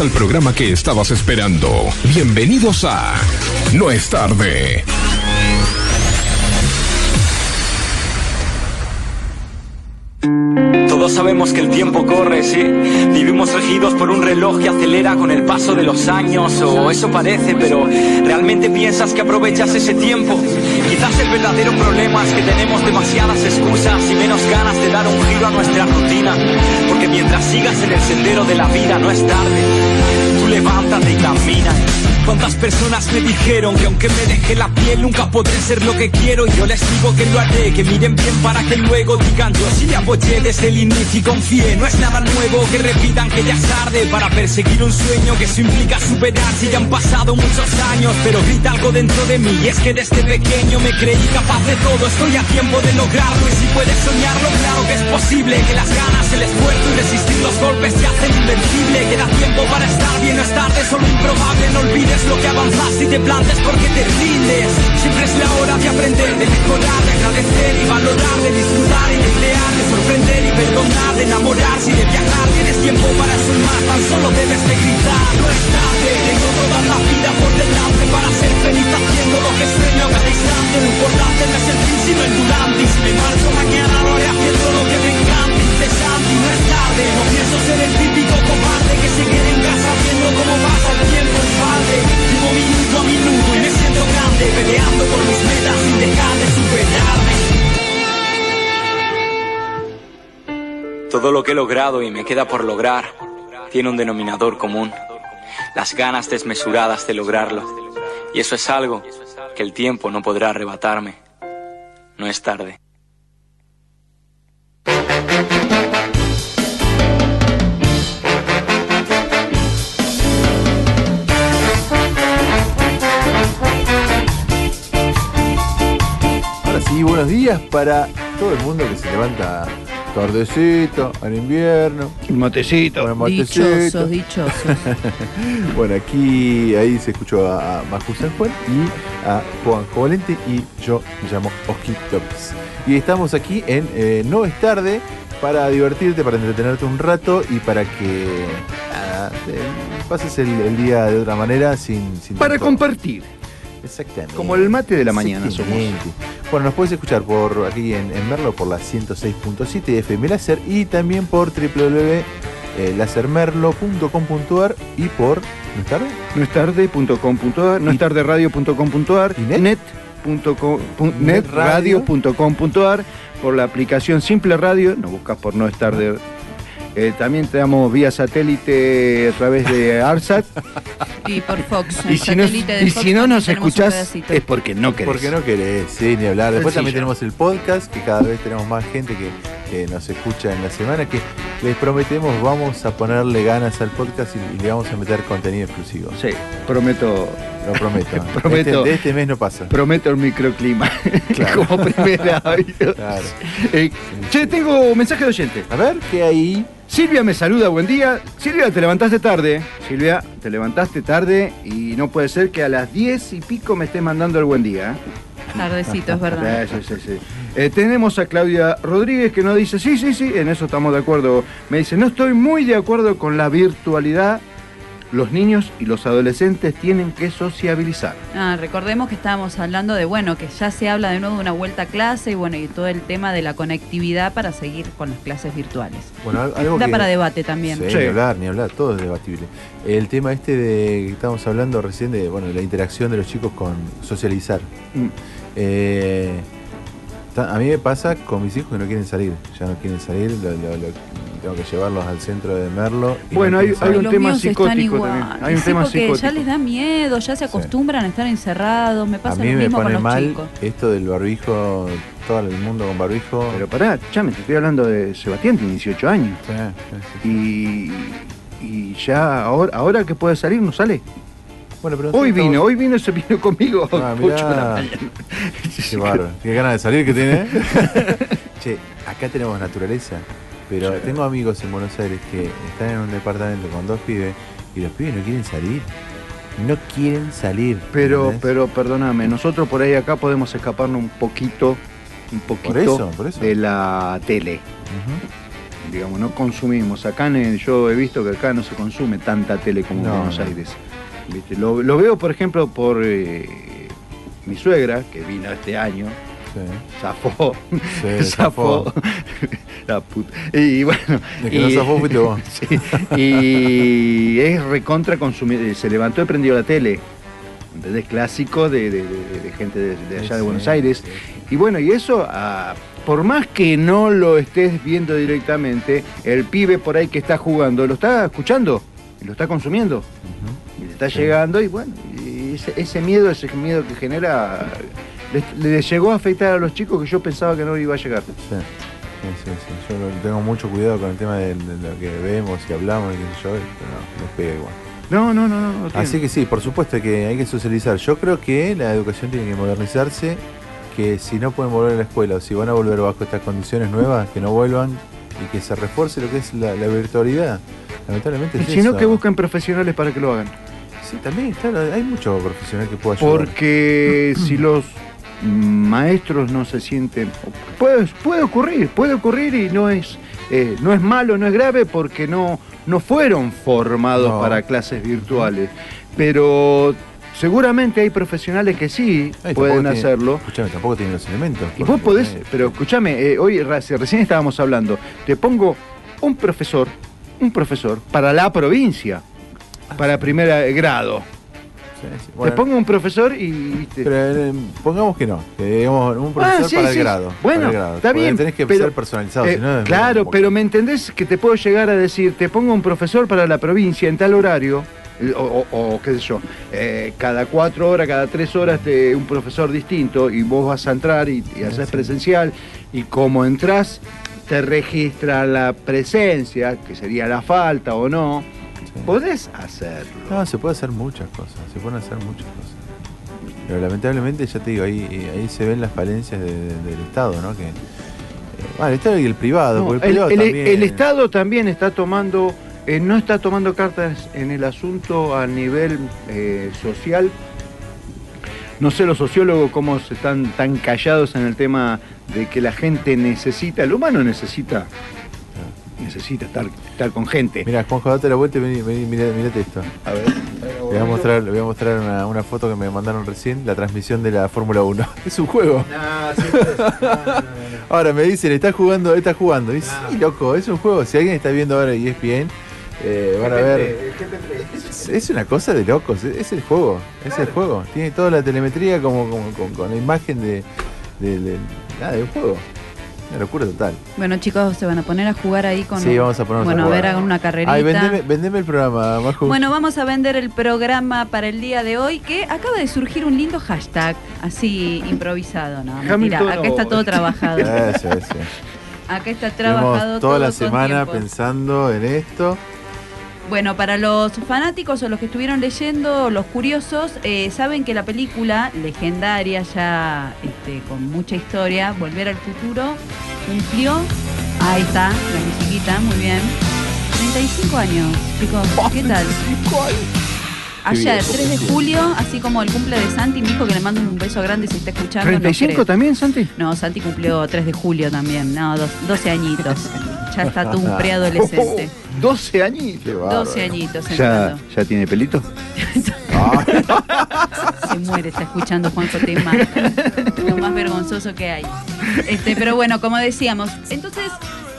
al programa que estabas esperando. Bienvenidos a No es tarde. Sabemos que el tiempo corre, sí. Vivimos regidos por un reloj que acelera con el paso de los años, o eso parece, pero ¿realmente piensas que aprovechas ese tiempo? Quizás el verdadero problema es que tenemos demasiadas excusas y menos ganas de dar un giro a nuestra rutina. Porque mientras sigas en el sendero de la vida no es tarde. Tú levántate y camina. ¿Cuántas personas me dijeron que aunque me deje la piel nunca podré ser lo que quiero? Y yo les digo que lo haré, que miren bien para que luego digan yo sí le apoyé desde el inicio y confié. No es nada nuevo que repitan que ya es tarde para perseguir un sueño que eso implica superar si ya han pasado muchos años. Pero grita algo dentro de mí y es que desde pequeño me creí capaz de todo. Estoy a tiempo de lograrlo y si puedes soñarlo, claro que es posible. Que las ganas, el esfuerzo y resistir los golpes te hacen invencible. Queda tiempo para estar bien, no es tarde, solo improbable. No olvides lo que avanzas y te plantes porque te rindes. Siempre es la hora de aprender, de mejorar, de agradecer y valorar, de disfrutar y de crear, de sorprender y perdonar, de enamorarse y de viajar. Tienes tiempo para más, tan solo debes de gritar. No es tarde, tengo toda la vida por delante para ser feliz haciendo lo que sueño cada instante. Lo importante no es el fin sino el durante. Me marcho mañana lo haré haciendo lo que me encanta, incesante tarde. No pienso ser el típico cobarde que se quede en casa viendo cómo pasa el tiempo balde. Vivo minuto a minuto y me siento grande, peleando por mis metas sin dejar de superarme. Todo lo que he logrado y me queda por lograr tiene un denominador común. Las ganas desmesuradas de lograrlo. Y eso es algo que el tiempo no podrá arrebatarme. No es tarde. Buenos días para todo el mundo que se levanta tardecito, en invierno. Un matecito. Dichosos, dichosos. Bueno, aquí ahí se escuchó a, a Maju San Juan y a Juan Valente y yo me llamo Oski López. Y estamos aquí en eh, No es tarde para divertirte, para entretenerte un rato y para que nada, eh, pases el, el día de otra manera sin... sin Para tanto- compartir. Exactamente. Como el mate de la mañana somos. Bueno, nos puedes escuchar por aquí en, en Merlo por la 106.7 de FM Láser y también por www.lasermerlo.com.ar y por ¿no es tarde? No es tarde.com.ar, no es tarde radio.com.ar, ¿Y net? Net netradio.com.ar, por la aplicación Simple Radio, nos buscas por no es tarde. Eh, también te damos vía satélite a través de ARSAT. Y por Fox. y si no, satélite de y Fox si no también nos tenemos escuchás, es porque no querés. Porque no querés, sí, ni hablar. Después también tenemos el podcast, que cada vez tenemos más gente que, que nos escucha en la semana, que les prometemos vamos a ponerle ganas al podcast y, y le vamos a meter contenido exclusivo. Sí, prometo, Lo prometo. Prometo. Este- de este mes no pasa. prometo el microclima. Claro. Como primera. Claro. Eh, che, tengo mensaje de oyente. A ver, ¿qué hay? Silvia me saluda, buen día. Silvia, te levantaste tarde. Silvia, te levantaste tarde y no puede ser que a las 10 y pico me estés mandando el buen día. ¿eh? Tardecito, es verdad. Sí, sí, sí, sí. Eh, tenemos a Claudia Rodríguez que nos dice, sí, sí, sí, en eso estamos de acuerdo. Me dice, no estoy muy de acuerdo con la virtualidad. Los niños y los adolescentes tienen que sociabilizar. Ah, recordemos que estábamos hablando de, bueno, que ya se habla de nuevo de una vuelta a clase y bueno, y todo el tema de la conectividad para seguir con las clases virtuales. Bueno, al- algo Da que- para debate también. Sí, Sí. ni hablar, ni hablar, todo es debatible. El tema este de que estábamos hablando recién de bueno, la interacción de los chicos con socializar. Mm. Eh, a mí me pasa con mis hijos que no quieren salir, ya no quieren salir, lo- lo- lo- tengo que llevarlos al centro de Merlo. y no Bueno, hay- un tema psicótico también. Hay un Sí, tema porque psicótico. ya les da miedo, ya se acostumbran a estar encerrados. Me a pasa mí lo me mismo con pone los mal chicos. esto del barbijo, todo el mundo con barbijo. Pero pará, ya me te estoy hablando de Sebastián, tiene 18 años. Sí, sí, sí. Y, y ya ahora, ahora que puede salir, no sale. Bueno, pero Hoy vino, hoy vino, se vino conmigo. Ah, mirá. mañana. Qué bárbaro. Qué ganas de salir que tiene. ¿eh? che, acá tenemos naturaleza. Pero tengo amigos en Buenos Aires que están en un departamento con dos pibes y los pibes no quieren salir. no quieren salir. Pero, ¿entendés? pero perdóname, nosotros por ahí acá podemos escaparnos un poquito, un poquito eso, por eso. de la tele. Digamos, no consumimos. Acá en yo he visto que acá no se consume tanta tele como en No, Buenos no. Aires. ¿Viste? Lo, lo veo, por ejemplo, por eh, mi suegra, que vino este año, Sí. zafó, Sí, zafó. La puta. Y bueno. De que no y- zafó fuiste vos. Sí, y es recontra consumidor. Se levantó y prendió la tele. ¿Entendés? Clásico de, de- de- de gente de, allá de Buenos Aires. Y bueno, y eso, ah, por más que no lo estés viendo directamente, el pibe por ahí que está jugando lo está escuchando y lo está consumiendo. Y le está llegando y bueno, y ese, ese miedo, ese miedo que genera, le, le llegó a afectar a los chicos que yo pensaba que no iba a llegar. Sí. Sí, sí, sí. Yo tengo mucho cuidado con el tema de, de lo que vemos y hablamos y qué sé yo, pero no, nos pega igual. No, no, no, no. Así que sí, por supuesto que hay que socializar. Yo creo que la educación tiene que modernizarse, que si no pueden volver a la escuela o si van a volver bajo estas condiciones nuevas, que no vuelvan y que se refuerce lo que es la, la virtualidad. Lamentablemente Y es si no, que busquen profesionales para que lo hagan. Sí, también, claro, hay mucho profesional que pueda ayudar. Porque si los maestros no se sienten. Puede, puede ocurrir, puede ocurrir y no es, eh, no es malo, no es grave porque no, no fueron formados No. para clases virtuales. Pero seguramente hay profesionales que sí Ay, pueden hacerlo. Escuchame, tampoco tienen los elementos. Y vos podés, pero escúchame, eh, hoy re- recién estábamos hablando, te pongo un profesor, un profesor para la provincia, para primer eh, grado. Sí, sí. Te pongo un profesor y... Pero eh, pongamos que no, que digamos un profesor Ah, sí, para el grado. Bueno, para el grado. está Porque bien, Tenés que pero- ser personalizado, Eh, si no claro, pero ¿me entendés que te puedo llegar a decir, te pongo un profesor para la provincia en tal horario? eh, O, o- o qué sé yo, eh, cada cuatro horas, cada tres horas te, un profesor distinto y vos vas a entrar y, y haces presencial y como entras te registra la presencia, que sería la falta o no. Podés hacerlo. No, se puede hacer muchas cosas, se pueden hacer muchas cosas. Pero lamentablemente, ya te digo, ahí, ahí se ven las falencias de- de- del Estado, ¿no? Que, eh, bueno, el Estado y el privado, No, porque el privado el- también... el Estado también está tomando, eh, no está tomando cartas en el asunto a nivel eh, social. No sé los sociólogos cómo están tan callados en el tema de que la gente necesita, el humano necesita, necesita estar, estar con gente. Mira, Juanjo, date la vuelta y vení, vení, mirate esto. A ver. Le voy a mostrar, le voy a mostrar una, una foto que me mandaron recién, la transmisión de la Fórmula 1. Es un juego. Ahora me dicen, está jugando, está jugando. Y sí, loco, es un juego. Si alguien está viendo ahora y es bien, eh, van a ver. Es, es una cosa de locos, es, es el juego, es el juego. Tiene toda la telemetría como, como- con, con la imagen de, de, de- nada, de un juego. Una locura total. Bueno, chicos, se van a poner a jugar ahí con. Sí, vamos a ponernos Bueno, a ver, hagan una carrerita. Ay, vendeme, vendeme el programa. Bueno, vamos a vender el programa para el día de hoy, que acaba de surgir un lindo hashtag, así improvisado, ¿no? Hamilton acá está todo trabajado. Eso, eso. Acá está trabajado Estuvimos toda todo la semana pensando en esto. Bueno, para los fanáticos o los que estuvieron leyendo, los curiosos, eh, saben que la película legendaria, ya este, con mucha historia, Volver al Futuro, cumplió, ahí está, la musiquita, muy bien, 35 años, chicos, ¿qué tal? Ayer, 3 de julio, así como el cumple de Santi, mi hijo que le mando un beso grande si está escuchando. no ¿35 creo. también, Santi? No, Santi cumplió 3 de julio también, no, dos- 12 añitos. Ya está todo un preadolescente. 12 años. Qué bárbaro. 12 añitos ¿Ya. ¿Ya tiene pelito? Se muere, está escuchando Juanjo te mata. Lo más vergonzoso que hay. Este, pero bueno, como decíamos, entonces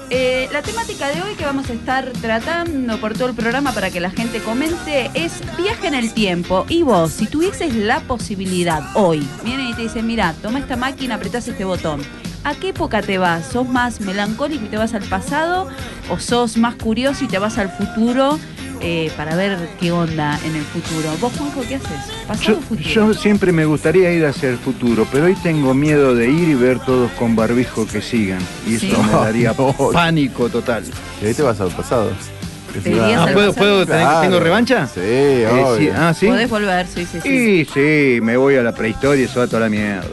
eh, la temática de hoy que vamos a estar tratando por todo el programa para que la gente comente es viaje en el tiempo. Y vos, si tuvieses la posibilidad hoy, vienen y te dicen, mira, toma esta máquina, apretás este botón. ¿A qué época te vas? ¿Sos más melancólico y te vas al pasado? ¿O sos más curioso y te vas al futuro eh, para ver qué onda en el futuro? ¿Vos, Juanjo, qué haces? ¿Pasado Yo, o futuro? yo siempre me gustaría ir hacia el futuro, pero hoy tengo miedo de ir y ver todos con barbijo que sigan. Y eso me daría pánico total. Y ahí te vas al pasado. Ah, ¿puedo, puedo tener- Claro. ¿Tengo revancha? Sí, Eh, obvio. sí, Ah, sí. Podés volver, sí, sí, sí. Sí, sí, me voy a la prehistoria y eso va toda la mierda.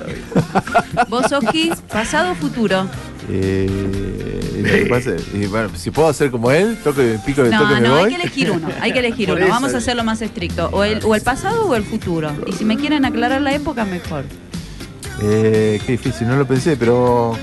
Vos, Oski, pasado o futuro. Eh, pasa- y bueno, si puedo hacer como él, toco y pico de No, toque y me no, hay voy. que elegir uno, hay que elegir Por uno. eso. Vamos a hacerlo más estricto. O el, o el pasado o el futuro. Y si me quieren aclarar la época, mejor. Eh, qué difícil, no lo pensé, pero.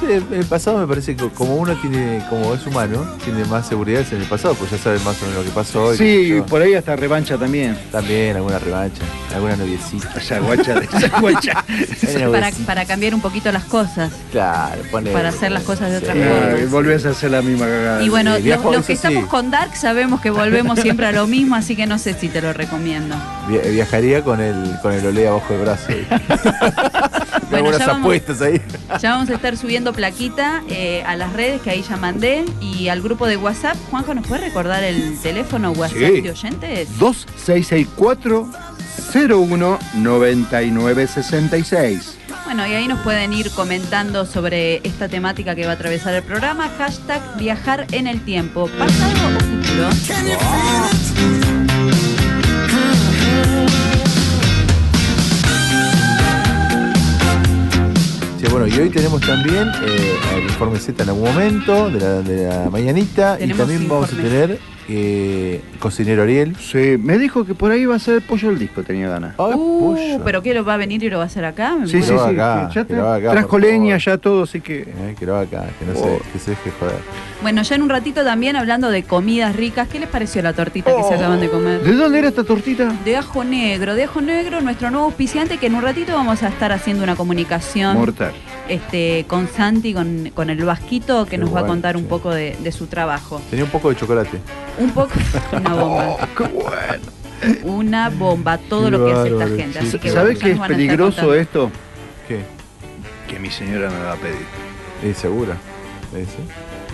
Sí, el, el pasado me parece que como uno tiene, como es humano, tiene más seguridad en el pasado, pues ya sabe más o menos lo que pasó. y Sí, por ahí hasta revancha también. También alguna revancha, alguna noviecita. Esa guacha de esa guacha. Para, cambiar un poquito las cosas. Claro, ponele. para hacer las cosas de otra Sí. forma. Ah, volvés a hacer la misma cagada. Y bueno, sí, los, que sí. estamos con Dark sabemos que volvemos siempre a lo mismo, así que no sé si te lo recomiendo. Via- viajaría con el, con el olé abajo del brazo. Bueno, algunas ya vamos- apuestas ahí. Ya vamos a estar subiendo plaquita eh, a las redes que ahí ya mandé y al grupo de WhatsApp. Juanjo, ¿nos puede recordar el teléfono WhatsApp Sí. de oyentes? 2664 01 9966. Bueno, y ahí nos pueden ir comentando sobre esta temática que va a atravesar el programa. Hashtag viajar en el tiempo. ¿Pasado o futuro? Sí, bueno, y hoy tenemos también eh, el informe Z en algún momento, de la, de la mañanita, y también vamos a tener eh, cocinero Ariel. Sí, me dijo que por ahí va a ser pollo al disco, tenía ganas. Ay, Uh, pollo. ¿Pero qué lo va a venir y lo va a hacer acá? Me Sí, que sí, sí. acá, que ya que acá, trajo leña, ya todo, así que. Eh, que lo acá, que no Oh. se, que se deje joder. Bueno, ya en un ratito también hablando de comidas ricas, ¿qué les pareció la tortita que se acaban de comer? ¿De dónde era esta tortita? De ajo negro, de ajo negro, nuestro nuevo auspiciante que en un ratito vamos a estar haciendo una comunicación Mortal. este, con Santi, con, con el Vasquito, que Qué nos va a contar un sí. poco de, de su trabajo. Tenía un poco de chocolate. Un poco, una bomba. qué bueno. Una bomba, todo Qué lo que hace esta gente. sí. Así que ¿Sabes qué es peligroso esto? ¿Qué? Que mi señora me va a pedir. Eh, segura.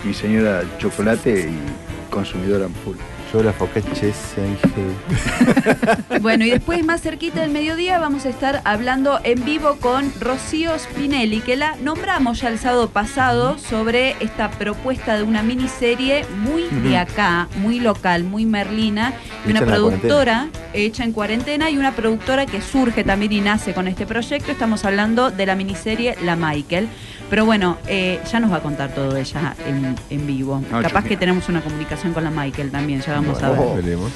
Mi señora chocolate y consumidora en full. Yo la esa, dije. Bueno, y después más cerquita del mediodía vamos a estar hablando en vivo con Rocío Spinelli, que la nombramos ya el sábado pasado sobre esta propuesta de una miniserie muy de acá, muy local, muy merlina, y una productora hecha en cuarentena y una productora que surge también y nace con este proyecto. Estamos hablando de la miniserie La Michael. Pero bueno, eh, ya nos va a contar todo ella en, en vivo. Capaz que tenemos una comunicación con la Michael también, ya vamos a ver. Veremos.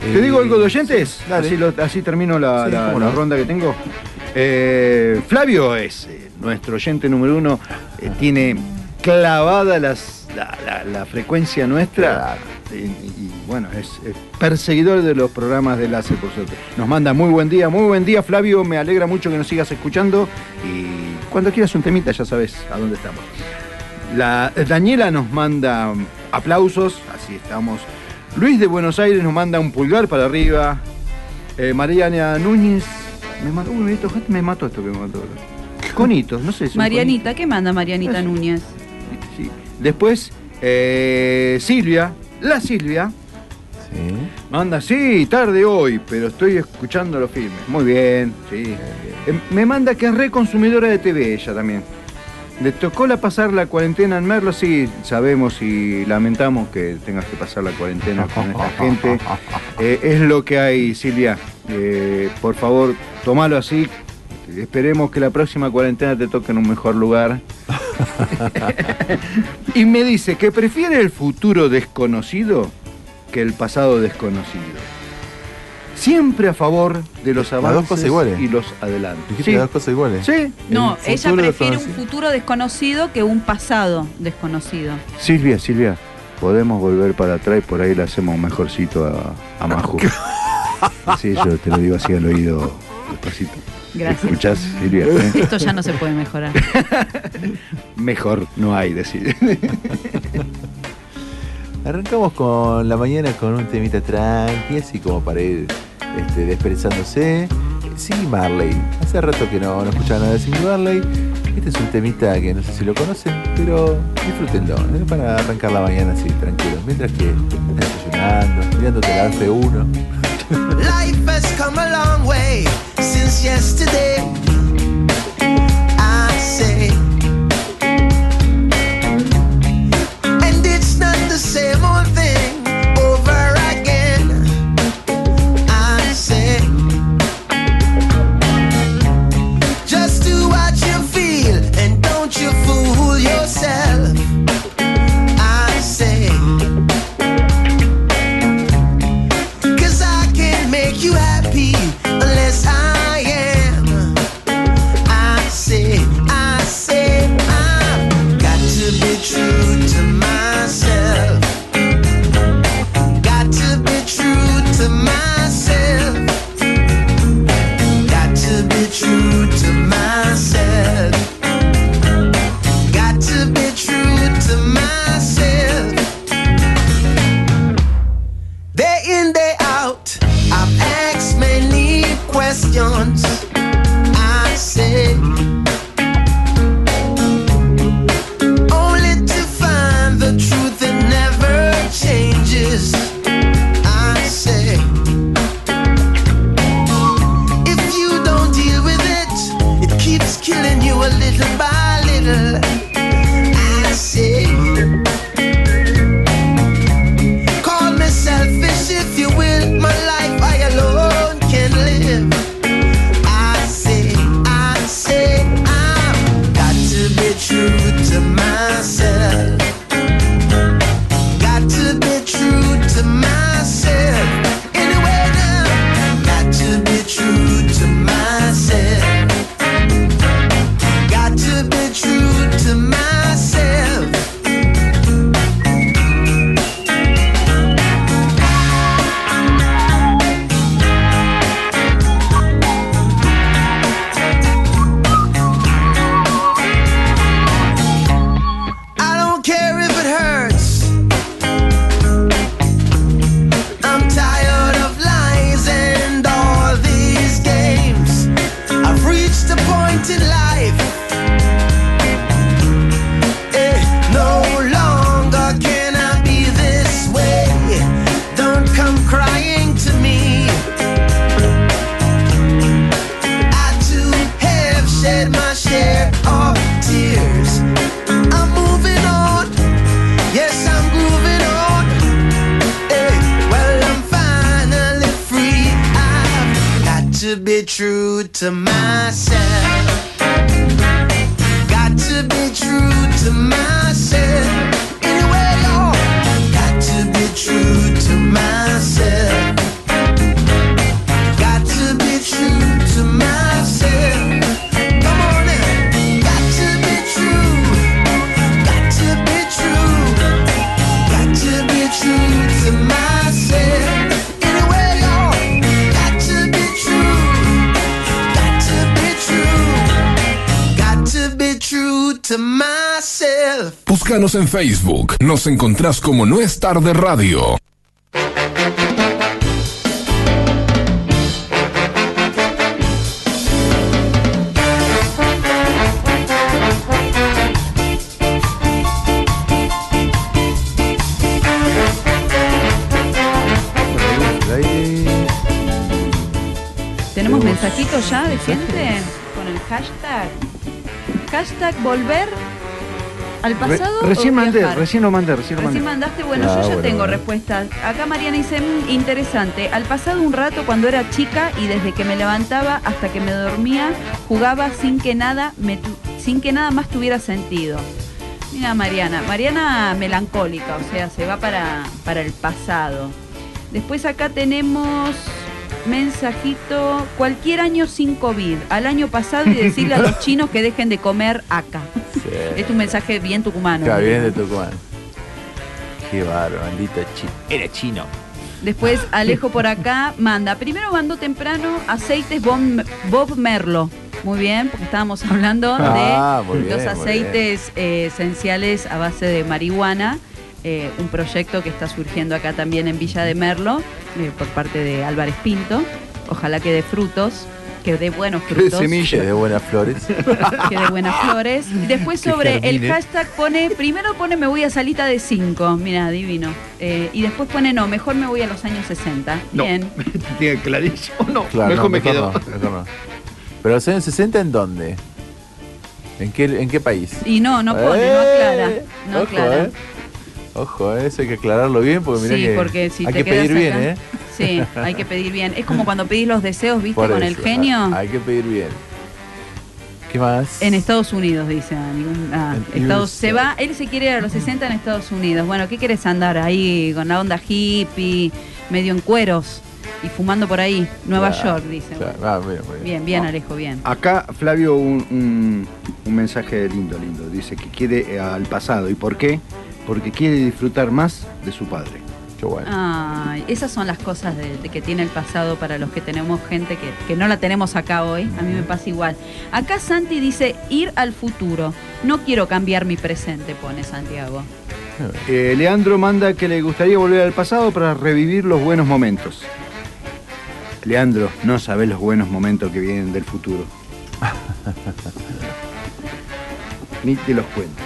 ¿Te Eh, digo algo de oyentes? Dale. Así, lo- así termino la, Sí, la- cómo la no. ronda que tengo. Eh, Flavio es eh, nuestro oyente número uno. eh, tiene clavada las- la, la- la frecuencia nuestra. Y, y, bueno, es, es perseguidor de los programas de Láser por suerte. Nos manda muy buen día, muy buen día Flavio, me alegra mucho que nos sigas escuchando y cuando quieras un temita ya sabes a dónde estamos. La, Daniela nos manda aplausos, así estamos. Luis de Buenos Aires nos manda un pulgar para arriba. Eh, Mariana Núñez me mató, uy, esto, me mató esto que me mató. Conitos, no sé si. Marianita, ¿qué manda Marianita. Núñez? Sí. Después, eh, Silvia, la Silvia, Sí. manda, sí, tarde hoy, pero estoy escuchando los filmes. Muy bien, sí. Eh, me manda que es re consumidora de TV ella también. ¿Le tocó la pasar la cuarentena en Merlo? Sí, sabemos y lamentamos que tengas que pasar la cuarentena con esta gente. Eh, es lo que hay, Silvia. Eh, por favor, tomalo así. Esperemos que la próxima cuarentena te toque en un mejor lugar. y me dice que prefiere el futuro desconocido que el pasado desconocido. Siempre a favor de los dos avances cosas iguales. y los adelantos. Dijiste Sí, las dos cosas iguales. sí. No, El ella prefiere un futuro desconocido que un pasado desconocido. Silvia, Silvia, podemos volver para atrás y por ahí le hacemos un mejorcito a, a Maju. Sí, yo te lo digo así al oído despacito. Gracias. ¿Escuchás, Silvia? ¿Eh? Esto ya no se puede mejorar. Mejor no hay, decir. Arrancamos con la mañana con un temita tranqui, así como para ir este, desperezándose. Siggy Marley. Hace rato que no, no escuchaba nada de Siggy Marley. Este es un temita que no sé si lo conocen, pero disfrútenlo. ¿eh? Para arrancar la mañana así, tranquilos. Mientras que están desayunando, mirándote la F1. Life has come a long way since yesterday. En Facebook. Nos encontrás como No es tarde radio. ¿Tenemos mensajitos ya de gente con el hashtag? Hashtag volver al Re- pasado. o recién mandé, recién lo mandé, recién lo mandé. Recién mandaste, bueno, Ah, yo ya bueno, tengo bueno. respuestas. Acá Mariana dice, "Mm, interesante, al pasado un rato cuando era chica y desde que me levantaba hasta que me dormía, jugaba sin que nada, me tu- sin que nada más tuviera sentido. Mira Mariana, Mariana melancólica, o sea, se va para, para el pasado. Después acá tenemos mensajito, cualquier año sin COVID, al año pasado y decirle a los chinos que dejen de comer acá. Es un mensaje bien tucumano. Está bien de Tucumán. Qué bárbaro, maldito chino. Era chino. Después Alejo por acá manda, primero mandó temprano aceites Bob, Bob Merlo. Muy bien, porque estábamos hablando Ah, muy de bien, los muy aceites eh, esenciales a base de marihuana. eh, un proyecto que está surgiendo acá también en Villa de Merlo eh, por parte de Álvarez Pinto. Ojalá que dé frutos, que dé buenos Que dé frutos. semillas. Que de buenas flores. que de buenas flores. Y después sobre el hashtag pone, primero pone me voy a salita de 5, mira, divino. Eh, y después pone no, mejor me voy a los años 60. No. Bien. Tiene clarísimo. No, Claro, mejor no, me mejor quedo. no, mejor no. Pero los años 60 en dónde? ¿En qué, en qué país? Y no, no pone, no Eh, aclara. No ojo, aclara. eh. Ojo, eso hay que aclararlo bien porque mirá Sí, que porque si hay te que pedir bien, ¿eh? Sí, hay que pedir bien. Es como cuando pedís los deseos, ¿viste? Por con el genio. Hay que pedir bien. ¿Qué más? En Estados Unidos, dice. ah, En Estados, USA. se va, él se quiere ir a los 60 en Estados Unidos. Bueno, ¿qué quieres andar ahí con la onda hippie, medio en cueros y fumando por ahí? Nueva Claro, York, dice. claro. Ah, muy bien. Bien, bien, Alejo, bien. Acá Flavio un, un- un mensaje lindo, lindo. Dice que quiere eh, al pasado. ¿Y por qué? Porque quiere disfrutar más de su padre. Bueno. Ay, esas son las cosas de, de que tiene el pasado para los que tenemos gente que, que no la tenemos acá hoy. A mí me pasa igual. Acá Santi dice ir al futuro. No quiero cambiar mi presente, pone Santiago. Eh, Leandro manda que le gustaría volver al pasado para revivir los buenos momentos. Leandro, no sabés los buenos momentos que vienen del futuro. Ni te los cuento.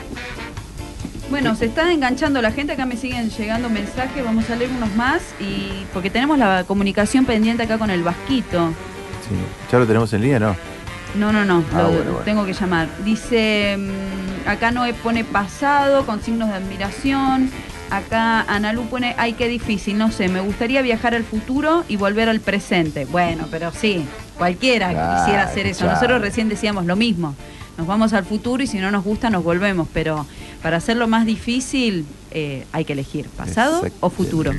Bueno, se está enganchando la gente, acá me siguen llegando mensajes, vamos a leer unos más y porque tenemos la comunicación pendiente acá con el Vasquito. Sí. ¿Ya lo tenemos en línea, no? No, no, no, Ah, lo bueno, bueno. tengo que llamar. Dice, mm, acá Noé pone pasado con signos de admiración. Acá Analú pone, ay, qué difícil, no sé, me gustaría viajar al futuro y volver al presente. Bueno, pero sí, cualquiera Claro, quisiera hacer eso. claro. Nosotros recién decíamos lo mismo. Nos vamos al futuro y si no nos gusta nos volvemos, pero para hacerlo más difícil eh, hay que elegir pasado o futuro.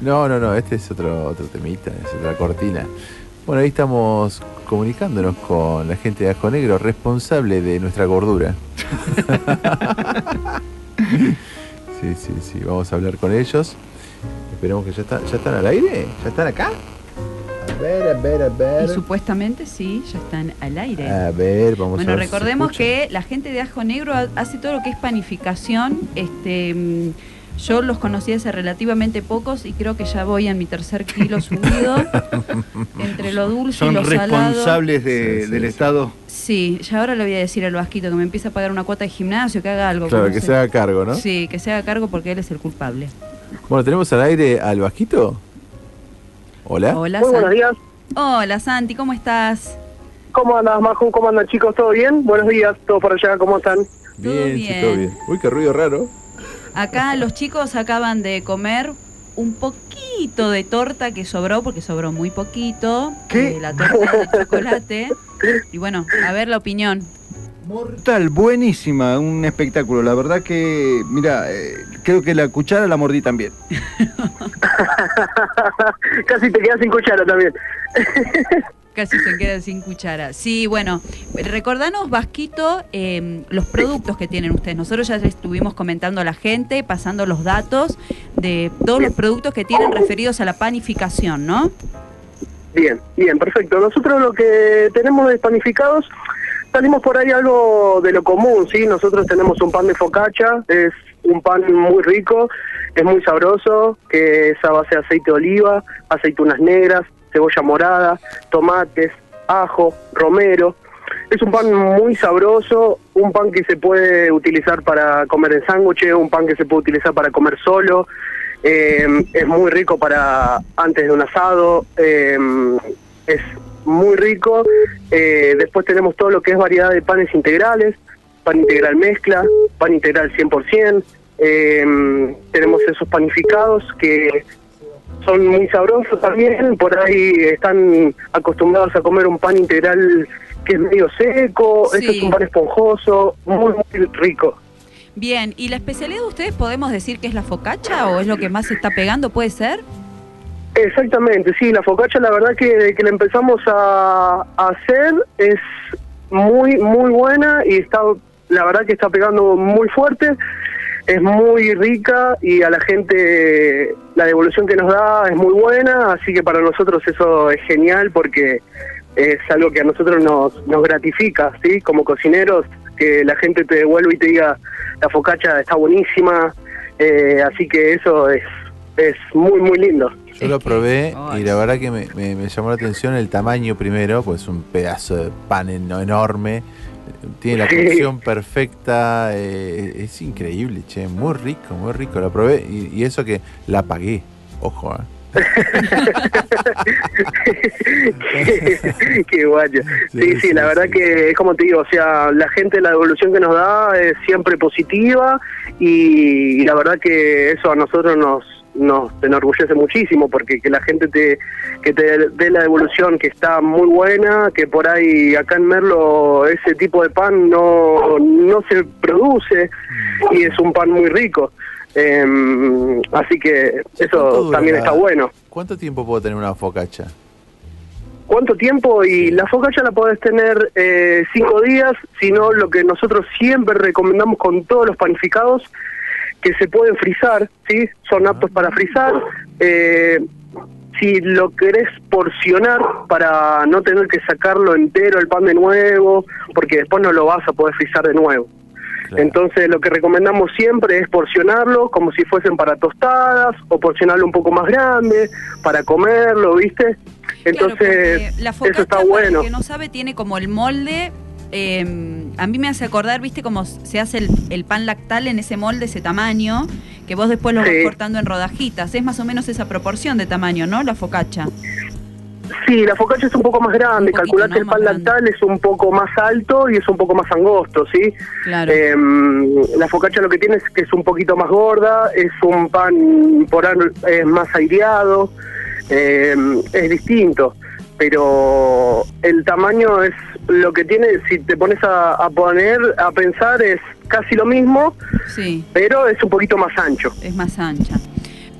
No, no, no, este es otro, otro temita, es otra cortina. Bueno, ahí estamos comunicándonos con la gente de Ajo Negro, responsable de nuestra gordura. sí, sí, sí, vamos a hablar con ellos. Esperemos que ya, está, ya están al aire, ya están acá. A ver, a ver, a Y ver. supuestamente sí, ya están al aire. A ver, vamos a Bueno, ver. se recordemos que la gente de Ajo Negro ha- hace todo lo que es panificación. Este, mm, yo los conocí hace relativamente pocos y creo que ya voy en mi tercer kilo subido. entre lo dulce y Son lo salado. responsables de- Sí, sí, del sí. Estado. Sí, ya ahora le voy a decir al Vasquito que me empiece a pagar una cuota de gimnasio, que haga algo. Claro, que se haga cargo, ¿no? Sí, que se haga cargo porque él es el culpable. Bueno, tenemos al aire al Vasquito. Hola. Hola, Muy buenos Santi. días. Hola, Santi, ¿cómo estás? ¿Cómo andas, Maju? ¿Cómo andan, chicos? ¿Todo bien? Buenos días, todos por allá, ¿cómo están? Bien, sí, bien. todo bien. Uy, qué ruido raro. Acá los chicos acaban de comer un poquito de torta que sobró, porque sobró muy poquito. ¿Qué? eh, la torta de chocolate. Y bueno, a ver la opinión. Mortal, buenísima, un espectáculo. La verdad que, mira, eh, creo que la cuchara la mordí también. Casi te quedas sin cuchara también. Casi se queda sin cuchara. Sí, bueno, recordanos, Vasquito, eh, los productos que tienen ustedes. Nosotros ya estuvimos comentando a la gente, pasando los datos de todos los productos que tienen referidos a la panificación, ¿no? Bien, bien, perfecto. Nosotros lo que tenemos de panificados, salimos por ahí algo de lo común, ¿sí? Nosotros tenemos un pan de focaccia, es un pan muy rico, es muy sabroso, que es a base de aceite de oliva, aceitunas negras, cebolla morada, tomates, ajo, romero. Es un pan muy sabroso, un pan que se puede utilizar para comer en sándwiches, un pan que se puede utilizar para comer solo. Eh, es muy rico para antes de un asado. eh, es muy rico. Eh, después tenemos todo lo que es variedad de panes integrales, pan integral mezcla, pan integral 100%. Eh, tenemos esos panificados que son muy sabrosos también. Por ahí están acostumbrados a comer un pan integral que es medio seco. Sí. Este es un pan esponjoso, muy, muy rico. Bien, ¿y la especialidad de ustedes podemos decir que es la focacha o es lo que más se está pegando? ¿Puede ser? Exactamente, sí, la focaccia la verdad que que la empezamos a, a hacer es muy, muy buena y está, la verdad que está pegando muy fuerte, es muy rica y a la gente la devolución que nos da es muy buena, así que para nosotros eso es genial porque es algo que a nosotros nos, nos gratifica, ¿sí? Como cocineros, que la gente te devuelve y te diga, la focaccia está buenísima, eh, así que eso es, es muy, muy lindo. Yo lo probé y la verdad que me, me- me llamó la atención el tamaño primero, pues es un pedazo de pan eno- enorme, tiene la cocción perfecta, eh, es increíble, che, muy rico, muy rico, lo probé y, y eso que la pagué, ojo, eh. qué, qué guacho. Sí, Sí, sí, sí, la verdad sí. que es como te digo, o sea, la gente la devolución que nos da es siempre positiva y, y la verdad que eso a nosotros nos nos enorgullece muchísimo porque que la gente te que te dé la devolución que está muy buena, que por ahí acá en Merlo ese tipo de pan no no se produce y es un pan muy rico. Em, así que ¿Cuánto eso también está bueno. ¿Cuánto tiempo puedo tener una focacha? ¿Cuánto tiempo? Y la focaccia la podés tener eh, cinco días, sino lo que nosotros siempre recomendamos con todos los panificados, que se pueden frizar, ¿sí? Son aptos para frizar. Eh, si lo querés porcionar para no tener que sacarlo entero el pan de nuevo, porque después no lo vas a poder frizar de nuevo. Claro. Entonces lo que recomendamos siempre es porcionarlo como si fuesen para tostadas o porcionarlo un poco más grande para comerlo, ¿viste? Entonces Claro, la eso está bueno. el que no sabe, tiene como el molde. Eh, a mí me hace acordar, viste, cómo se hace el, el pan lactal en ese molde, ese tamaño, que vos después lo vas Sí. cortando en rodajitas. Es más o menos esa proporción de tamaño, ¿no? La focacha. Sí, la focaccia es un poco más grande, ¿no? que el pan grande. lactal es un poco más alto y es un poco más angosto, ¿sí? Claro. Eh, la focaccia lo que tiene es que es un poquito más gorda, es un pan por es más aireado, eh, es distinto, pero el tamaño es lo que tiene, si te pones a, a poner, a pensar, es casi lo mismo, sí, pero es un poquito más ancho. es más ancha.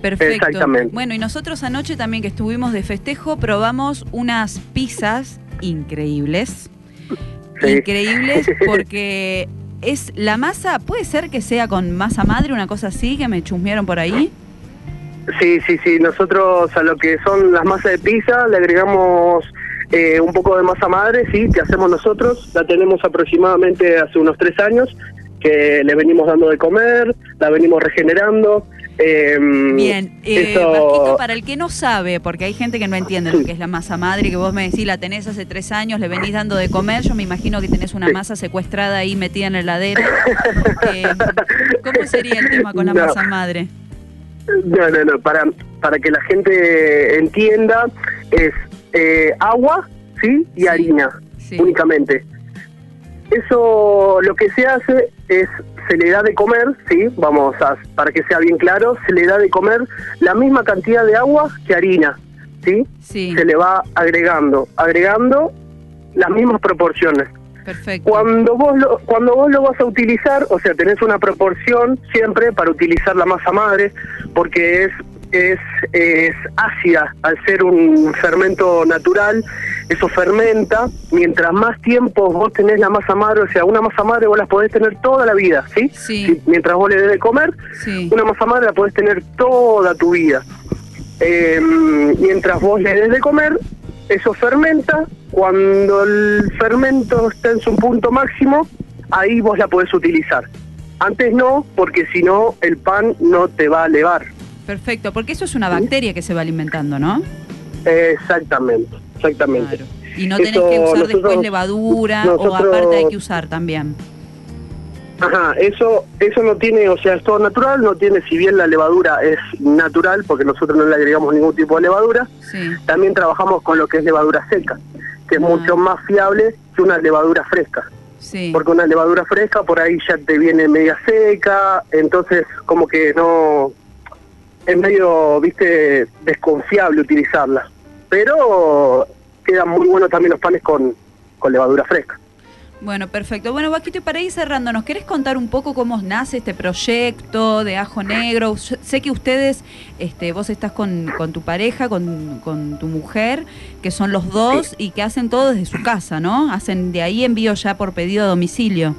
Perfecto. Exactamente. Bueno, y nosotros anoche también que estuvimos de festejo probamos unas pizzas increíbles. Sí. Increíbles porque es la masa, puede ser que sea con masa madre, una cosa así, que me chusmearon por ahí. Sí, sí, sí. Nosotros a lo que son las masas de pizza le agregamos eh, un poco de masa madre, sí, que hacemos nosotros. La tenemos aproximadamente hace unos tres años, que le venimos dando de comer, la venimos regenerando. eh, Bien, eh, eso- para el que no sabe, porque hay gente que no entiende lo que es la masa madre, que vos me decís la tenés hace tres años, le venís dando de comer, yo me imagino que tenés una Sí. masa secuestrada ahí metida en la heladera. Eh, ¿Cómo sería el tema con la No. masa madre? No, no, no, para, para que la gente entienda, es eh, agua, ¿sí? Y Sí, harina, sí. únicamente. Eso lo que se hace es, se le da de comer, ¿sí? Vamos a, para que sea bien claro, se le da de comer la misma cantidad de agua que harina, ¿sí? Sí, Se le va agregando, agregando las mismas proporciones. Perfecto. Cuando vos, lo, cuando vos lo vas a utilizar, o sea, tenés una proporción siempre para utilizar la masa madre, porque es, es, es ácida al ser un fermento natural, eso fermenta, mientras más tiempo vos tenés la masa madre, o sea, una masa madre vos la podés tener toda la vida, ¿sí? Sí. Mientras vos le des de comer, Sí. una masa madre la podés tener toda tu vida. Eh, mientras vos le des de comer, eso fermenta. Cuando el fermento está en su punto máximo, ahí vos la podés utilizar. Antes no, porque si no, el pan no te va a elevar. Perfecto, porque eso es una bacteria que se va alimentando, ¿no? Exactamente, exactamente. Claro. Y no tenés Eso que usar nosotros- después levadura o aparte hay que usar también. Ajá, eso, eso no tiene, o sea, es todo natural, no tiene, si bien la levadura es natural, porque nosotros no le agregamos ningún tipo de levadura, Sí. también trabajamos con lo que es levadura seca, que es Ah. mucho más fiable que una levadura fresca. Sí. Porque una levadura fresca por ahí ya te viene media seca, entonces como que no es medio, viste, desconfiable utilizarla. Pero quedan muy buenos también los panes con, con levadura fresca. Bueno, perfecto. Bueno, Vaquito, y para ir cerrando, ¿nos querés contar un poco cómo nace este proyecto de Ajo Negro? Yo Sé que ustedes, este, vos estás con, con tu pareja, con, con tu mujer, que son los dos y que hacen todo desde su casa, ¿no? Hacen de ahí envío ya por pedido a domicilio.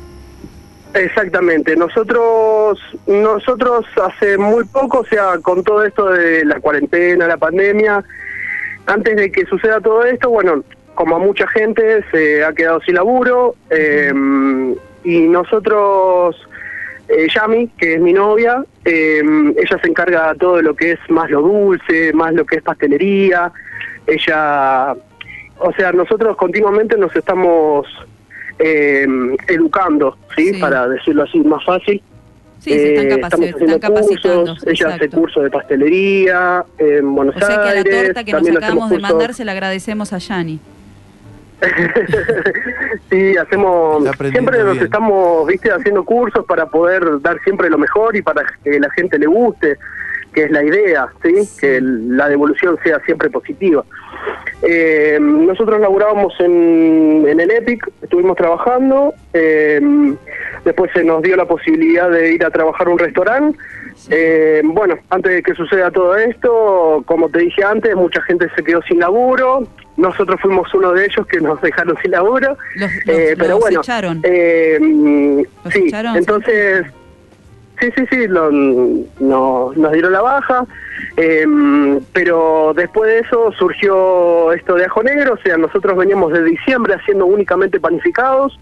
Exactamente, nosotros nosotros hace muy poco, o sea, con todo esto de la cuarentena, la pandemia, antes de que suceda todo esto, bueno, como a mucha gente se ha quedado sin laburo eh, y nosotros, eh, Yami, que es mi novia, eh, ella se encarga de todo lo que es más lo dulce, más lo que es pastelería, ella, o sea, nosotros continuamente nos estamos eh, educando, ¿sí? Sí. Para decirlo así más fácil. Sí, se están, Eh, capaci- estamos están haciendo capacitando. cursos, ella hace cursos de pastelería en Buenos O sea que a la Aires. torta que nos también acabamos de mandar se la agradecemos a Yani. sí, hacemos, siempre nos bien. estamos, viste, haciendo cursos para poder dar siempre lo mejor y para que la gente le guste, que es la idea, ¿sí? Que la devolución sea siempre positiva. Eh, nosotros laburábamos en, en el EPIC, estuvimos trabajando, eh, después se nos dio la posibilidad de ir a trabajar a un restaurante. Eh, bueno, antes de que suceda todo esto, como te dije antes, mucha gente se quedó sin laburo. Nosotros fuimos uno de ellos que nos dejaron sin laburo. Los, los- Eh, pero los bueno, echaron. eh, ¿Los sí, echaron? entonces, sí, sí, sí, lo- no- nos dieron la baja, eh, pero después de eso surgió esto de Ajo Negro, o sea, nosotros veníamos de diciembre haciendo únicamente panificados,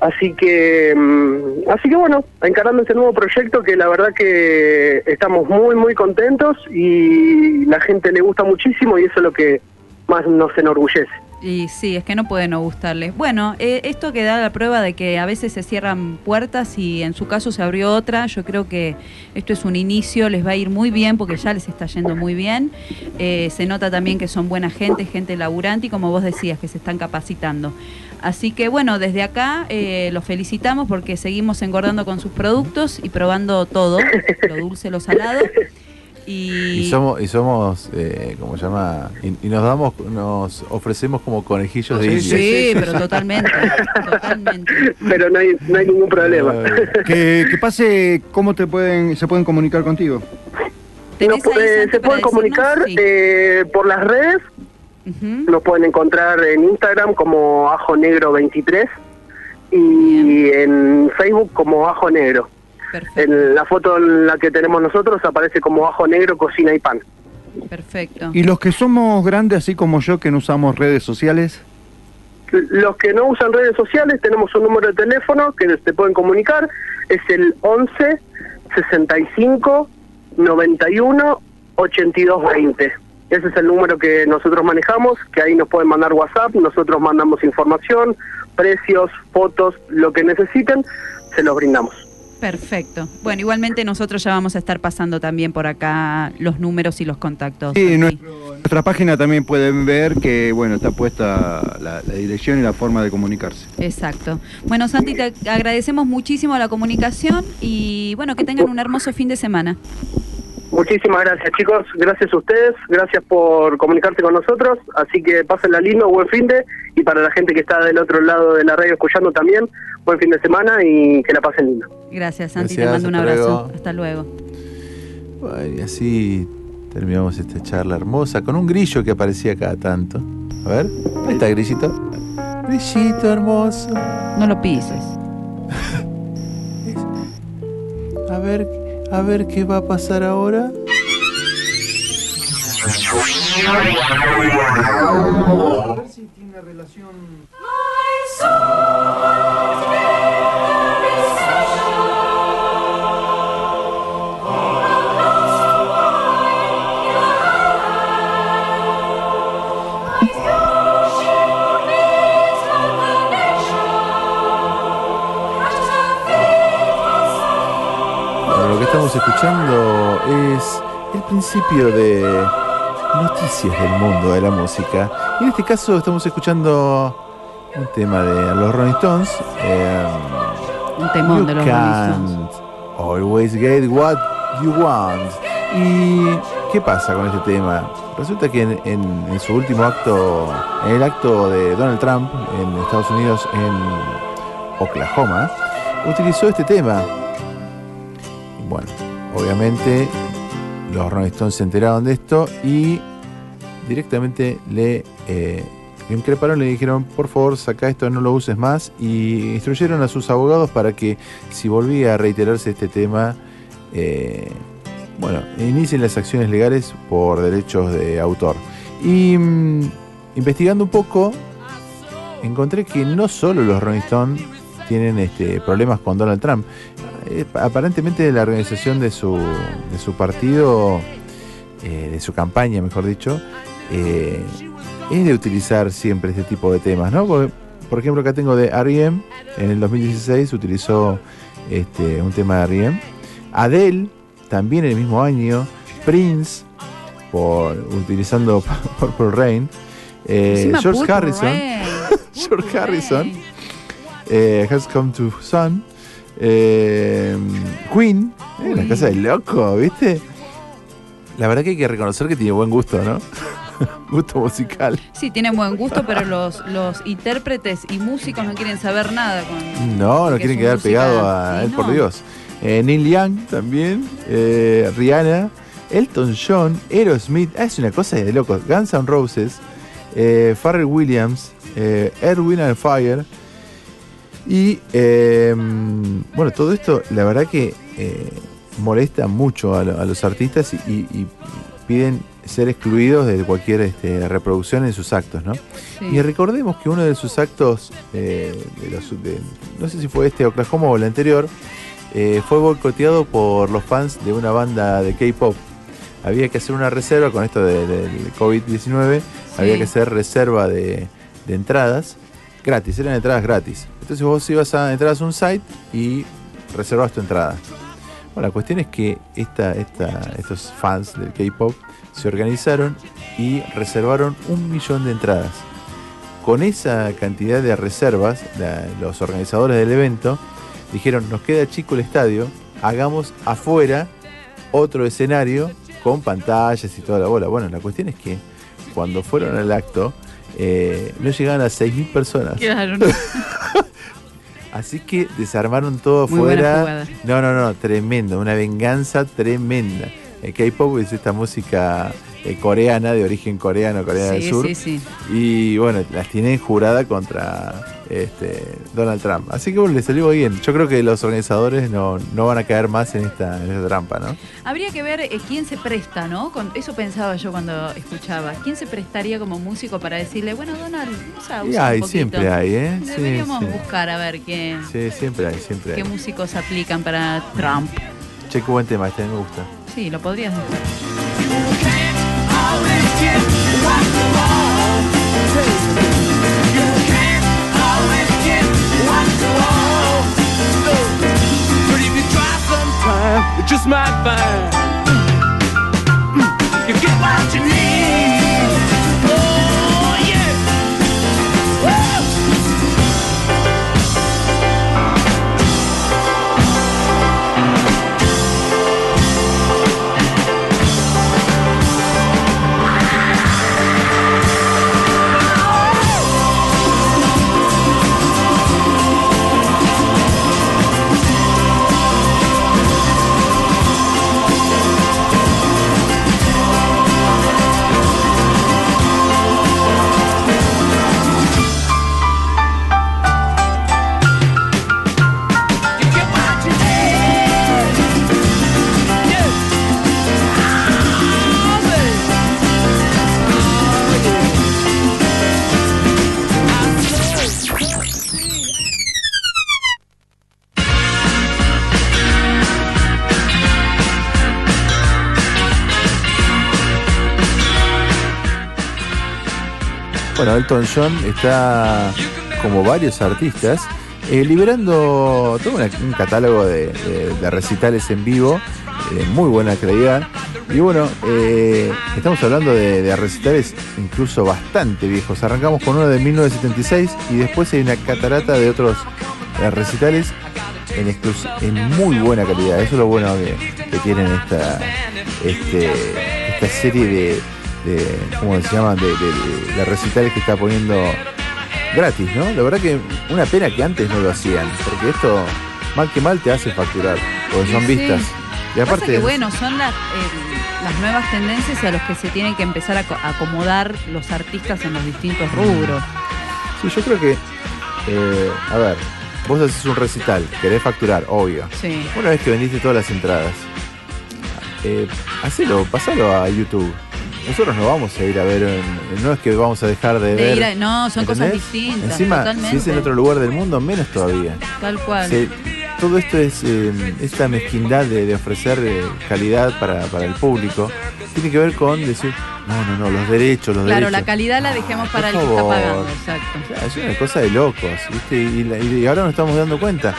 así que, mm, así que bueno, encarando este nuevo proyecto que la verdad que estamos muy, muy contentos y la gente le gusta muchísimo y eso es lo que más nos enorgullece. Y sí, es que no puede no gustarles. Bueno, eh, esto que da la prueba de que a veces se cierran puertas y en su caso se abrió otra. Yo creo que esto es un inicio, les va a ir muy bien porque ya les está yendo muy bien. Eh, se nota también que son buena gente, gente laburante y como vos decías, que se están capacitando. Así que bueno, desde acá eh, los felicitamos porque seguimos engordando con sus productos y probando todo, lo dulce, lo salado. Y, Y somos, y somos eh, ¿cómo se llama? Y, y nos damos, nos ofrecemos como conejillos de Sí, India. Sí, pero totalmente, totalmente. Pero no hay, no hay ningún problema. Que, que pase, ¿cómo te pueden, se pueden comunicar contigo? ¿Tenés Nos- ahí, eh, se pueden comunicar? Sí. eh, por las redes, Ujú. nos pueden encontrar en Instagram como Ajo Negro 23 y Bien. en Facebook como Ajo Negro. Perfecto, En la foto en la que tenemos nosotros aparece como Ajo Negro Cocina y Pan. perfecto. Y los que somos grandes, así como yo, que no usamos redes sociales, Los que no usan redes sociales tenemos un número de teléfono que se pueden comunicar, es el 11 65 91 82 20. Ese es el número que nosotros manejamos, que ahí nos pueden mandar WhatsApp, nosotros mandamos información, precios, fotos, lo que necesiten, se los brindamos. Perfecto. Bueno, igualmente nosotros ya vamos a estar pasando también por acá los números y los contactos. Sí, nuestro- nuestra página también pueden ver que bueno está puesta la, la dirección y la forma de comunicarse. Exacto. Bueno, Santi, te agradecemos muchísimo la comunicación y bueno, que tengan un hermoso fin de semana. Muchísimas gracias chicos, gracias a ustedes, gracias por comunicarse con nosotros, así que pásenla lindo, buen fin de, y para la gente que está del otro lado de la radio escuchando también, buen fin de semana y que la pasen lindo. Gracias, Santi. Gracias, te mando un abrazo. luego. Hasta luego. Bueno, y así terminamos esta charla hermosa con un grillo que aparecía cada tanto. A ver, ahí está grillito. Grillito hermoso. No lo pises. A ver, a ver qué va a pasar ahora. A ver si tiene relación. Estamos escuchando es el principio de noticias del mundo de la música. Y en este caso estamos escuchando un tema de los Rolling Stones. eh, Un temón de los Rolling Stones. can't always get what you want. ¿Y qué pasa con este tema? Resulta que en, en- en su último acto, en el acto de Donald Trump en Estados Unidos, en Oklahoma, utilizó este tema. Bueno, obviamente los Rolling se enteraron de esto y directamente le, eh, le increparon, le dijeron, por favor, saca esto, no lo uses más, y instruyeron a sus abogados para que si volvía a reiterarse este tema, eh, bueno, inicien las acciones legales por derechos de autor. Y mm, investigando un poco, encontré que no solo los Rolling tienen este, problemas con Donald Trump. Eh, aparentemente la organización de su, de su partido, eh, de su campaña, mejor dicho, eh, es de utilizar siempre este tipo de temas, ¿no? Porque, por ejemplo, acá tengo de R.E.M. En el 2016 utilizó este, un tema de R.E.M. Adele, también en el mismo año. Prince, por, utilizando Purple Rain. Eh, George Purple Harrison. Rain. George Harrison. Eh, Has Come to Sun. eh, Queen, eh, la casa del loco, ¿viste? La verdad que hay que reconocer que tiene buen gusto, ¿no? gusto musical. Sí, tiene buen gusto, pero los, los intérpretes y músicos no quieren saber nada con. No, no quieren quedar pegados a Sí, él, por. Dios. Eh, Neil Young también, eh, Rihanna, Elton John, Aerosmith, ah, es una cosa de locos. Guns N' Roses, eh, Pharrell Williams, eh, Erwin and Fire. Y eh, bueno, todo esto, la verdad que eh, molesta mucho a, lo- a los artistas y, piden ser excluidos de cualquier este, reproducción en sus actos, ¿no? Sí. Y recordemos que uno de sus actos, eh, de los- de- no sé si fue este Oklahoma o el anterior, eh, fue boicoteado por los fans de una banda de K-pop. Había que hacer una reserva con esto de- del COVID-19, había que hacer reserva de entradas gratis, eran entradas gratis. Entonces vos ibas a entrar a un site y reservas tu entrada. Bueno, la cuestión es que esta, esta, estos fans del K-pop se organizaron y reservaron un millón de entradas. Con esa cantidad de reservas, los organizadores del evento dijeron, nos queda chico el estadio, hagamos afuera otro escenario con pantallas y toda la bola. Bueno, la cuestión es que cuando fueron al acto, eh, no llegaban a 6.000 personas. Claro, no. Así que desarmaron todo Muy afuera. No, no, no, tremendo, una venganza tremenda. El K-pop es esta música eh, coreana, de origen coreano, Corea del Sur. sí, sí. Y bueno, las tienen jurada contra este, Donald Trump. Así que bueno, le salió bien. Yo creo que los organizadores no, no van a caer más en esta, en esta trampa, ¿no? Habría que ver eh, quién se presta, ¿no? Con, eso pensaba yo cuando escuchaba. ¿Quién se prestaría como músico para decirle, bueno, Donald, usa, Y usa hay, un poquito? siempre hay, ¿eh? Sí, Deberíamos sí. buscar a ver qué, Sí, siempre hay, siempre qué hay. músicos aplican para Trump. Che, qué buen tema, este me gusta. Sí, lo podrías dejar. Just might find mm. you get what you need. Bueno, Elton John está, como varios artistas, eh, liberando todo un catálogo de, recitales en vivo de muy buena calidad. Y bueno, eh, estamos hablando de, recitales incluso bastante viejos. Arrancamos con uno de 1976 y después hay una catarata de otros eh, recitales en, en muy buena calidad. Eso es lo bueno que, que tienen esta, este, esta serie de, de- ¿cómo se llama? De, de- de recitales que está poniendo gratis, ¿no? La verdad que una pena que antes no lo hacían, porque esto mal que mal te hace facturar, porque son Sí, vistas. Y Pasa aparte, que bueno, son las, eh, las nuevas tendencias a los que se tienen que empezar a co- a acomodar los artistas en los distintos rubros. sí, yo creo que, eh, a ver, vos haces un recital, querés facturar, obvio. Sí. Una vez que vendiste todas las entradas, eh, hacelo, pasalo a YouTube. Nosotros no vamos a ir a ver, en- no es que vamos a dejar de, De ver. ir a- no, son cosas ¿entendés? distintas. Encima, totalmente. si es en otro lugar del mundo, menos todavía. Tal cual. Se- todo esto es eh, esta mezquindad de, de ofrecer eh, calidad para, para el público. Tiene que ver con decir, no, no, no, los derechos, los Claro, derechos. la calidad la dejemos Ah, para el por que está favor. pagando, exacto. Es una cosa de locos, ¿viste? Y, la- y ahora nos estamos dando cuenta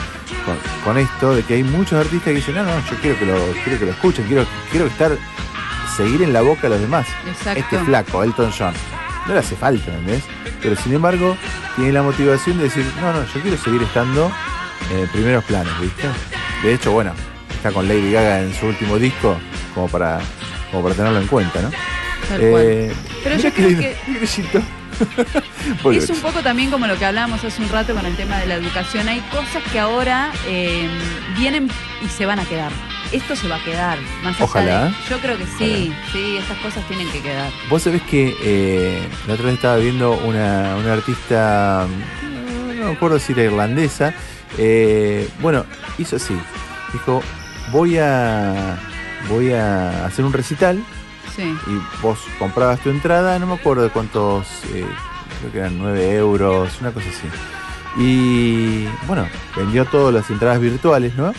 con, con esto de que hay muchos artistas que dicen, no, no, yo quiero que lo, quiero que lo escuchen, quiero, quiero estar, seguir en la boca de los demás. Exacto. Este flaco, Elton John. No le hace falta, ¿entendés? Pero sin embargo, tiene la motivación de decir, no, no, yo quiero seguir estando en primeros planos, ¿viste? De hecho, bueno, está con Lady Gaga en su último disco, como para, como para tenerlo en cuenta, ¿no? Tal cual. Eh, Pero yo creo que-. Muy Es un poco también como lo que hablábamos hace un rato con el tema de la educación. Hay cosas que ahora eh, vienen y se van a quedar. Esto se va a quedar. Más Ojalá. de- yo creo que sí, sí, estas cosas tienen que quedar. Vos sabés que eh, la otra vez estaba viendo una, una artista, no, no me acuerdo si era irlandesa, eh, bueno, hizo así, dijo, voy a, voy a hacer un recital Sí. y vos comprabas tu entrada, no me acuerdo de cuántos, eh, creo que eran 9 euros, una cosa así. Y bueno, vendió todas las entradas virtuales, ¿no?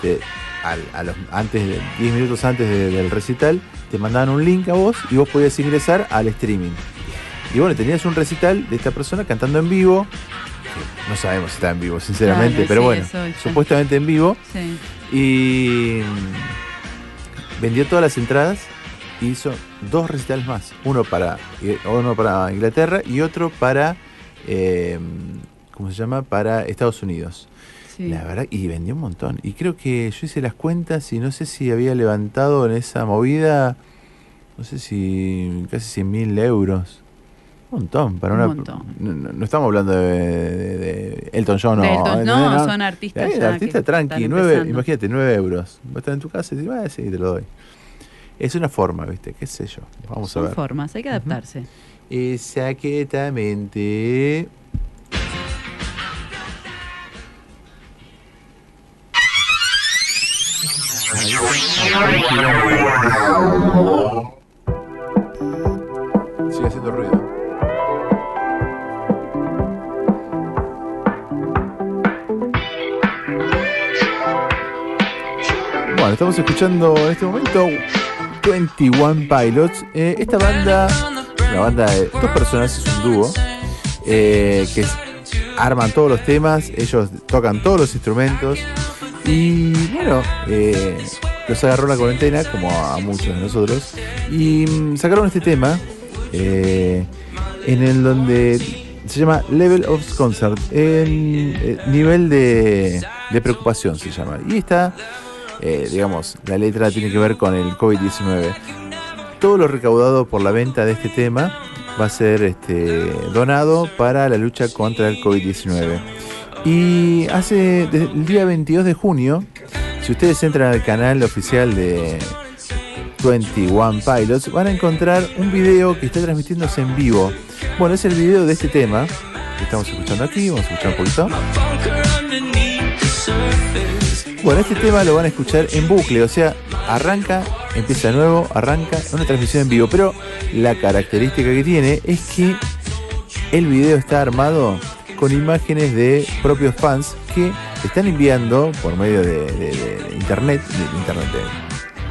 Te- al- a los, antes de, 10 minutos antes de- del recital, te mandaban un link a vos y vos podías ingresar al streaming. Y bueno, tenías un recital de esta persona cantando en vivo. No sabemos si está en vivo, sinceramente, Claro, pero sí, bueno, eso supuestamente en vivo. Sí. Y mm, vendió todas las entradas y hizo dos recitales más. Uno para, uno para Inglaterra y otro para, eh, ¿cómo se llama? Para Estados Unidos. Sí. La verdad, y vendió un montón. Y creo que yo hice las cuentas y no sé si había levantado en esa movida, no sé si casi 100 mil euros. Un montón, para Un una... montón. No, no- no estamos hablando de, de- de Elton John, no. De Elton- ¿entendés? no, son artistas Eh, ya artista tranqui, nueve, imagínate, 9 euros. Vas a estar en tu casa y dices, ah, sí, te lo doy. Es una forma, ¿viste? ¿Qué sé yo? Vamos a Son ver. formas, hay que adaptarse. Exactamente. Sigue haciendo ruido. Bueno, estamos escuchando en este momento 21 Pilots. Eh, esta banda, una banda de dos personas, es un dúo, eh, que arman todos los temas, ellos tocan todos los instrumentos y bueno, eh, los agarró la cuarentena, como a muchos de nosotros, y mm, sacaron este tema eh, en el donde se llama Level of Concert, en eh, nivel de, preocupación se llama. Y está, digamos, la letra tiene que ver con el COVID-19. Todo lo recaudado por la venta de este tema va a ser este, donado para la lucha contra el COVID-19. Y hace el día 22 de junio, si ustedes entran al canal oficial de 21 Pilots, van a encontrar un video que está transmitiéndose en vivo. Bueno, es el video de este tema que estamos escuchando aquí. Vamos a escuchar un poquito. Bueno, este tema lo van a escuchar en bucle, o sea, arranca, empieza de nuevo, arranca, una transmisión en vivo. Pero la característica que tiene es que el video está armado con imágenes de propios fans que están enviando por medio de, internet, de, internet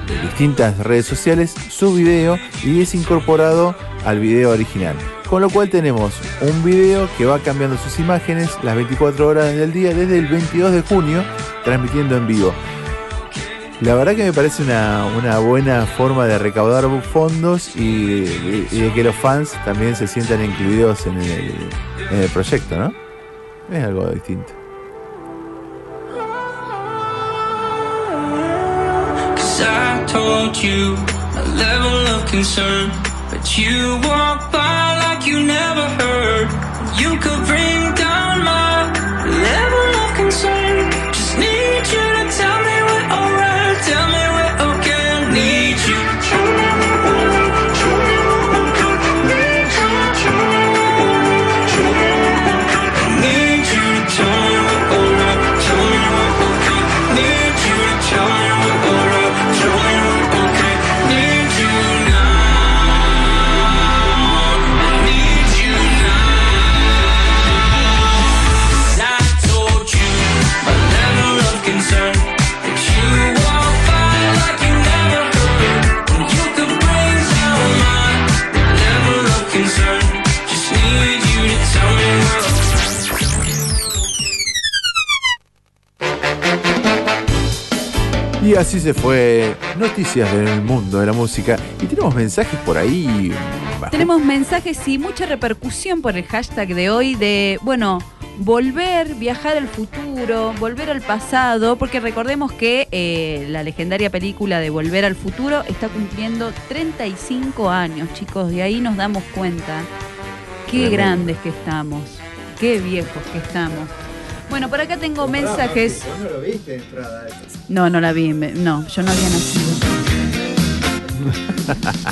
de, de distintas redes sociales, su video y es incorporado al video original. Con lo cual tenemos un video que va cambiando sus imágenes las 24 horas del día desde el 22 de junio, transmitiendo en vivo. La verdad que me parece una, una buena forma de recaudar fondos y, de que los fans también se sientan incluidos en el, proyecto, ¿no? Es algo distinto. Could bring down my level of concern. Tell me así se fue Noticias del mundo de la música. Y tenemos mensajes por ahí. Tenemos mensajes y mucha repercusión por el hashtag de hoy de, bueno, volver, viajar al futuro, volver al pasado, porque recordemos que eh, la legendaria película de Volver al futuro está cumpliendo 35 años, chicos, y ahí nos damos cuenta qué grandes que estamos, qué viejos que estamos. Bueno, por acá tengo mensajes. no lo viste entrada. No, no la vi, me- no, yo no había nacido.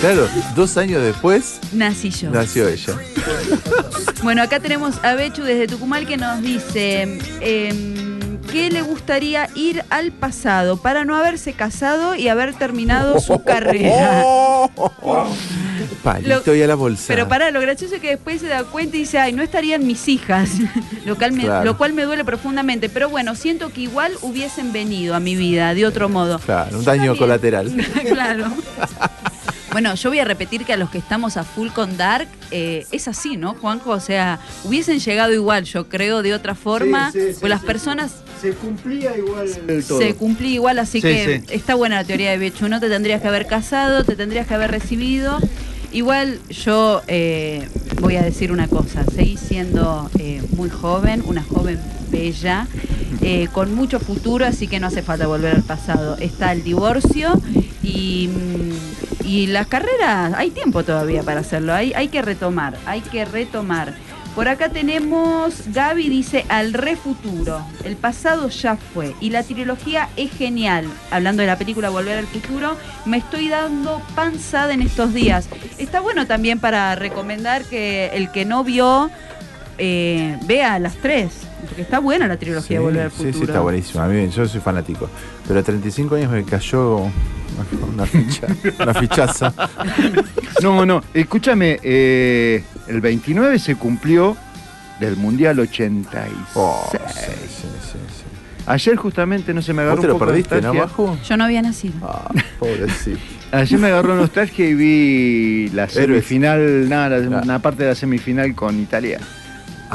Claro, dos años después Nací yo. nació ella. Bueno, acá tenemos a Bechu desde Tucumán que nos dice em, que le gustaría ir al pasado para no haberse casado y haber terminado su carrera. Palito Lo- y a la bolsa. Pero para lo gracioso es que después se da cuenta y dice, ay, no estarían mis hijas, lo cual, me, Claro. lo cual me duele profundamente. Pero bueno, siento que igual hubiesen venido a mi vida de otro modo. Claro, un Yo daño también. colateral. claro. Bueno, yo voy a repetir que a los que estamos a full con Dark, eh, es así, ¿no, Juanjo? O sea, hubiesen llegado igual, yo creo, de otra forma, Sí, sí, sí, pues las sí. personas Se cumplía igual el todo. se cumplía igual, así Sí, que sí. está buena la teoría de Bechu, no te tendrías que haber casado, te tendrías que haber recibido. Igual yo eh, voy a decir una cosa, seguí siendo eh, muy joven, una joven bella, eh, con mucho futuro, así que no hace falta volver al pasado. Está el divorcio y, mm, y las carreras, hay tiempo todavía para hacerlo, hay, hay que retomar, hay que retomar. Por acá tenemos, Gaby dice, al refuturo. El pasado ya fue. Y la trilogía es genial. Hablando de la película Volver al Futuro, me estoy dando panzada en estos días. Está bueno también para recomendar que el que no vio, eh, vea las tres. Porque está buena la trilogía Sí, de Volver al sí, Futuro. sí, está buenísimo. A mí, yo soy fanático. Pero a 35 años me cayó una ficha, una fichaza. No, no, escúchame, eh, el 29 se cumplió del Mundial 86. Oh, sí, sí, sí, sí. Ayer justamente no se me agarró ¿Vos te un lo poco perdiste, no. Majo? Yo no había nacido. Ah, pobrecito. Ayer me agarró nostalgia y vi la semifinal, nada, la- una parte de la semifinal con Italia.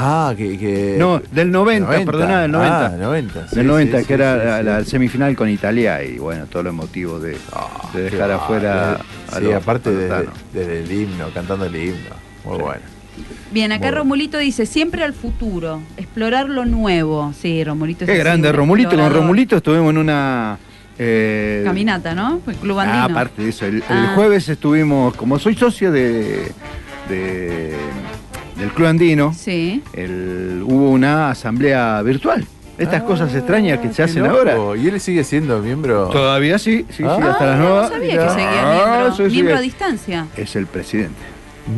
Ah, que. que No, del 90, perdona, del 90. Ah, 90. sí, del 90, sí, que sí, era sí, la, sí. la semifinal con Italia y bueno, todo lo emotivo de, de qué dejar afuera a Sí, los- aparte los desde, desde el himno, cantando el himno. Muy Sí. bueno. Bien, acá Bueno. Romulito dice, siempre al futuro, explorar lo nuevo. Sí, Romulito es Qué grande, Romulito. Con. Romulito estuvimos en una. eh, Caminata, ¿no? El club Ah, andino. aparte de eso, el, el Ah. jueves estuvimos, como soy socio de, de- del Club Andino, Sí. el- hubo una asamblea virtual. Estas Ah, cosas extrañas que se hacen loco. ahora. ¿Y él sigue siendo miembro? Todavía sí, sí, sí, Ah, hasta las no, nuevas. no sabía que seguía Ah, miembro, sí, sí, miembro a distancia. Es el presidente.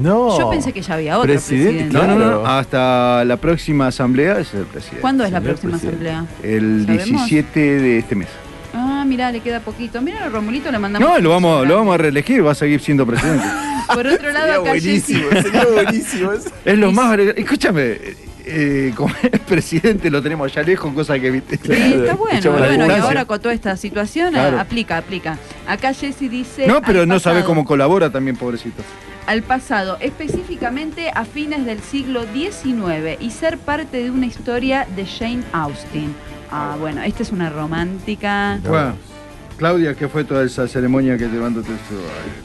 No. Yo pensé que ya había otro Presidente, presidente. No, no, no, hasta la próxima asamblea es el presidente. ¿Cuándo es la próxima presidente. asamblea? El ¿Sabemos? 17 de este mes. Ah, mirá, le queda poquito. Mira, a Romulito le mandamos. No, lo vamos, lo vamos a reelegir, va a seguir siendo presidente. Por otro lado, Sería acá buenísimo, sería buenísimo. Es lo más. Escúchame, eh, como el presidente lo tenemos allá lejos, cosa que viste. Sí, está bueno. Bueno, y ahora con toda esta situación Claro. aplica, aplica. Acá Jessy dice. No, pero no sabe cómo colabora también, pobrecito. al pasado, específicamente a fines del siglo XIX, y ser parte de una historia de Jane Austen. Ah, bueno, esta es una romántica. Bueno, Claudia, ¿qué fue toda esa ceremonia que te mandó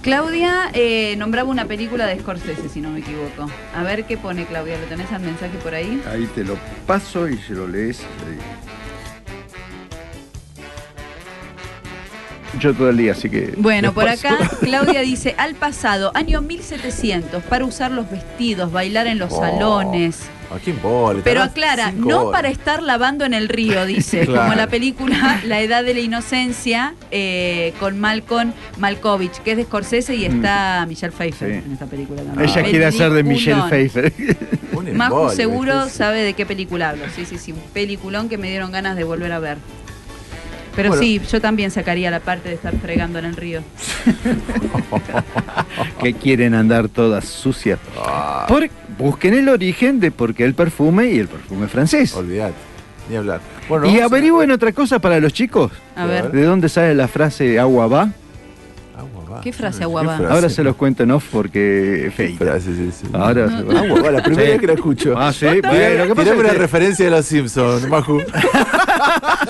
Claudia eh, nombraba una película de Scorsese, si no me equivoco. A ver qué pone Claudia, ¿lo tenés al mensaje por ahí? Ahí te lo paso y se lo lees. ahí. Todo el día, así que. Bueno, por acá Claudia dice, al pasado, año 1700, para usar los vestidos, bailar en los Oh, salones. ¿A quién importa? Pero aclara, no horas. para estar lavando en el río, dice, Claro. como la película La Edad de la Inocencia eh, con Malcolm Malkovich, que es de Scorsese y está Michelle Pfeiffer Sí. en esta película también. Ella quiere hacer de Michelle. Pfeiffer. Embole, seguro sabe de qué película hablo. Sí, sí, sí, un peliculón que me dieron ganas de volver a ver. Pero Bueno. sí, yo también sacaría la parte de estar fregando en el río. que quieren andar todas sucias. Ah, Por- busquen el origen de por qué el perfume y el perfume francés. olvidate. Ni hablar. Bueno, y a- averigüen otra cosa para los chicos. A ver, ¿De dónde sale la frase agua va? Agua va. ¿qué frase ¿Qué agua va? frase? Ahora se los cuento en off porque es ¿Qué feita. frase es esa? Ahora No. se va. Agua va, la primera Sí. vez que la escucho. Ah, sí. Bueno, lo que pasa es una que- referencia de los Simpsons, Maju.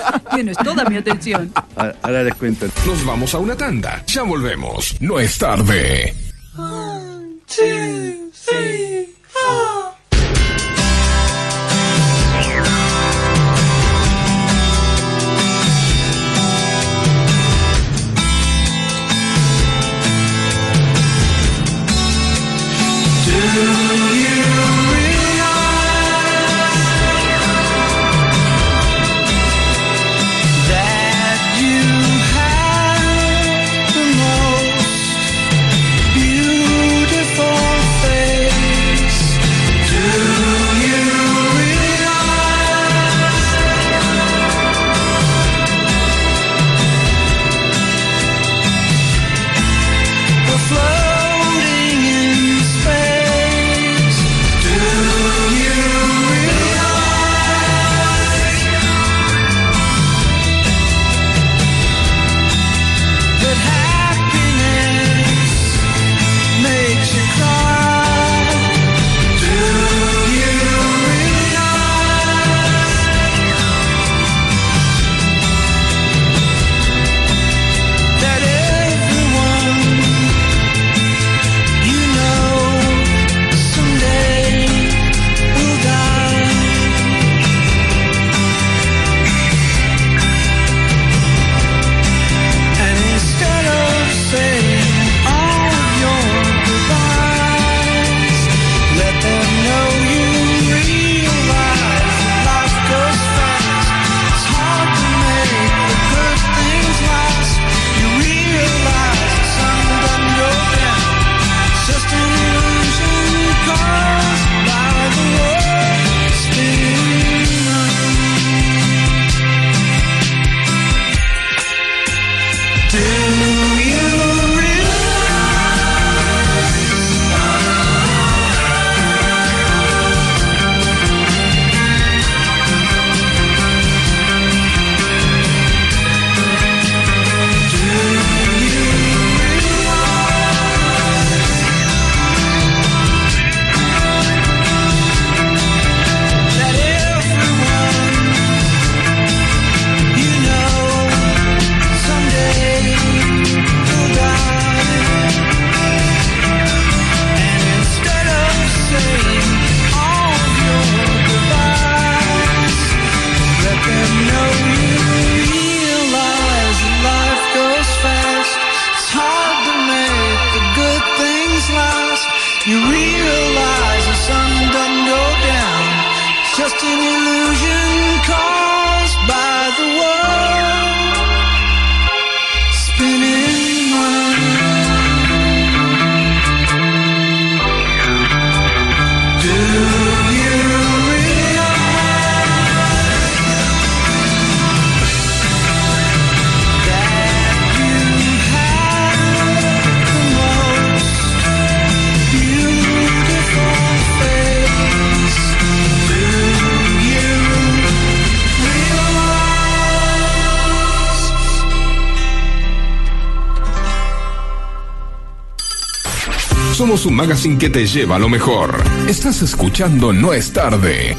Tienes toda mi atención. Ahora- Ahora les cuento. Nos vamos a una tanda. Ya volvemos. No es tarde. that Somos un magazine que te lleva a lo mejor. Estás escuchando No es tarde.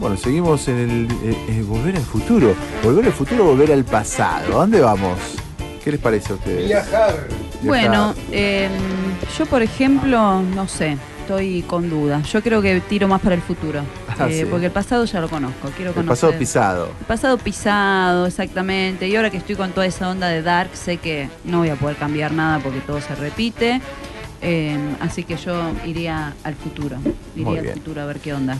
Bueno, seguimos en el eh, eh, volver al futuro. Volver al futuro, volver al pasado. ¿A dónde vamos? ¿Qué les parece a ustedes? Viajar. Bueno, eh, yo por ejemplo, no sé, estoy con dudas. Yo creo que tiro más para el futuro. Ah, eh, sí. Porque el pasado ya lo conozco. Quiero El conocer. pasado pisado. El pasado pisado, exactamente. Y ahora que estoy con toda esa onda de Dark, sé que no voy a poder cambiar nada porque todo se repite. Eh, así que yo iría al futuro. Iría al futuro a ver qué onda.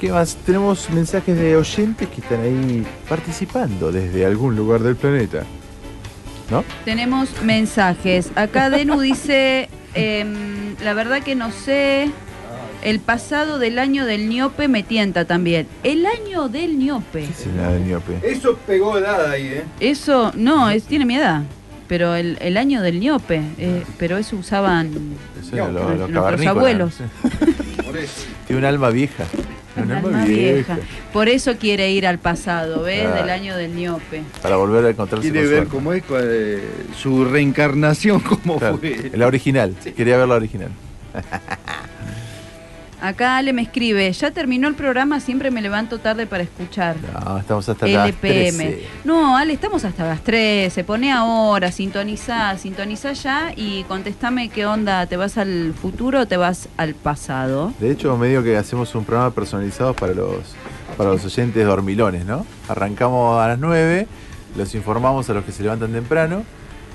¿Qué más? Tenemos mensajes de oyentes que están ahí participando desde algún lugar del planeta. ¿No? Tenemos mensajes. Acá Denu dice, em, la verdad que no sé, el pasado del año del ñope me tienta también. El año del ñope. ¿Qué es la del ñope? Eso pegó edad ahí, ¿eh? Eso, no, es, tiene mi edad. Pero el, el año del ñope, eh, pero eso usaban Eso era lo- nuestros los cavernícolas. abuelos. Por eso. Tiene un alma vieja. Alma alma vieja. vieja. Por eso quiere ir al pasado, ¿ves? Claro. Del año del ñope. Para volver a encontrarse Quiere con ver su cómo es eh, su reencarnación, cómo Claro, fue. La original. Quería ver la original. Acá Ale me escribe, ya terminó el programa, siempre me levanto tarde para escuchar. No, estamos hasta las LPM. 13. No, Ale, estamos hasta las 13. Pone ahora, sintonizá, sintonizá ya y contestame qué onda, ¿te vas al futuro o te vas al pasado? De hecho, medio que hacemos un programa personalizado para los, para los oyentes dormilones, ¿no? Arrancamos a las 9, los informamos a los que se levantan temprano,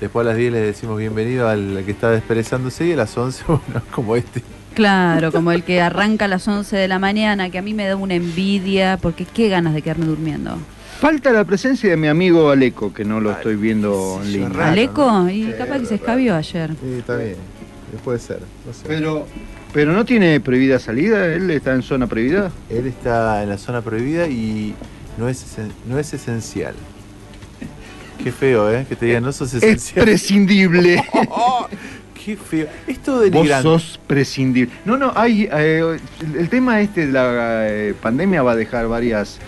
después a las 10 les decimos bienvenido al que está desperezándose y a las 11, bueno, como este. Claro, como el que arranca a las 11 de la mañana, que a mí me da una envidia, porque qué ganas de quedarme durmiendo. Falta la presencia de mi amigo Aleco, que no lo estoy viendo en línea. raro, ¿Aleco? ¿no? Y Sí, capaz que se escabió ayer. Sí, está bien. Puede ser, no sé. Pero, pero no tiene prohibida salida, él está en zona prohibida. Él está en la zona prohibida y no es, esen- no es esencial. Qué feo, ¿eh? Que te digan, no sos Es esencial. prescindible. Qué feo. Esto Vos denigrante. sos prescindible. No, no, hay eh, el, el tema este de la eh, pandemia va a dejar varias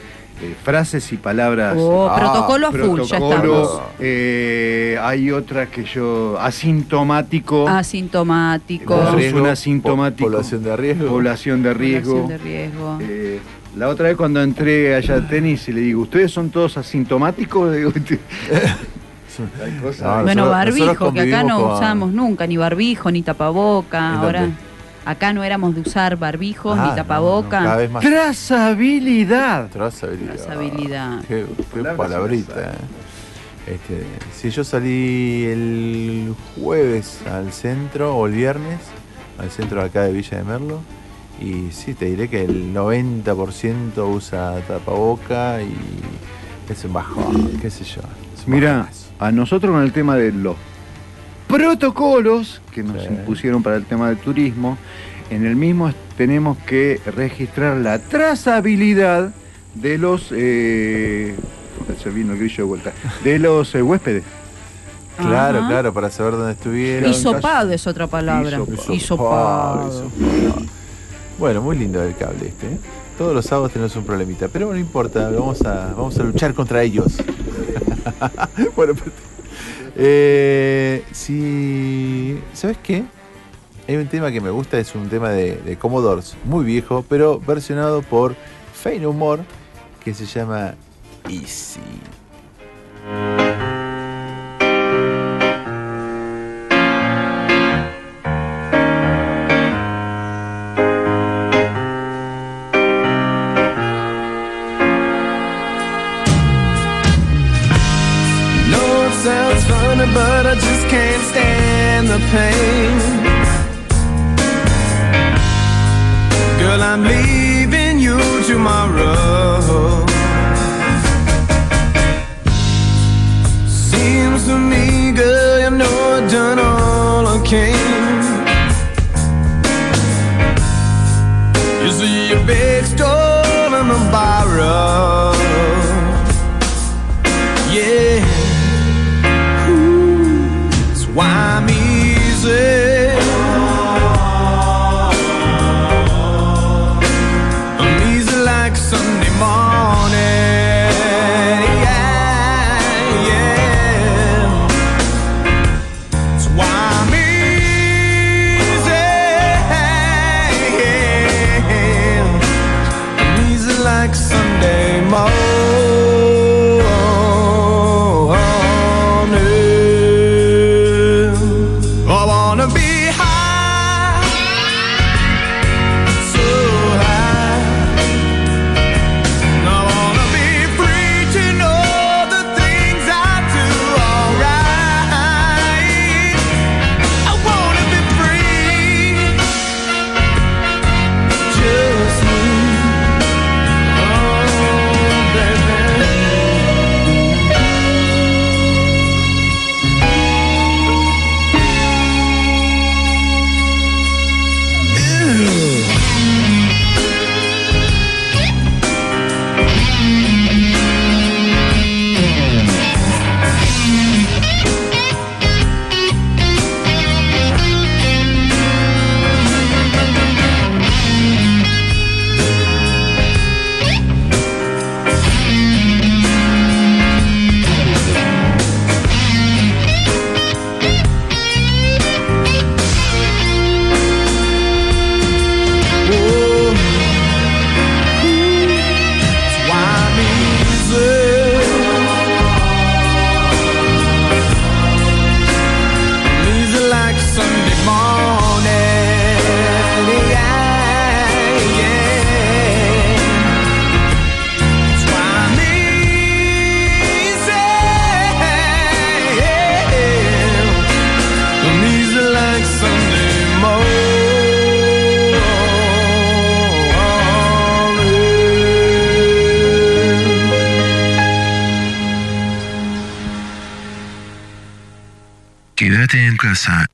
eh, frases y palabras. Oh, Ah, protocolo a full, ya Protocolo, estamos. eh, hay otra que yo asintomático. Asintomático. Vos un asintomático. po- población de riesgo. Población de riesgo. Población de riesgo. Eh, la otra vez cuando entré allá a tenis y le digo, ¿ustedes son todos asintomáticos? Digo, hay cosas- No, Bueno, nosotros- barbijo, nosotros que acá no con- usamos nunca, ni barbijo, ni tapaboca. ¿En Ahora, acá no éramos de usar barbijos, Ah, ni no, tapaboca. no, cada vez más. Trazabilidad. Trazabilidad. Trazabilidad. Qué, palabrita. eh. Este, si yo salí el jueves al centro o el viernes, al centro de acá de Villa de Merlo, y sí, te diré que el 90% usa tapaboca y es un bajón, qué sé yo. Mira. A nosotros con el tema de los protocolos que nos Sí. impusieron para el tema del turismo, en el mismo tenemos que registrar la trazabilidad de los... Eh, se vino el grillo de vuelta. De los eh, huéspedes. Claro, Ajá. claro, para saber dónde estuvieron. Hisopado es otra palabra. Hisopado. Bueno, muy lindo el cable este. ¿eh? Todos los sábados tenemos un problemita, pero no importa, vamos a, vamos a luchar contra ellos. bueno, pero- eh, si. ¿Sabes qué? Hay un tema que me gusta, es un tema de, de Commodores, muy viejo, pero versionado por Fein Humor, que se llama Easy. Pain. Girl, I'm leaving casa.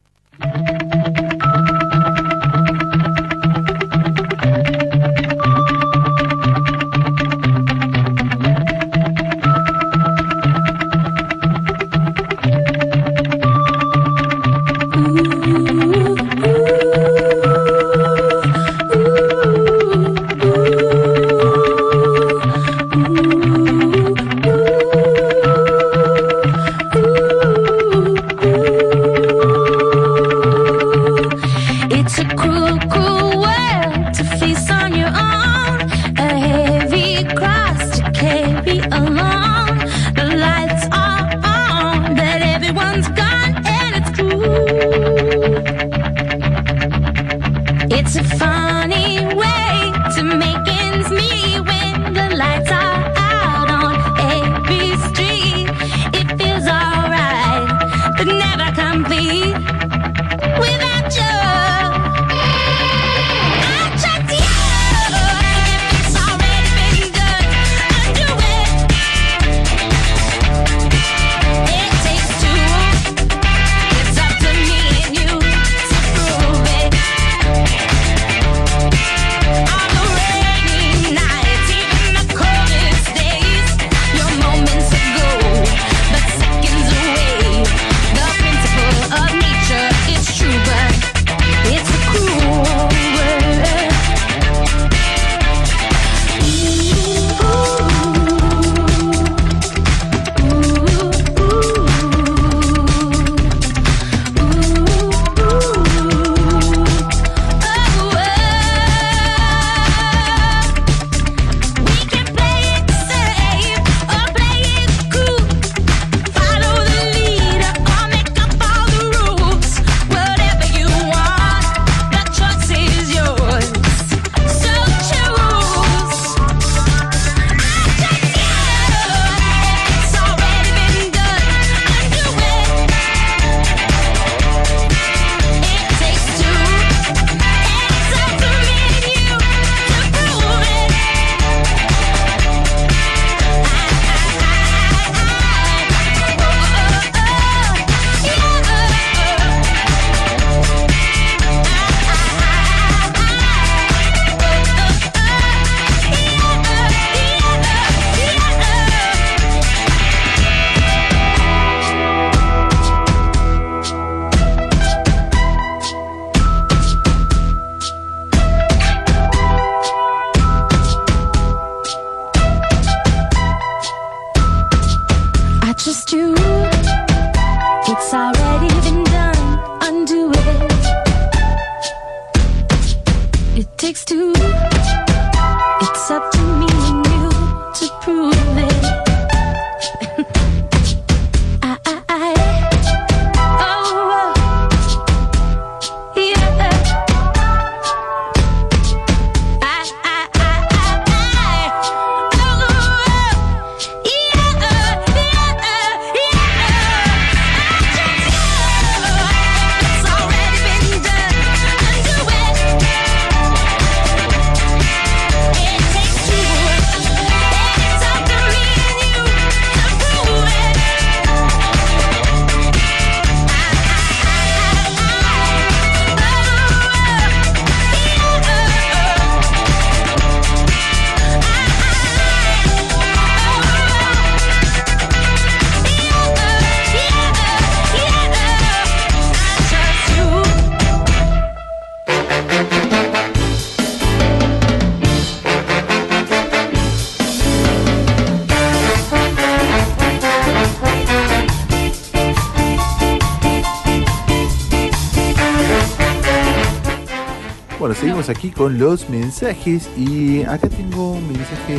Con los mensajes y acá tengo un mensaje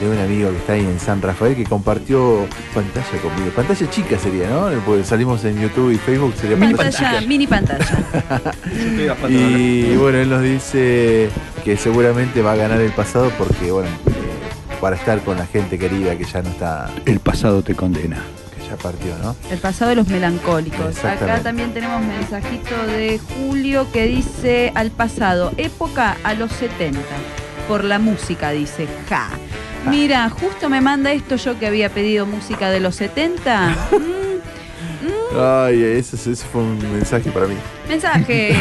de un amigo que está ahí en San Rafael que compartió pantalla conmigo. Pantalla chica sería, ¿no? Porque salimos en YouTube y Facebook, sería pantalla Pantalla, chica. mini pantalla. Y bueno, él nos dice que seguramente va a ganar el pasado porque, bueno, eh, para estar con la gente querida que ya no está, El pasado te condena. que ya partió, ¿no? El pasado de los melancólicos. Acá también tenemos mensajito de Julio que dice al pasado, época a los 70. Por la música, dice, ja. Mira, justo me manda esto yo que había pedido música de los 70. Mm, mm, Ay, ese, ese fue un mensaje para mí. Mensaje.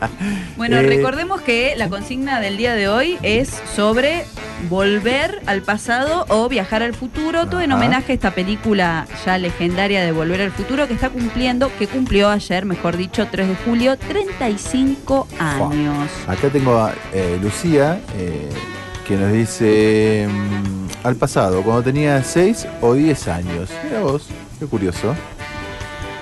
Bueno, Eh. recordemos que la consigna del día de hoy es sobre volver al pasado o viajar al futuro, todo en homenaje a esta película ya legendaria de Volver al Futuro que está cumpliendo, que cumplió ayer, mejor dicho, 3 de julio, 35 años. Acá tengo a eh, Lucía, eh, que nos dice mm, al pasado, cuando tenía 6 o 10 años. Mira vos, qué curioso.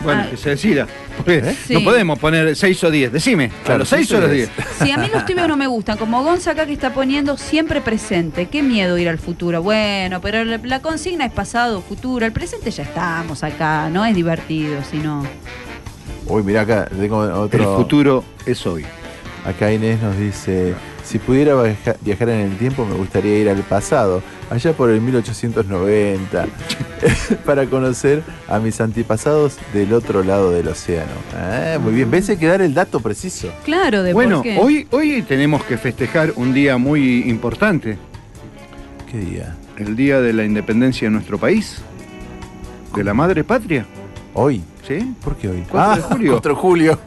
Bueno, Ah. que se decida. ¿Eh? Sí. No podemos poner 6 o 10. Decime, ¿a Claro, los 6 o los 10? Si a mí los tibios no me gustan, como Gonza acá que está poniendo siempre presente, qué miedo ir al futuro. Bueno, pero la, consigna es pasado, futuro, el presente ya estamos acá, no es divertido, sino... Uy, mira acá, tengo El futuro es hoy. Acá Inés nos dice, si pudiera viaja- viajar en el tiempo me gustaría ir al pasado, allá por el 1890, para conocer a mis antepasados del otro lado del océano. Ah, muy bien, ves que dar el dato preciso. Claro, de Bueno, por qué. hoy, hoy tenemos que festejar un día muy importante, ¿Qué día? el día de la independencia de nuestro país, de la madre patria. Hoy. ¿Sí? ¿Por qué hoy? 4 de julio. 4 de julio.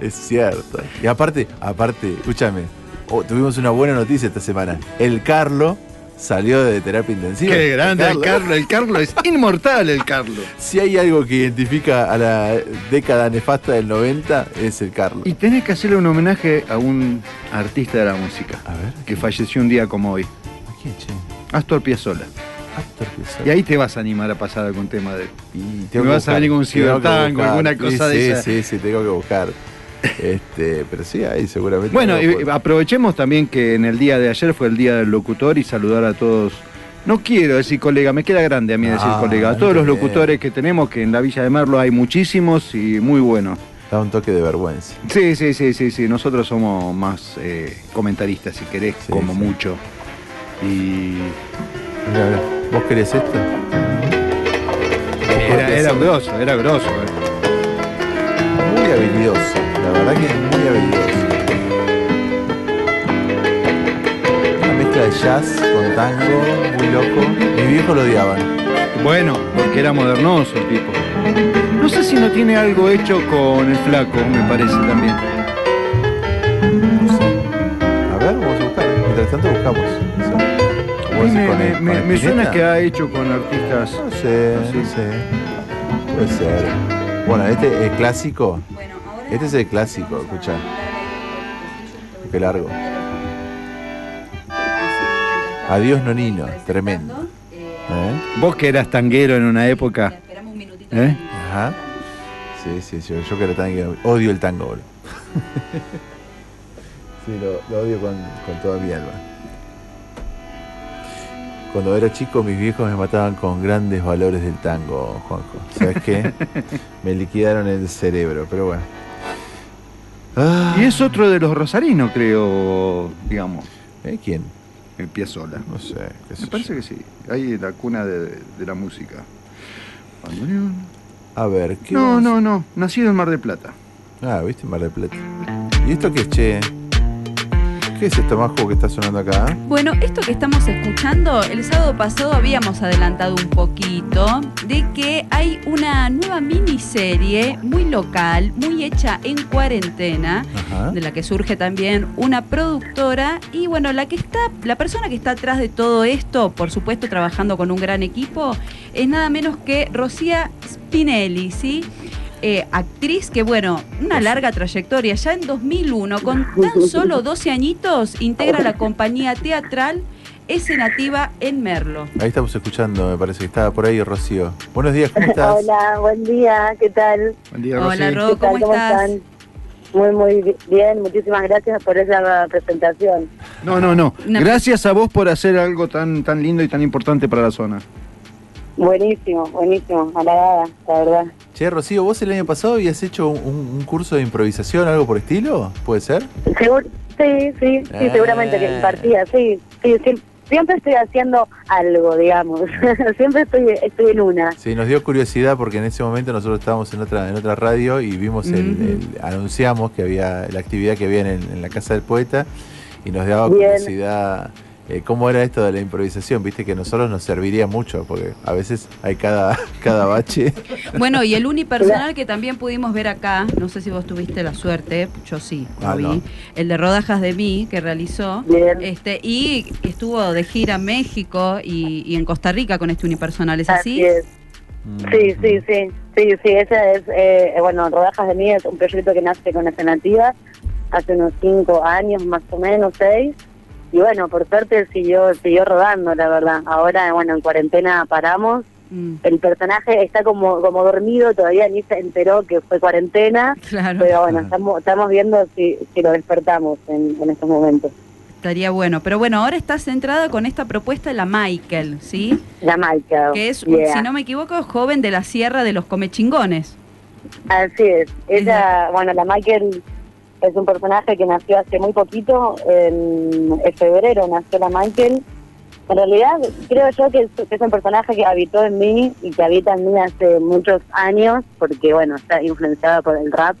es cierto. Y aparte, aparte, escúchame, oh, tuvimos una buena noticia esta semana. El Carlo salió de terapia intensiva. Qué grande el Carlos, el Carlos es inmortal el Carlos. Si hay algo que identifica a la década nefasta del 90, es el Carlo. Y tenés que hacerle un homenaje a un artista de la música A ver, que falleció un día como hoy, ¿a quién, che? Astor Piazzolla. Y ahí te vas a animar a pasar algún tema de Y que vas a venir con un cibertango, buscar. alguna Sí, cosa de sí, esa. Sí, sí, tengo que buscar. Este, pero sí, ahí seguramente. Bueno, aprovechemos también que en el día de ayer fue el día del locutor y saludar a todos. No quiero decir colega, me queda grande a mí decir Ah, colega. A todos los locutores que tenemos, que en la Villa de Merlo hay muchísimos y muy buenos. da un toque de vergüenza. Sí, sí, sí, sí, sí. Nosotros somos más eh, comentaristas, si querés, Sí, como sí. mucho. Y ¿Vos querés esto? era, era grosso, era grosso. eh. Muy habilidoso, la verdad que es muy habilidoso. Una mezcla de jazz con tango, muy loco. Mis viejos lo odiaban. Bueno, porque era modernoso el tipo. No sé si no tiene algo hecho con el flaco, me parece también. No sé. A ver, vamos a buscar. Mientras tanto buscamos. A ¿Vos mí decís me, con el- me- con me- el me suena que ha hecho con artistas. No sé, no sé. Puede ser. Bueno, este es clásico. Bueno, ahora Este es el clásico, escucha. Qué largo. Adiós, Nonino. Tremendo. ¿Eh? Vos que eras tanguero en una época. Esperamos un minutito. ¿Eh? Ajá. Sí, sí, sí. Yo que era tango, odio el tango. sí, lo, lo odio con, con toda mi alma. Cuando era chico, mis viejos me mataban con grandes valores del tango, Juanjo. ¿Sabes qué? me liquidaron el cerebro, pero bueno. Ah, Y es otro de los rosarinos, creo, digamos, ¿eh? ¿Quién? el Piazzolla. No sé. qué sé Me yo. parece que sí. Ahí la cuna de, de la música. A ver, ¿qué No, vamos- no, no. Nacido en Mar del Plata. Ah, viste, Mar del Plata. ¿Y esto qué es, che? ¿Qué es esto majo que está sonando acá? Bueno, esto que estamos escuchando, el sábado pasado habíamos adelantado un poquito de que hay una nueva miniserie muy local, muy hecha en cuarentena, Ajá. de la que surge también una productora y bueno, la que está, la persona que está atrás de todo esto, por supuesto trabajando con un gran equipo, es nada menos que Rocía Spinelli, ¿sí? Eh, actriz que, bueno, una larga trayectoria. Ya en 2001, con tan solo 12 añitos, integra la compañía teatral Es Nativa en Merlo. Ahí estamos escuchando, me parece que estaba por ahí Rocío. Buenos días, ¿cómo estás? Hola, buen día, ¿qué tal? Buen día, Hola, Rosy. Ro. ¿cómo estás? están? Muy, muy bi- bien, muchísimas gracias por esa presentación. No, no, no. No. Gracias a vos por hacer algo tan, tan lindo y tan importante para la zona. Buenísimo, buenísimo, halagada, la verdad. Che, Rocío, ¿vos el año pasado habías hecho un, un curso de improvisación, algo por estilo? ¿Puede ser? Segur- sí, sí, sí, Ah. seguramente que impartía, sí, sí, sí, siempre estoy haciendo algo, digamos, siempre estoy, estoy en una. Sí, nos dio curiosidad porque en ese momento nosotros estábamos en otra en otra radio y vimos el, Ujú. el- anunciamos que había la actividad que había en, en la casa del poeta y nos daba Bien. curiosidad eh, cómo era esto de la improvisación. Viste que a nosotros nos serviría mucho, porque a veces hay cada, cada bache. Bueno, y el unipersonal que también pudimos ver acá, no sé si vos tuviste la suerte, yo sí, lo Ah, vi, no. el de Rodajas de mí que realizó, Bien. este y estuvo de gira en México y, y en Costa Rica con este unipersonal, ¿es así? Así es. Sí, sí, sí, sí, sí, ese es, eh, bueno, Rodajas de mí es un proyecto que nace con Alternativa hace unos cinco años, más o menos, seis, y bueno, por suerte siguió, siguió rodando, la verdad. Ahora, bueno, en cuarentena paramos, Mm, el personaje está como, como dormido, todavía ni se enteró que fue cuarentena, claro, pero bueno, estamos, estamos viendo si, si lo despertamos en, en estos momentos. estaría bueno. Pero bueno, ahora está centrada con esta propuesta de la Michael, ¿sí? La marca. Que es, yeah. si no me equivoco, joven de la Sierra de los Comechingones. Así es. Ella, bueno, la Michael es un personaje que nació hace muy poquito, en, en febrero nació la Michael. En realidad, creo yo que es, que es un personaje que habitó en mí y que habita en mí hace muchos años, porque, bueno, está influenciada por el rap,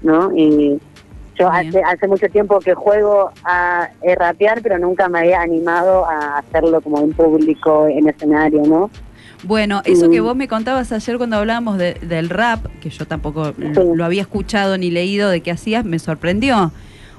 ¿no? Y yo hace, hace mucho tiempo que juego a eh, rapear, pero nunca me había animado a hacerlo como en público, en escenario, ¿no? Bueno, eso que Mm. vos me contabas ayer cuando hablábamos de- del rap, que yo tampoco lo había escuchado ni leído de qué hacías, me sorprendió.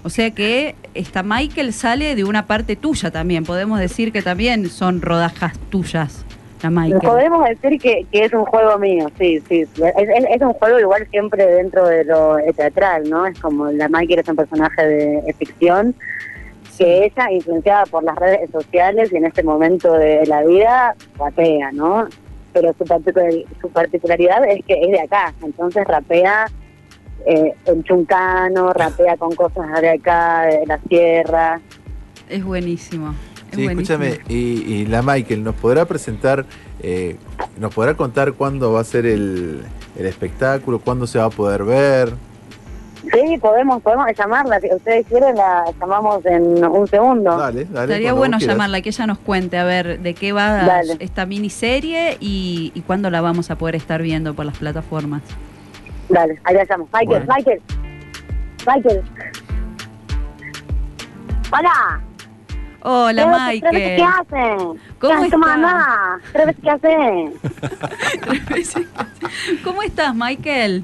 O sea que esta Michael sale de una parte tuya también. Podemos decir que también son rodajas tuyas, la Michael. Podemos decir que, que es un juego mío, sí, sí. Es, es- es un juego igual siempre dentro de lo teatral, ¿no? Es como la Michael es un personaje de, de ficción que ella, influenciada por las redes sociales y en este momento de la vida, rapea, ¿no? Pero su, particular- su particularidad es que es de acá, entonces rapea eh, en chuncano, rapea con cosas de acá, de la sierra. Es buenísimo. Es Sí, buenísimo. escúchame, y, y la Michael, ¿nos podrá presentar, eh, nos podrá contar cuándo va a ser el, el espectáculo, cuándo se va a poder ver? Sí, podemos, podemos llamarla, si ustedes quieren la llamamos en un segundo. Dale, dale. Estaría bueno llamarla, que ella nos cuente a ver de qué va Dale. esta miniserie y, y cuándo la vamos a poder estar viendo por las plataformas. Dale, ahí la llamo. Michael, Bueno. Michael. Michael. Hola. Hola, Tres- tres veces, Michael. ¿Qué hacen? ¿Cómo ¿Qué- está? mamá? ¿Tres veces qué hacen? ¿Cómo estás, Michael?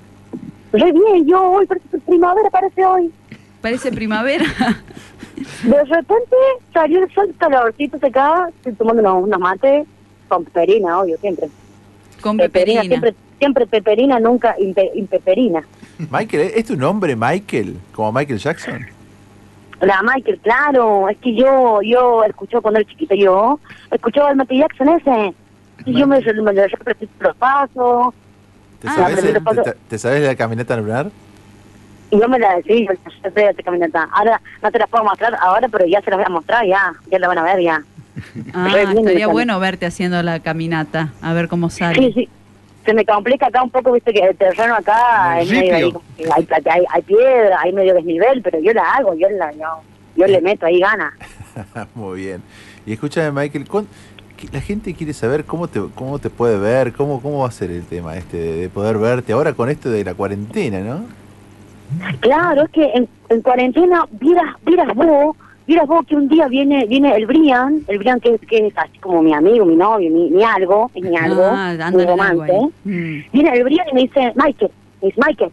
Re bien, yo hoy, parece primavera parece hoy. Parece primavera. De repente salió el sol, calorcito se acá, estoy tomando unos, unos mates con peperina, obvio, siempre. Con peperina. siempre, siempre peperina, nunca impe- impeperina. Michael, ¿es tu nombre Michael? ¿Como Michael Jackson? La Michael, claro, es que yo, yo escucho cuando era chiquita, yo escuchaba al Michael Jackson ese. Y yo me, me lo repetí los pasos, ¿Te, Ah, sabes, el- te paso- te, te sabes la caminata lunar? y yo me la decí, yo sé esta caminata. Ahora no te la puedo mostrar ahora, pero ya se la voy a mostrar, ya, ya la van a ver, ya. Ah, estaría bueno verte haciendo la caminata, a ver cómo sale. Sí, sí. Se me complica acá un poco, viste que el terreno acá es medio hay, plata- hay, hay piedra, hay medio desnivel, pero yo la hago, yo la yo, yo le meto ahí gana. Muy bien. Y escúchame, Michael, ¿cuán- que la gente quiere saber cómo te, cómo te puede ver, cómo, cómo va a ser el tema este de, de poder verte ahora con esto de la cuarentena, ¿no? Claro, es que en, en cuarentena, vieras, vieras vos, vieras vos que un día viene viene el Brian, el Brian que, es- que es así como mi amigo, mi novio, mi, mi algo, es mi algo, Ah, mi algo romance. ahí. Mm. Viene el Brian y me dice, Michael, me dice, Michael,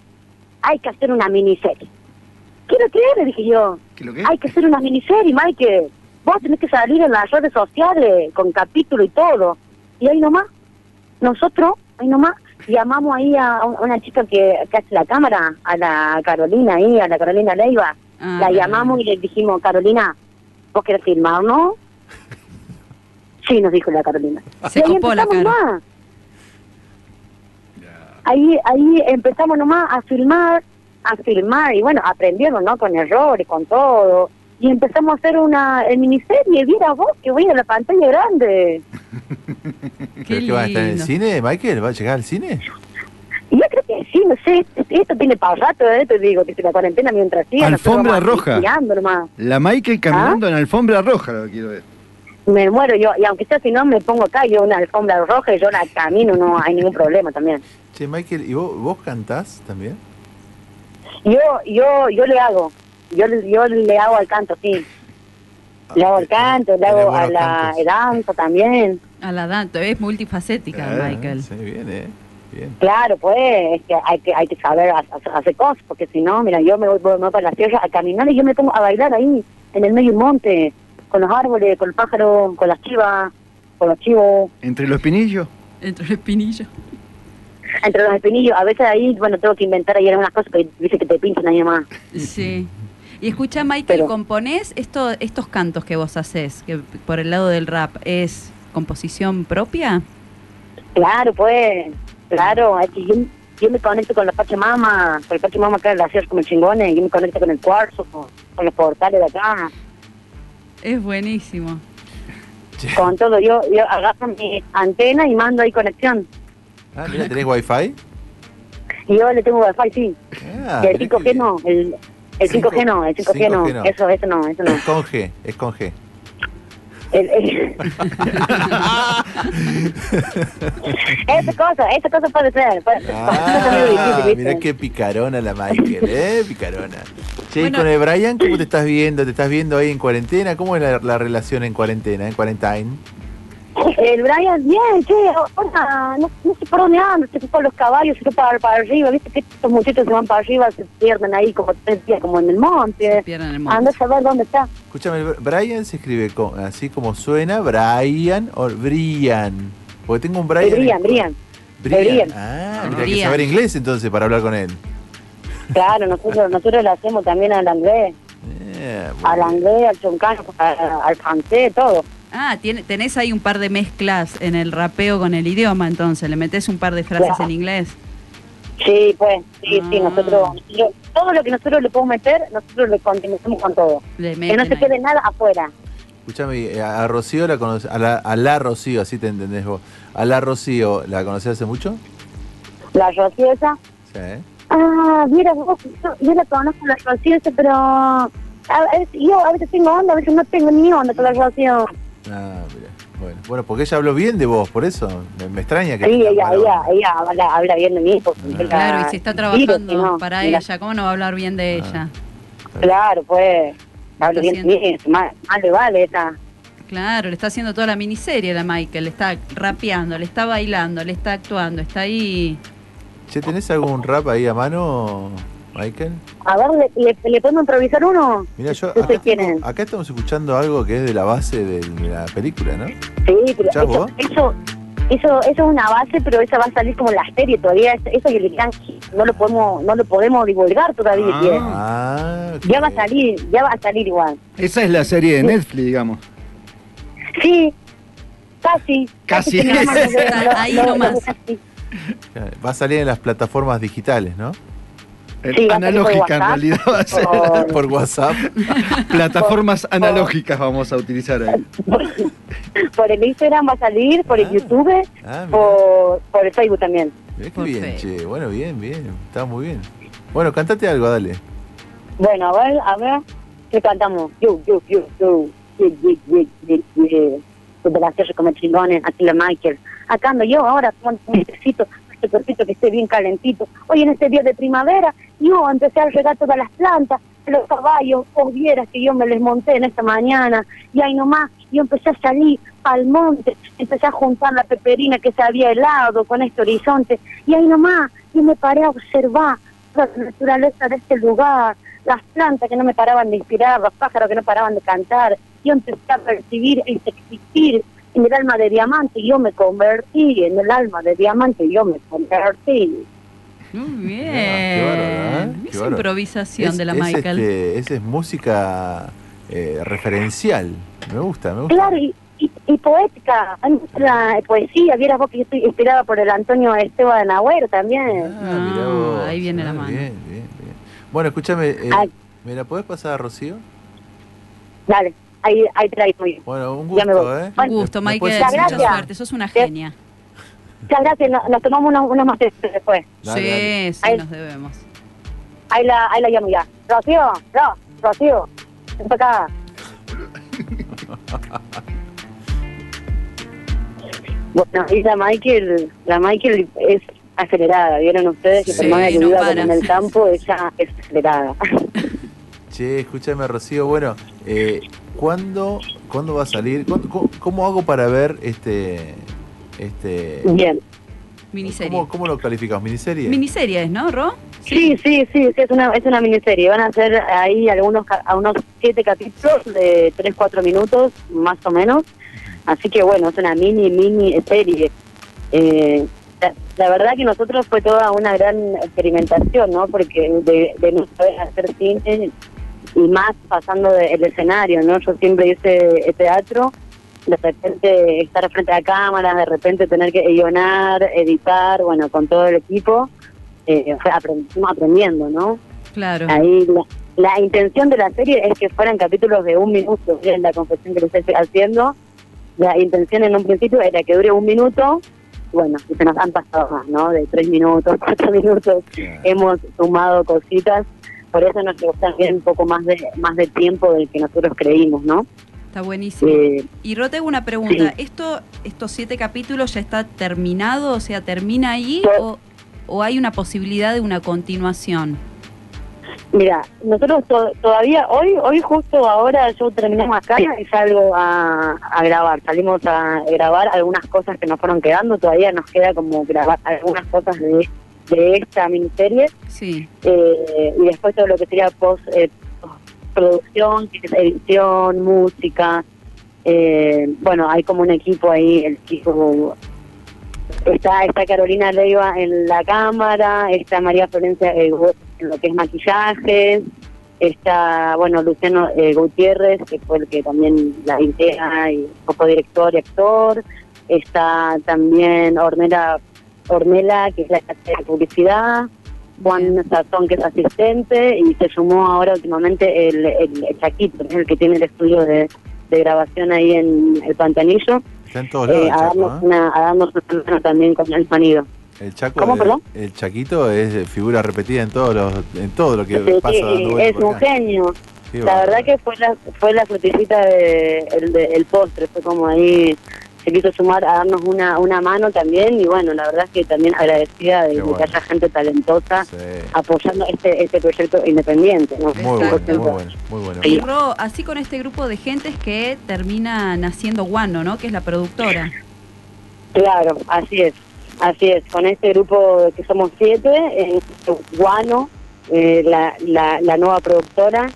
hay que hacer una miniserie. ¿Qué lo que es? Le dije yo, ¿Qué lo que? hay que hacer una miniserie, Michael. Vos tenés que salir en las redes sociales con capítulo y todo. Y ahí nomás, nosotros, ahí nomás, llamamos ahí a un- una chica que, que hace la cámara, a la Carolina ahí, a la Carolina Leiva. Ah, la llamamos y le dijimos, Carolina, ¿vos querés filmarnos? Sí, nos dijo la Carolina. Se y ahí empezamos nomás. Ahí, ahí empezamos nomás a filmar, a filmar y bueno, aprendiendo, ¿no? Con errores, con todo. Y empezamos a hacer una el miniserie, viera vos que voy a la pantalla grande. Qué ¿Pero qué va a estar en el cine, Michael? ¿Va a llegar al cine? Y yo creo que sí, no sé, esto tiene para rato, ¿eh? Te digo, que si la cuarentena mientras siga. Alfombra roja. nomás. La Michael caminando en alfombra roja, lo que quiero ver. Me muero yo, y aunque sea si no me pongo acá, yo una alfombra roja y yo la camino, no hay ningún problema también. Che, Michael, ¿y vos, vos cantás también? Yo, yo, yo le hago, yo, le- yo le hago al canto, sí. Le hago el canto, le hago a la danza también. A la danza, es multifacética, Ah, Michael. Sí, bien, ¿eh? Bien. Claro, pues, es que hay que, hay que saber ha- ha- hacer cosas, porque si no, mira, yo me voy, me voy para la sierra a caminar y yo me pongo a bailar ahí, en el medio del monte, con los árboles, con el pájaro, con las chivas, con los chivos, Entre los pinillos. Entre el espinillo. entre los espinillos. A veces ahí, bueno, tengo que inventar ahí algunas cosas que dice que te pinchan ahí más. Sí. Y escucha, Michael, Pero- ¿componés esto, estos cantos que vos haces, que por el lado del rap, es composición propia? Claro, pues, claro, es que yo, yo me conecto con la Pachamama, con el Pachamama acá en la sierra como chingones, yo me conecto con el cuarzo, con, con los portales de acá, Es buenísimo. con todo. Yo, yo agarro mi antena y mando ahí conexión. Ah, mira, ¿tenés wifi? Y yo le tengo wifi, sí. Ah, y el mirá 5G qué no, el, el Cinco- 5G no, el 5G, no. 5G no. Eso, eso no, eso no. Es con G, es con G. El- el- esa cosa, esa cosa puede ser. Puede Ah, qué picarona la Michael, ¿eh? Picarona. Che, y Bueno. con el Brian, ¿cómo te estás viendo? ¿Te estás viendo ahí en cuarentena? ¿Cómo es la, la relación en cuarentena, en quarantine? El Brian, bien, che, ahora no, no sé por dónde anda, se fue los caballos, se fue para, para arriba, viste que estos muchachos se van para arriba, se pierden ahí como tres días, como en el monte. Pierden el Anda a monte. saber dónde está. Escúchame, el Brian se escribe con- así como suena, Brian o Brian. Porque tengo un Brian. Brian, en- Brian. Brian. Brian. Ah, mira, hay que saber inglés entonces para hablar con él. Claro, nosotros, nosotros le hacemos también al inglés, Eh, al inglés, al choncano, al, al francés, todo. Ah, tiene, tenés ahí un par de mezclas en el rapeo con el idioma, entonces, le metés un par de frases Claro. en inglés. Sí, pues, sí, sí, Ah. nosotros, nosotros- todo lo que nosotros le podemos meter, nosotros le continuamos con todo. Le Que no se ahí. quede nada afuera. Escúchame, eh, a Rocío la conoce, a la, a la Rocío, así te entendés vos. A la Rocío, ¿la conocés hace mucho? La Rocío esa, Sí. Ah, mira, vos, yo, yo la conozco la Rocío, esa, pero a veces, yo a veces tengo onda, a veces no tengo ni onda con la Rocío. Ah, mira. Bueno, bueno, porque ella habló bien de vos, por eso. Me, me extraña que. Sí, ella, ella, ella habla, habla bien de mí. Porque ella- Claro, y si está trabajando si no, para mira, ella, ¿cómo no va a hablar bien de ella? Claro, pues, habla Está bien de mí, más, más le vale esa. Claro, le está haciendo toda la miniserie la Michael, le está rapeando, le está bailando, le está actuando, está ahí. Che, ¿tenés algún rap ahí a mano, Michael? A ver, ¿le, le, le podemos improvisar uno? Mira, yo ¿Ustedes acá, tengo- acá estamos escuchando algo que es de la base de la película, ¿no? Sí, pero ¿Escuchás eso, vos? eso, eso, eso es una base, pero esa va a salir como la serie todavía. Eso que le dirán, no lo podemos, no lo podemos divulgar todavía. Ah. Ah. Ya va a salir, ya va a salir igual. Esa es la serie de Netflix, digamos. Sí, casi. Casi. veo, lo- Ahí nomás. casi. Va a salir en las plataformas digitales, ¿no? Eh, sí, analógica en realidad va a ser por, por WhatsApp. Plataformas por, analógicas vamos a utilizar ahí. Por, el Instagram va a salir, por ah, el YouTube, ah, por, el Facebook también. Es que bien, che. Bueno, bien, bien. Está muy bien. Bueno, cantate algo, dale. Bueno, a ver, a ver. ¿Qué cantamos? Yo, yo, yo, yo. Super gracioso como chingones, aquí la Michael. Acá ando yo ahora, necesito cuerpito que esté bien calentito. Hoy en este día de primavera, yo empecé a regar todas las plantas, los caballos, vos vieras que yo me les monté en esta mañana, y ahí nomás, yo empecé a salir al monte, empecé a juntar la peperina que se había helado con este horizonte, y ahí nomás, yo me paré a observar la naturaleza de este lugar, las plantas que no me paraban de inspirar, los pájaros que no paraban de cantar, yo empecé a percibir este existir el alma de diamante y yo me convertí en el alma de diamante y yo me convertí. Muy bien. ¿eh? Qué Esa improvisación Es- de la es, Michael. este, esa es música eh, referencial. Me gusta, me gusta. Claro, y, y, y poética, hay mucha poesía, vieras vos que yo estoy inspirada por el Antonio Esteban Agüero también. Ah, Ah, vos. ahí viene la mano. Bien, bien, bien. Bueno, escúchame, eh. ¿me la podés pasar a Rocío? Dale, ahí, ahí te la digo yo. Bueno, un Ya me gusto, voy. ¿eh? Un gusto, ¿Me Michael. Mucha suerte, sos una genia. Muchas gracias, nos, nos tomamos unos, unos más después. Dale, sí, dale. sí, Ahí. nos debemos. Ahí la, ahí la llamo ya. Rocío, Ro, Rocío, ven para acá. Bueno, y la Michael, la Michael es acelerada, ¿vieron ustedes? Que Sí, por más que no viva en el campo, ella es acelerada. Che, escúchame, Rocío. Bueno, eh, ¿cuándo, ¿cuándo va a salir? ¿Cuándo- cómo, cómo hago para ver este... este Bien. Miniserie. ¿cómo, cómo lo calificamos? ¿Miniserie? Miniserie es, ¿no, Ro? Sí, sí, sí, sí, es una, es una miniserie. Van a ser ahí algunos ca- a unos siete capítulos de tres, cuatro minutos, más o menos. Así que bueno, es una mini, mini serie. Eh, la, la verdad que nosotros fue toda una gran experimentación, ¿no? Porque de, de no saber hacer cine y más pasando del escenario, ¿no? Yo siempre hice teatro, de repente estar frente a cámaras, de repente tener que guionar, editar, bueno, con todo el equipo eh, fue aprend- aprendiendo, ¿no? Claro. Ahí la, la intención de la serie es que fueran capítulos de un minuto, es la confesión que les estoy haciendo. La intención en un principio era que dure un minuto, bueno, y se nos han pasado más, ¿no? De tres minutos, cuatro minutos, hemos sumado cositas, por eso nos llevó también un poco más de más de tiempo del que nosotros creímos, ¿no? Está buenísimo. Eh, Y Ro, te hago una pregunta. ¿Esto, ¿Estos siete capítulos ya está terminado? O sea, ¿termina ahí o, o hay una posibilidad de una continuación? Mira, nosotros to- todavía, hoy hoy justo ahora yo terminamos acá y salgo a, a grabar. Salimos a grabar algunas cosas que nos fueron quedando. Todavía nos queda como grabar algunas cosas de, de esta miniserie. Sí. Eh, y después todo lo que sería post eh, producción, edición, música. Eh, bueno, hay como un equipo ahí, el equipo está está Carolina Leiva en la cámara, está María Florencia eh, en lo que es maquillaje, está bueno Luciano eh, Gutiérrez, que fue el que también la idea y poco director y actor, está también Ornella Ornella, que es la de publicidad, Juan Sazón, que es asistente, y se sumó ahora últimamente el, el, el Chaquito, el que tiene el estudio de, de grabación ahí en el Pantanillo, Está en todos lados eh, el a, Chaco, darnos ¿eh? una, a darnos una mano también con el sonido. El Chaco, ¿Cómo, eh, perdón? el Chaquito es figura repetida en todos los, en todo lo que Sí, pasa dando es un acá. genio. La verdad que fue la, fue la frutillita de, el, de- el postre, fue como ahí se quiso sumar a darnos una, una mano también y bueno, la verdad es que también agradecida de, bueno. que haya gente talentosa Sí. apoyando este este proyecto independiente. ¿no? Muy bueno, muy bueno, muy bueno. Y Ro, así con este grupo de gentes que termina naciendo Guano, ¿no? Que es la productora. Claro, así es, así es. Con este grupo que somos siete, en Guano, eh, la, la, la nueva productora,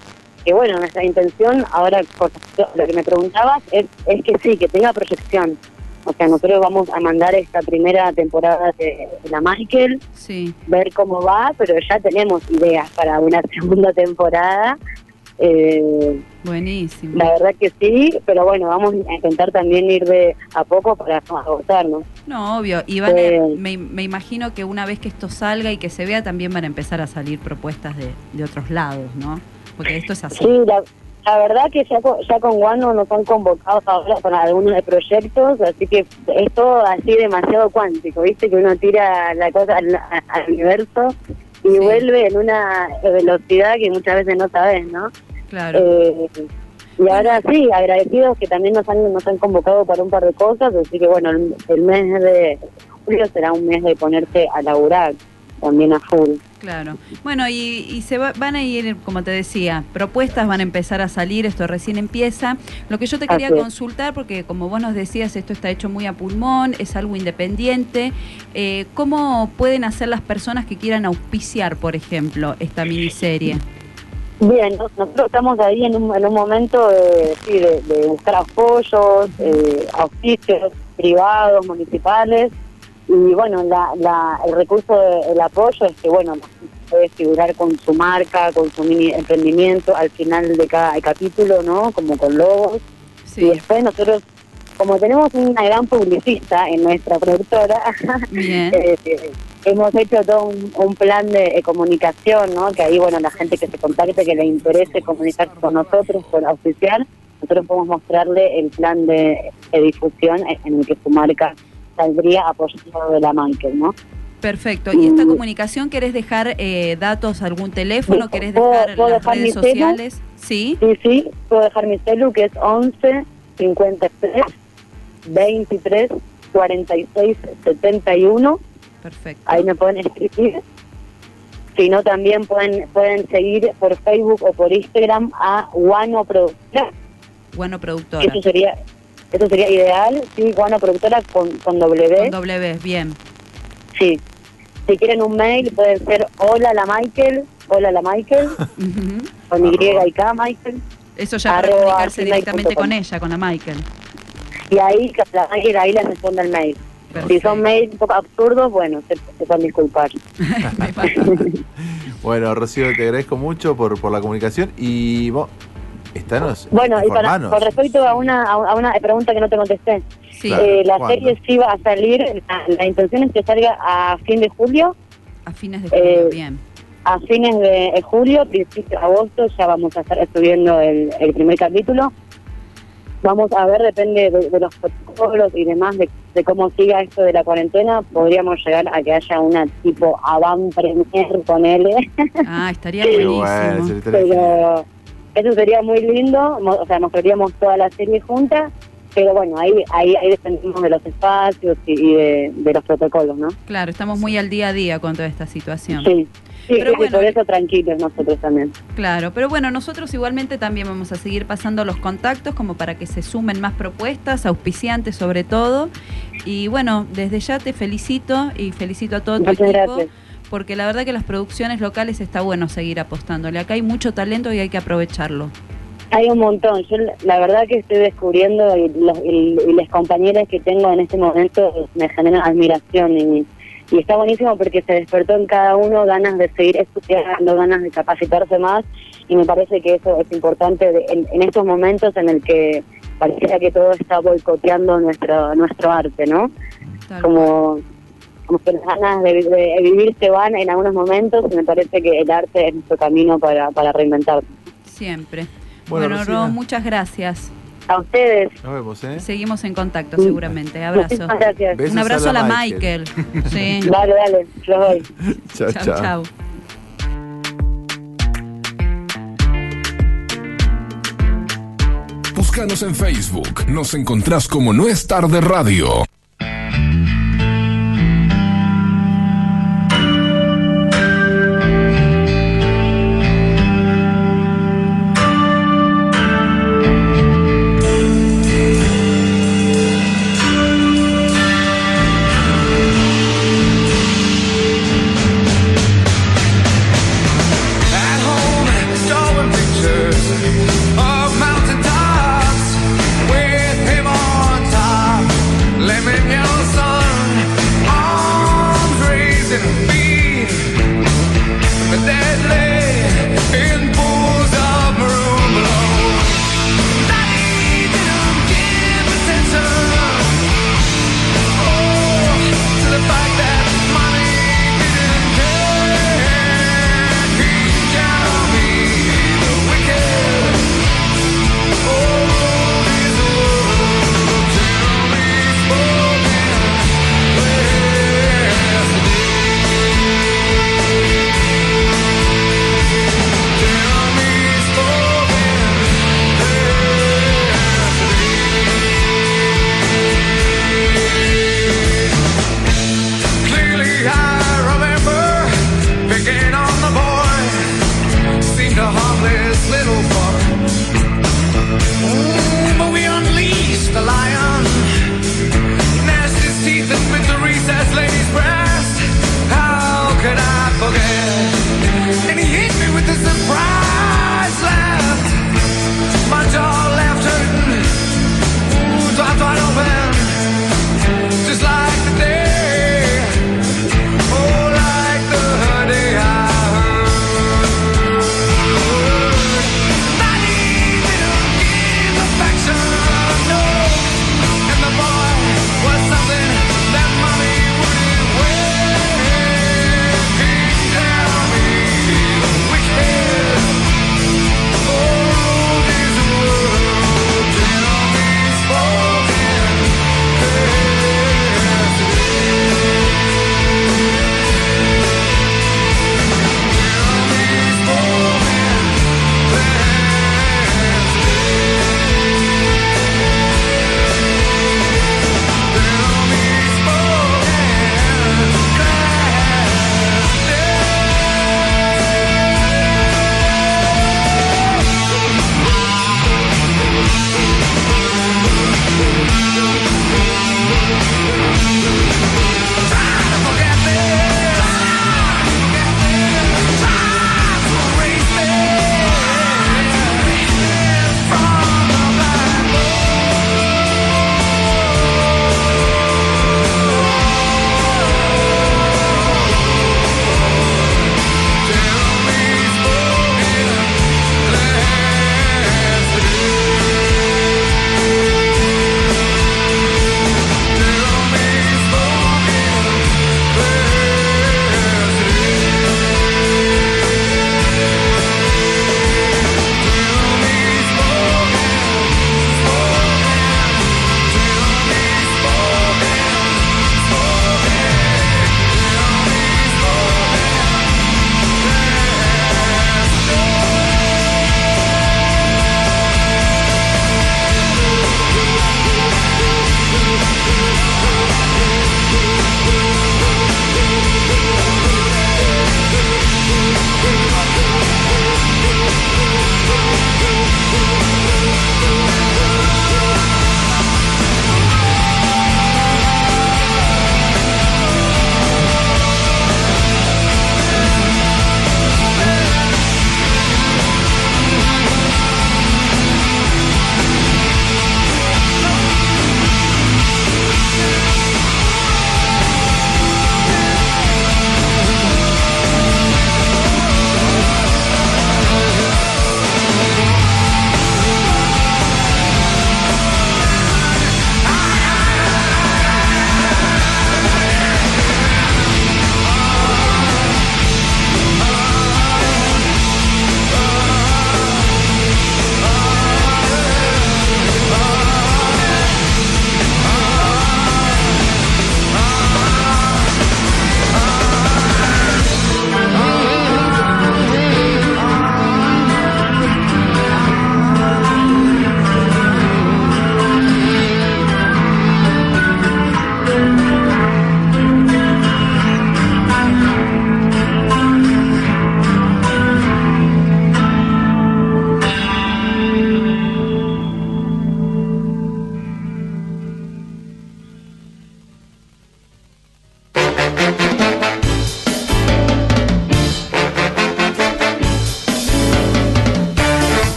que bueno, nuestra intención, ahora por lo que me preguntabas, es, es que sí, que tenga proyección. O sea, nosotros vamos a mandar esta primera temporada de, de la Michael, Sí. ver cómo va, pero ya tenemos ideas para una segunda temporada. Eh, Buenísimo. la verdad que sí, pero bueno, vamos a intentar también ir de a poco para no agotarnos. No, obvio. Y van a- Sí. me, me imagino que una vez que esto salga y que se vea, también van a empezar a salir propuestas de, de otros lados, ¿no? Porque esto es así. Sí, la, la verdad que ya con, ya con Guano nos han convocado ahora para algunos de proyectos, así que es todo así demasiado cuántico, ¿viste? Que uno tira la cosa al, universo y Sí. vuelve en una velocidad que muchas veces no sabes, ¿no? Claro. Eh, y ahora sí, agradecidos que también nos han, nos han convocado para un par de cosas, así que bueno, el, el mes de julio será un mes de ponerse a laburar también a full. Claro. Bueno, y, y se va- van a ir, como te decía, propuestas van a empezar a salir, esto recién empieza. Lo que yo te quería consultar, porque como vos nos decías, esto está hecho muy a pulmón, es algo independiente, eh, ¿cómo pueden hacer las personas que quieran auspiciar, por ejemplo, esta miniserie? Bien, nos- nosotros estamos ahí en un, en un momento de, sí, de, de buscar apoyos, eh, auspicios privados, municipales, y bueno, la, la, el recurso del apoyo es que, bueno, puede figurar con su marca, con su mini emprendimiento al final de cada capítulo, ¿no? Como con logos. Y después nosotros, como tenemos una gran publicista en nuestra productora, eh, hemos hecho todo un, un plan de comunicación, ¿no? Que ahí, bueno, la gente que se contacte, que le interese comunicarse con nosotros, con oficial, nosotros podemos mostrarle el plan de, de difusión en el que su marca saldría apoyado de la Michael, ¿no? Perfecto. ¿Y esta comunicación querés dejar eh, datos, algún teléfono? ¿Querés ¿puedo- dejar puedo las dejar redes celu? sociales? Sí. Sí, sí, puedo dejar mi celu que es 11 53 23 46 71. Perfecto. ahí me pueden escribir. Si no, también pueden pueden seguir por Facebook o por Instagram a Guano Productora. Guano Productora. Eso sería, eso sería ideal, sí, Guana Productora con, con W. Con W, bien. Sí. Si quieren un mail, puede ser hola la Michael, hola la Michael, con Y y K Michael. Eso ya para comunicarse directamente con ella, con la Michael. Y ahí, la Michael ahí les responde el mail. Si son mails un poco absurdos, bueno, se, se pueden disculpar. Me pasa. Bueno, Rocío, te agradezco mucho por, por la comunicación y vos, Bueno, y para, con respecto a una, a una pregunta que no te contesté, Sí, Claro. eh, la ¿cuándo? serie sí va a salir, la, la intención es que salga a fin de julio, a fines de julio, Eh, bien. a fines de eh, julio, principio de agosto, ya vamos a estar subiendo el, el primer capítulo. Vamos a ver, depende de, de los protocolos y demás, de, de cómo siga esto de la cuarentena, podríamos llegar a que haya una tipo avant premier con él. Ah, estaría buenísimo. bueno, pero eso sería muy lindo, o sea, mostraríamos toda la serie junta, pero bueno, ahí ahí, ahí dependemos de los espacios y, de, de los protocolos, ¿no? Claro, estamos muy al día a día con toda esta situación. Sí, sí, Pero sí, bueno, por eso tranquilos nosotros también. Claro, pero bueno, nosotros igualmente también vamos a seguir pasando los contactos como para que se sumen más propuestas, auspiciantes sobre todo. Y bueno, desde ya te felicito y felicito a todo tu Muchas equipo. gracias. Porque la verdad que las producciones locales está bueno seguir apostándole. Acá hay mucho talento y hay que aprovecharlo. Hay un montón. Yo la verdad que estoy descubriendo y, los, y, las compañeras que tengo en este momento me generan admiración y, y está buenísimo porque se despertó en cada uno ganas de seguir estudiando, ganas de capacitarse más y me parece que eso es importante de- en, en estos momentos en el que pareciera que todo está boicoteando nuestro nuestro arte, ¿no? Tal. Como, como que las ganas de, de vivir se van en algunos momentos y me parece que el arte es nuestro camino para, para reinventarnos. Siempre. Bueno, Bueno. Ro, muchas gracias. A ustedes. Nos vemos, ¿eh? Seguimos en contacto seguramente. Abrazo. Muchísimas gracias. Besos Un abrazo a la Michael. Michael. Sí. Dale, dale, yo voy. Chao, Chau, chao. chau. Búscanos en Facebook. Nos encontrás como No es tarde radio.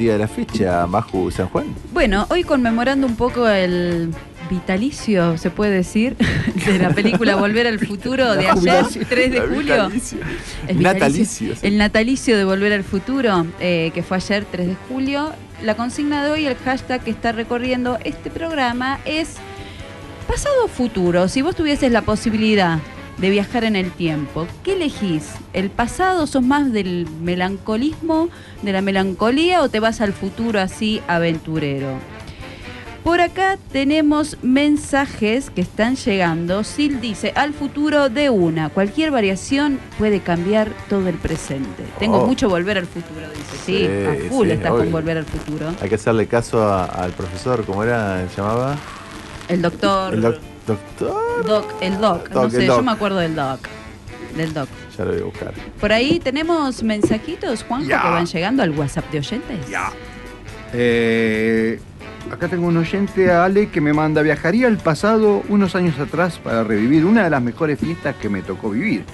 Día de la fecha, Maju San Juan. Bueno, hoy conmemorando un poco el vitalicio, se puede decir, de la película Volver al Futuro de ayer, jubilación. 3 de julio. vitalicio. El Natalicio. El natalicio de Volver al Futuro, eh, que fue ayer 3 de julio. La consigna de hoy, el hashtag que está recorriendo este programa es pasado o futuro. Si vos tuvieses la posibilidad de viajar en el tiempo, ¿qué elegís? ¿El pasado sos más del melancolismo, de la melancolía o te vas al futuro así aventurero? Por acá tenemos mensajes que están llegando. Sil dice, al futuro de una. Cualquier variación puede cambiar todo el presente. Tengo Oh. mucho volver al futuro, dice. Sí, Sí, a full sí, estás obvio. con volver al futuro. Hay que hacerle caso a- al profesor, ¿cómo era? ¿Se llamaba? El doctor... El doc- doctor. Doc, el doc. Doc, no sé, doc. yo me acuerdo del doc. Del doc. Ya lo voy a buscar. Por ahí tenemos mensajitos, Juanjo, que van llegando al WhatsApp de oyentes. Ya. Eh, acá tengo un oyente, Ale, que me manda, viajaría al pasado unos años atrás para revivir una de las mejores fiestas que me tocó vivir.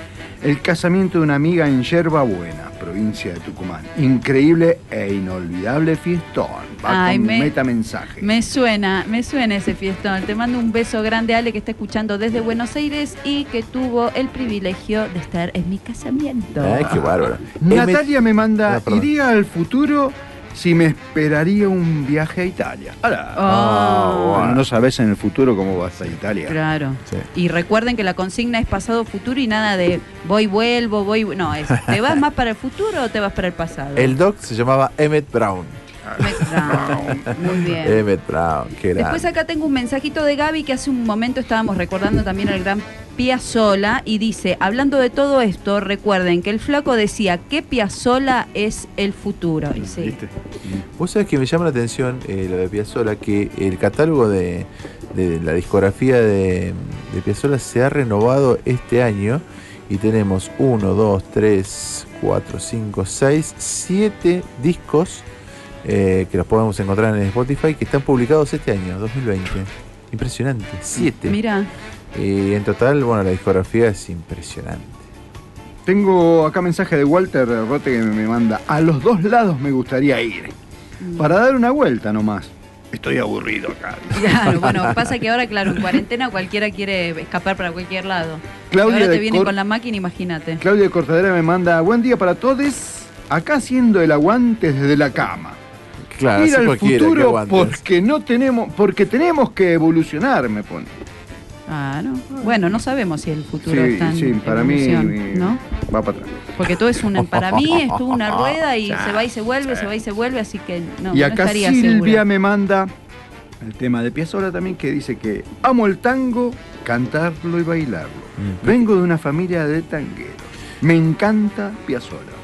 El casamiento de una amiga en Yerba Buena, provincia de Tucumán. Increíble e inolvidable fiestón. Va Ay, con me- metamensaje. Me suena, me suena ese fiestón. Te mando un beso grande, Ale, que está escuchando desde Buenos Aires y que tuvo el privilegio de estar en mi casamiento. Ay, qué bárbaro. Natalia me manda, Ah, iría al futuro si me esperaría un viaje a Italia. Oh. Bueno, no sabes en el futuro cómo vas a Italia. Claro. Sí. Y recuerden que la consigna es pasado, futuro y nada de voy, vuelvo, voy. No, es ¿te vas más para el futuro o te vas para el pasado? El doc se llamaba Emmett Brown. Me- Muy bien. Emmett Brown, qué grande. Después acá tengo un mensajito de Gaby que hace un momento estábamos recordando también al gran Piazzola y dice, hablando de todo esto, recuerden que el flaco decía que Piazzola es el futuro. Y sí, ¿Viste? Vos sabés que me llama la atención eh, lo de Piazzolla, que el catálogo de, de la discografía de, de Piazzolla se ha renovado este año y tenemos 1, 2, 3, 4, 5, 6, 7 discos eh, que los podemos encontrar en Spotify que están publicados este año, 2020. Impresionante, 7. mira, Y en total, bueno, la discografía es impresionante. Tengo acá mensaje de Walter Rote que me manda, a los dos lados me gustaría ir. Para dar una vuelta nomás. Estoy aburrido acá. claro, bueno, pasa que ahora, claro, en cuarentena cualquiera quiere escapar para cualquier lado. Claudia ahora te vienen con la máquina, imagínate. Claudia de Cortadera me manda, buen día para todos. Acá haciendo el aguante desde la cama. Claro, Ir al futuro aguante. porque no tenemos, porque tenemos que evolucionar, me pone. Claro. Bueno, no sabemos si el futuro Sí, está en sí, para mí evolución, eh, ¿no? va para atrás. Porque todo es una, para mí es toda una rueda y se va y se vuelve, se va y se vuelve, así que no, y no acá estaría Silvia segura. me manda el tema de Piazzolla también que dice que amo el tango, cantarlo y bailarlo. Mm. Vengo de una familia de tangueros. Me encanta Piazzolla.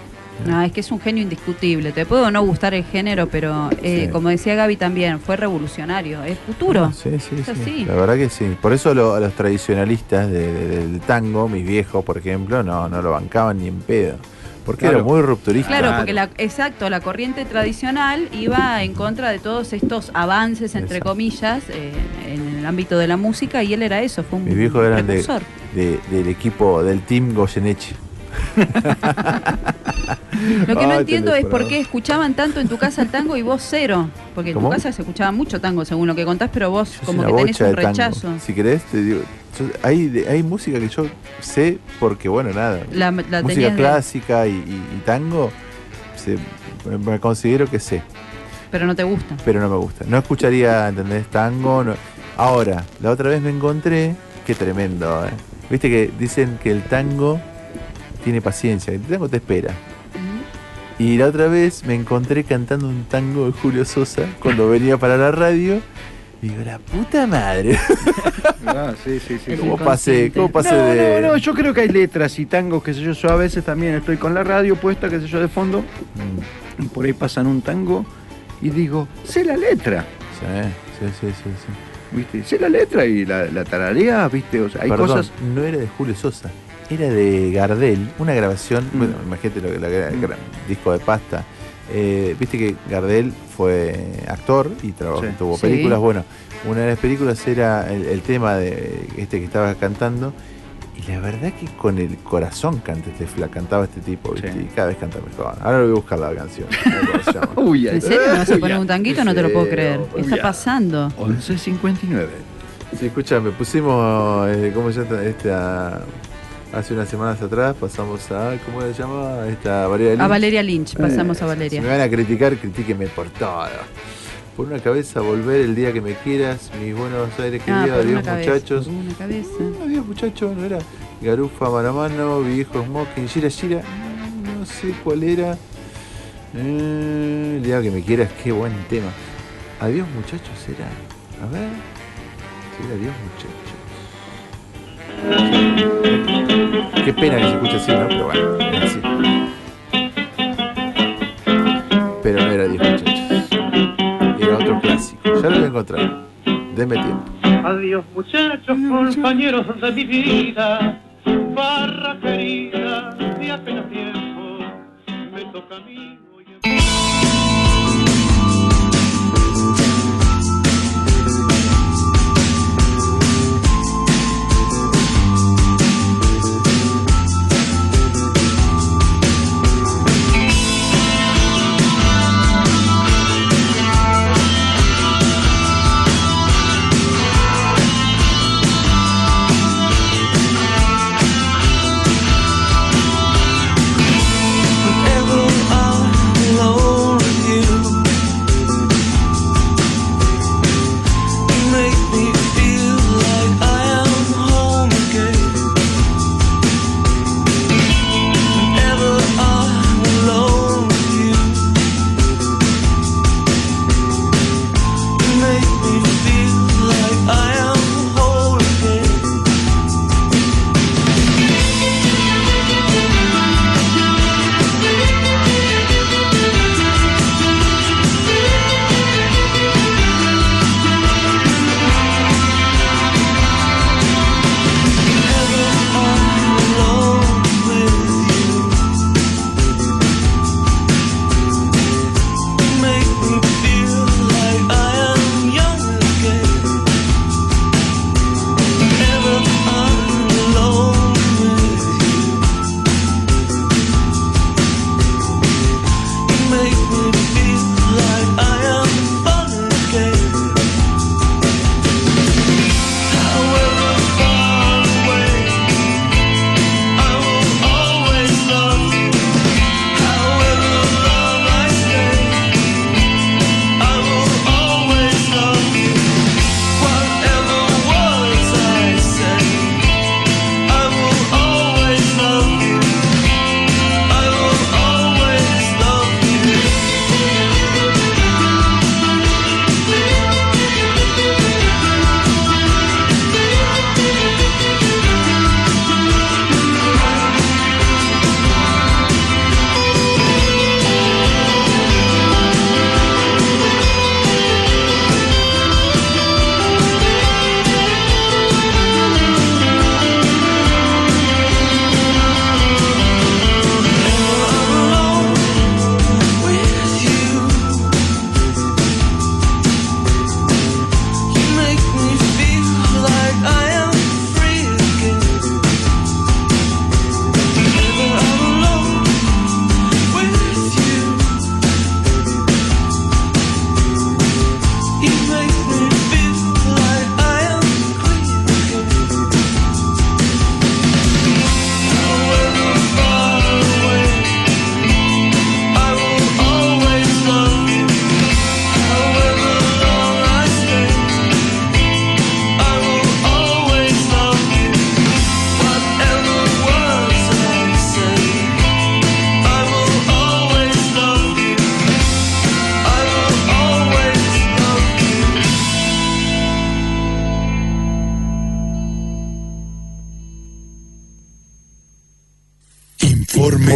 No, es que es un genio indiscutible. Te puedo no gustar el género, pero eh, Sí. como decía Gaby también, fue revolucionario. Es futuro. Sí, sí, Es sí. así. La verdad que sí. Por eso lo- los tradicionalistas de- de- del tango, mis viejos, por ejemplo, no, no lo bancaban ni en pedo. Porque Claro. era muy rupturista. Claro, porque la, exacto, la corriente tradicional iba en contra de todos estos avances, entre Exacto. comillas, eh, en el ámbito de la música, y él era eso, fue un Mis viejos eran de- del equipo del Team Goyeneche. Lo que no Ay, entiendo es por qué escuchaban tanto en tu casa el tango y vos cero. Porque en ¿Cómo? tu casa se escuchaba mucho tango, según lo que contás, pero vos Yo como que tenés un tango. rechazo. Si querés, te digo. yo- hay, música que yo sé porque, bueno, nada. La, la música de- clásica y, y- y tango, se- me, me considero que sé. pero no te gusta. pero no me gusta. No escucharía, ¿entendés? Tango. no- Ahora, la otra vez me encontré, qué tremendo, ¿eh? Viste que dicen que el tango tiene paciencia, el tango te espera. Y la otra vez me encontré cantando un tango de Julio Sosa cuando venía para la radio. Y digo, la puta madre. Ah, sí, sí, sí. ¿Cómo pasé? ¿Cómo pasé no, de.? no, no, yo creo que hay letras y tangos, qué sé yo, yo a veces también estoy con la radio puesta, qué sé yo, de fondo, Mm, y por ahí pasan un tango y digo, sé la letra, sí, sí, sí, sí, sí. ¿viste? Sé la letra y la, la tararea, ¿viste? O sea, hay Perdón, cosas... no era de Julio Sosa, era de Gardel, una grabación, Mm. bueno, imagínate lo que la, el gran disco de pasta, eh, viste que Gardel fue actor y trabajó, Sí. tuvo Sí. películas. Bueno, una de las películas era el, el tema de este que estaba cantando. Y la verdad que con el corazón canta este, fla- cantaba este tipo, ¿viste? Sí. y cada vez canta mejor. Ahora voy a buscar la canción. se. Uy, ¿En serio me vas a poner un tanguito? No te lo puedo creer. ¿Qué está pasando? 11.59. Sí, escúchame, pusimos, eh, ¿cómo se llama? Esta, hace unas semanas atrás pasamos a, ¿cómo se llama? Esta Valeria A Lynch. Valeria Lynch, pasamos a Si me Valeria. van a criticar, critíquenme por todo. Por una cabeza, volver el día que me quieras, mis Buenos Aires Ah, queridos, una adiós cabeza. muchachos. por Una cabeza. Adiós muchachos, no era Garufa mano a mano, viejo Smoking, Gira Gira, no sé cuál era. Eh, el día que me quieras, qué buen tema. Adiós muchachos, era. A ver. Sí, adiós muchachos. Qué pena que se escuche así, ¿no? Pero bueno, era así. Pero no era adiós muchachos. Era otro clásico. Ya lo voy a encontrar. Denme tiempo. Adiós muchachos, compañeros de mi vida, barra querida, de apenas tiempo, me toca a mí.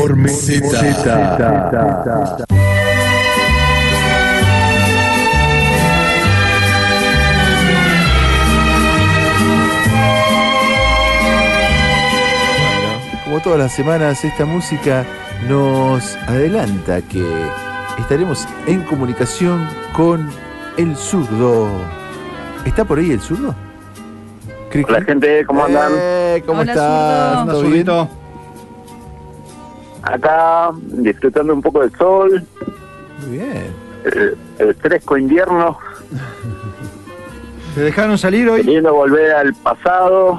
Informe, Z. Bueno, como todas las semanas, esta música nos adelanta que estaremos en comunicación con el zurdo. ¿Está por ahí el zurdo? Hola gente, ¿cómo andan? Eh, ¿Cómo Hola, estás? zurdo. ¿Todo bien? Acá disfrutando un poco del sol, Muy bien. el, el fresco invierno, ¿Te dejaron salir hoy? queriendo volver al pasado.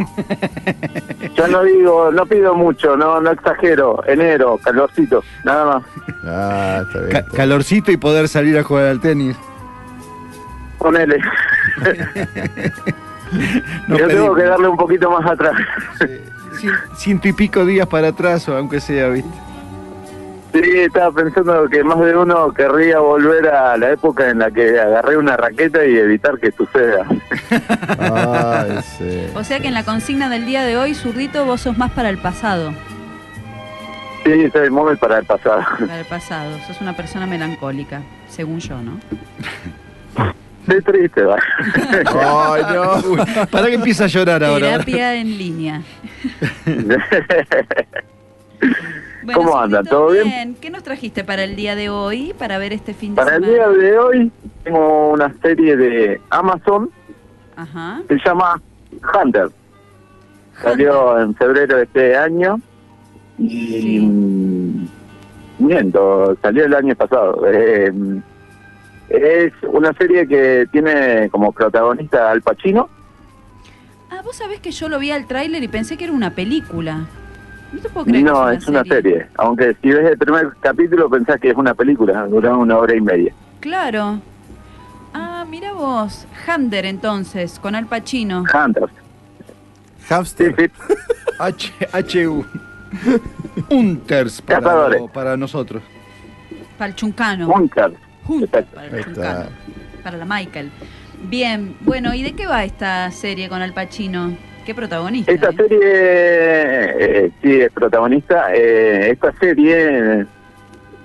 Yo no digo, no pido mucho, no, no exagero. Enero, calorcito, nada más. Ah, está bien. Ca- está bien. calorcito y poder salir a jugar al tenis. Ponele. No Yo tengo que darle un poquito más atrás. Cien- ciento y pico días para atrás, o aunque sea, ¿viste? Sí, estaba pensando que más de uno querría volver a la época en la que agarré una raqueta y evitar que suceda. Ay, sí. O sea que en la consigna del día de hoy, zurdito, vos sos más para el pasado. Sí, soy muy para el pasado. Para el pasado. Sos una persona melancólica, según yo, ¿no? Qué triste, va. Ay, no. Para que empieza a llorar ahora. Terapia en línea. Bueno, ¿Cómo? Zurdito, ¿Todo bien? ¿Qué nos trajiste para el día de hoy, para ver este fin de Para el semana? día de hoy tengo una serie de Amazon Ajá. se llama Hunter. Salió en febrero de este año y Sí. mm, miento, salió el año pasado. Eh, es una serie que tiene como protagonista Al Pacino. Ah, vos sabés que yo lo vi al tráiler y pensé que era una película. No te puedo creer que No, es una serie. Aunque si ves el primer capítulo pensás que es una película, dura una hora y media. Claro. Ah, mira vos. Hamder entonces, con Al Pacino. Hunter. Sí, Hamster. sí. H, HU. Hunters para, Cazadores. para nosotros. Para el chuncano. Hunter. Hunter, Exacto. para el chuncano. Para la Michael. Bien, bueno, ¿y de qué va esta serie con Al Pacino? ¿Qué protagonista? Esta eh? serie, eh, sí, es protagonista. Eh, esta serie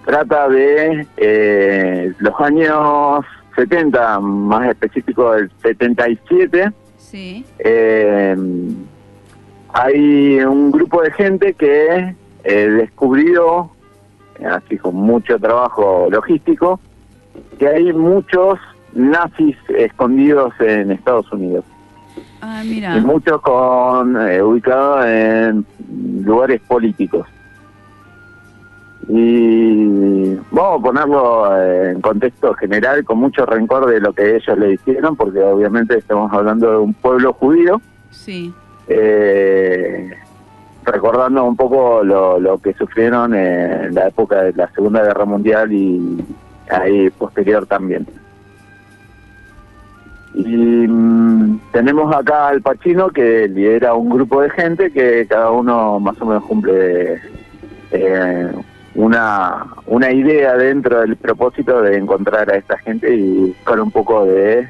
trata de eh, los años 70, más específico del 77. Sí. Eh, hay un grupo de gente que eh, descubrió, así con mucho trabajo logístico, que hay muchos nazis escondidos en Estados Unidos. Ah, Y muchos con eh, ubicados en lugares políticos. Y vamos a ponerlo eh, en contexto general, con mucho rencor de lo que ellos le hicieron, porque obviamente estamos hablando de un pueblo judío, Sí. eh, recordando un poco lo, lo que sufrieron en la época de la Segunda Guerra Mundial y ahí posterior también. Y mm, tenemos acá al Pacino que lidera un grupo de gente que cada uno más o menos cumple eh, una, una idea dentro del propósito de encontrar a esta gente y buscar un poco de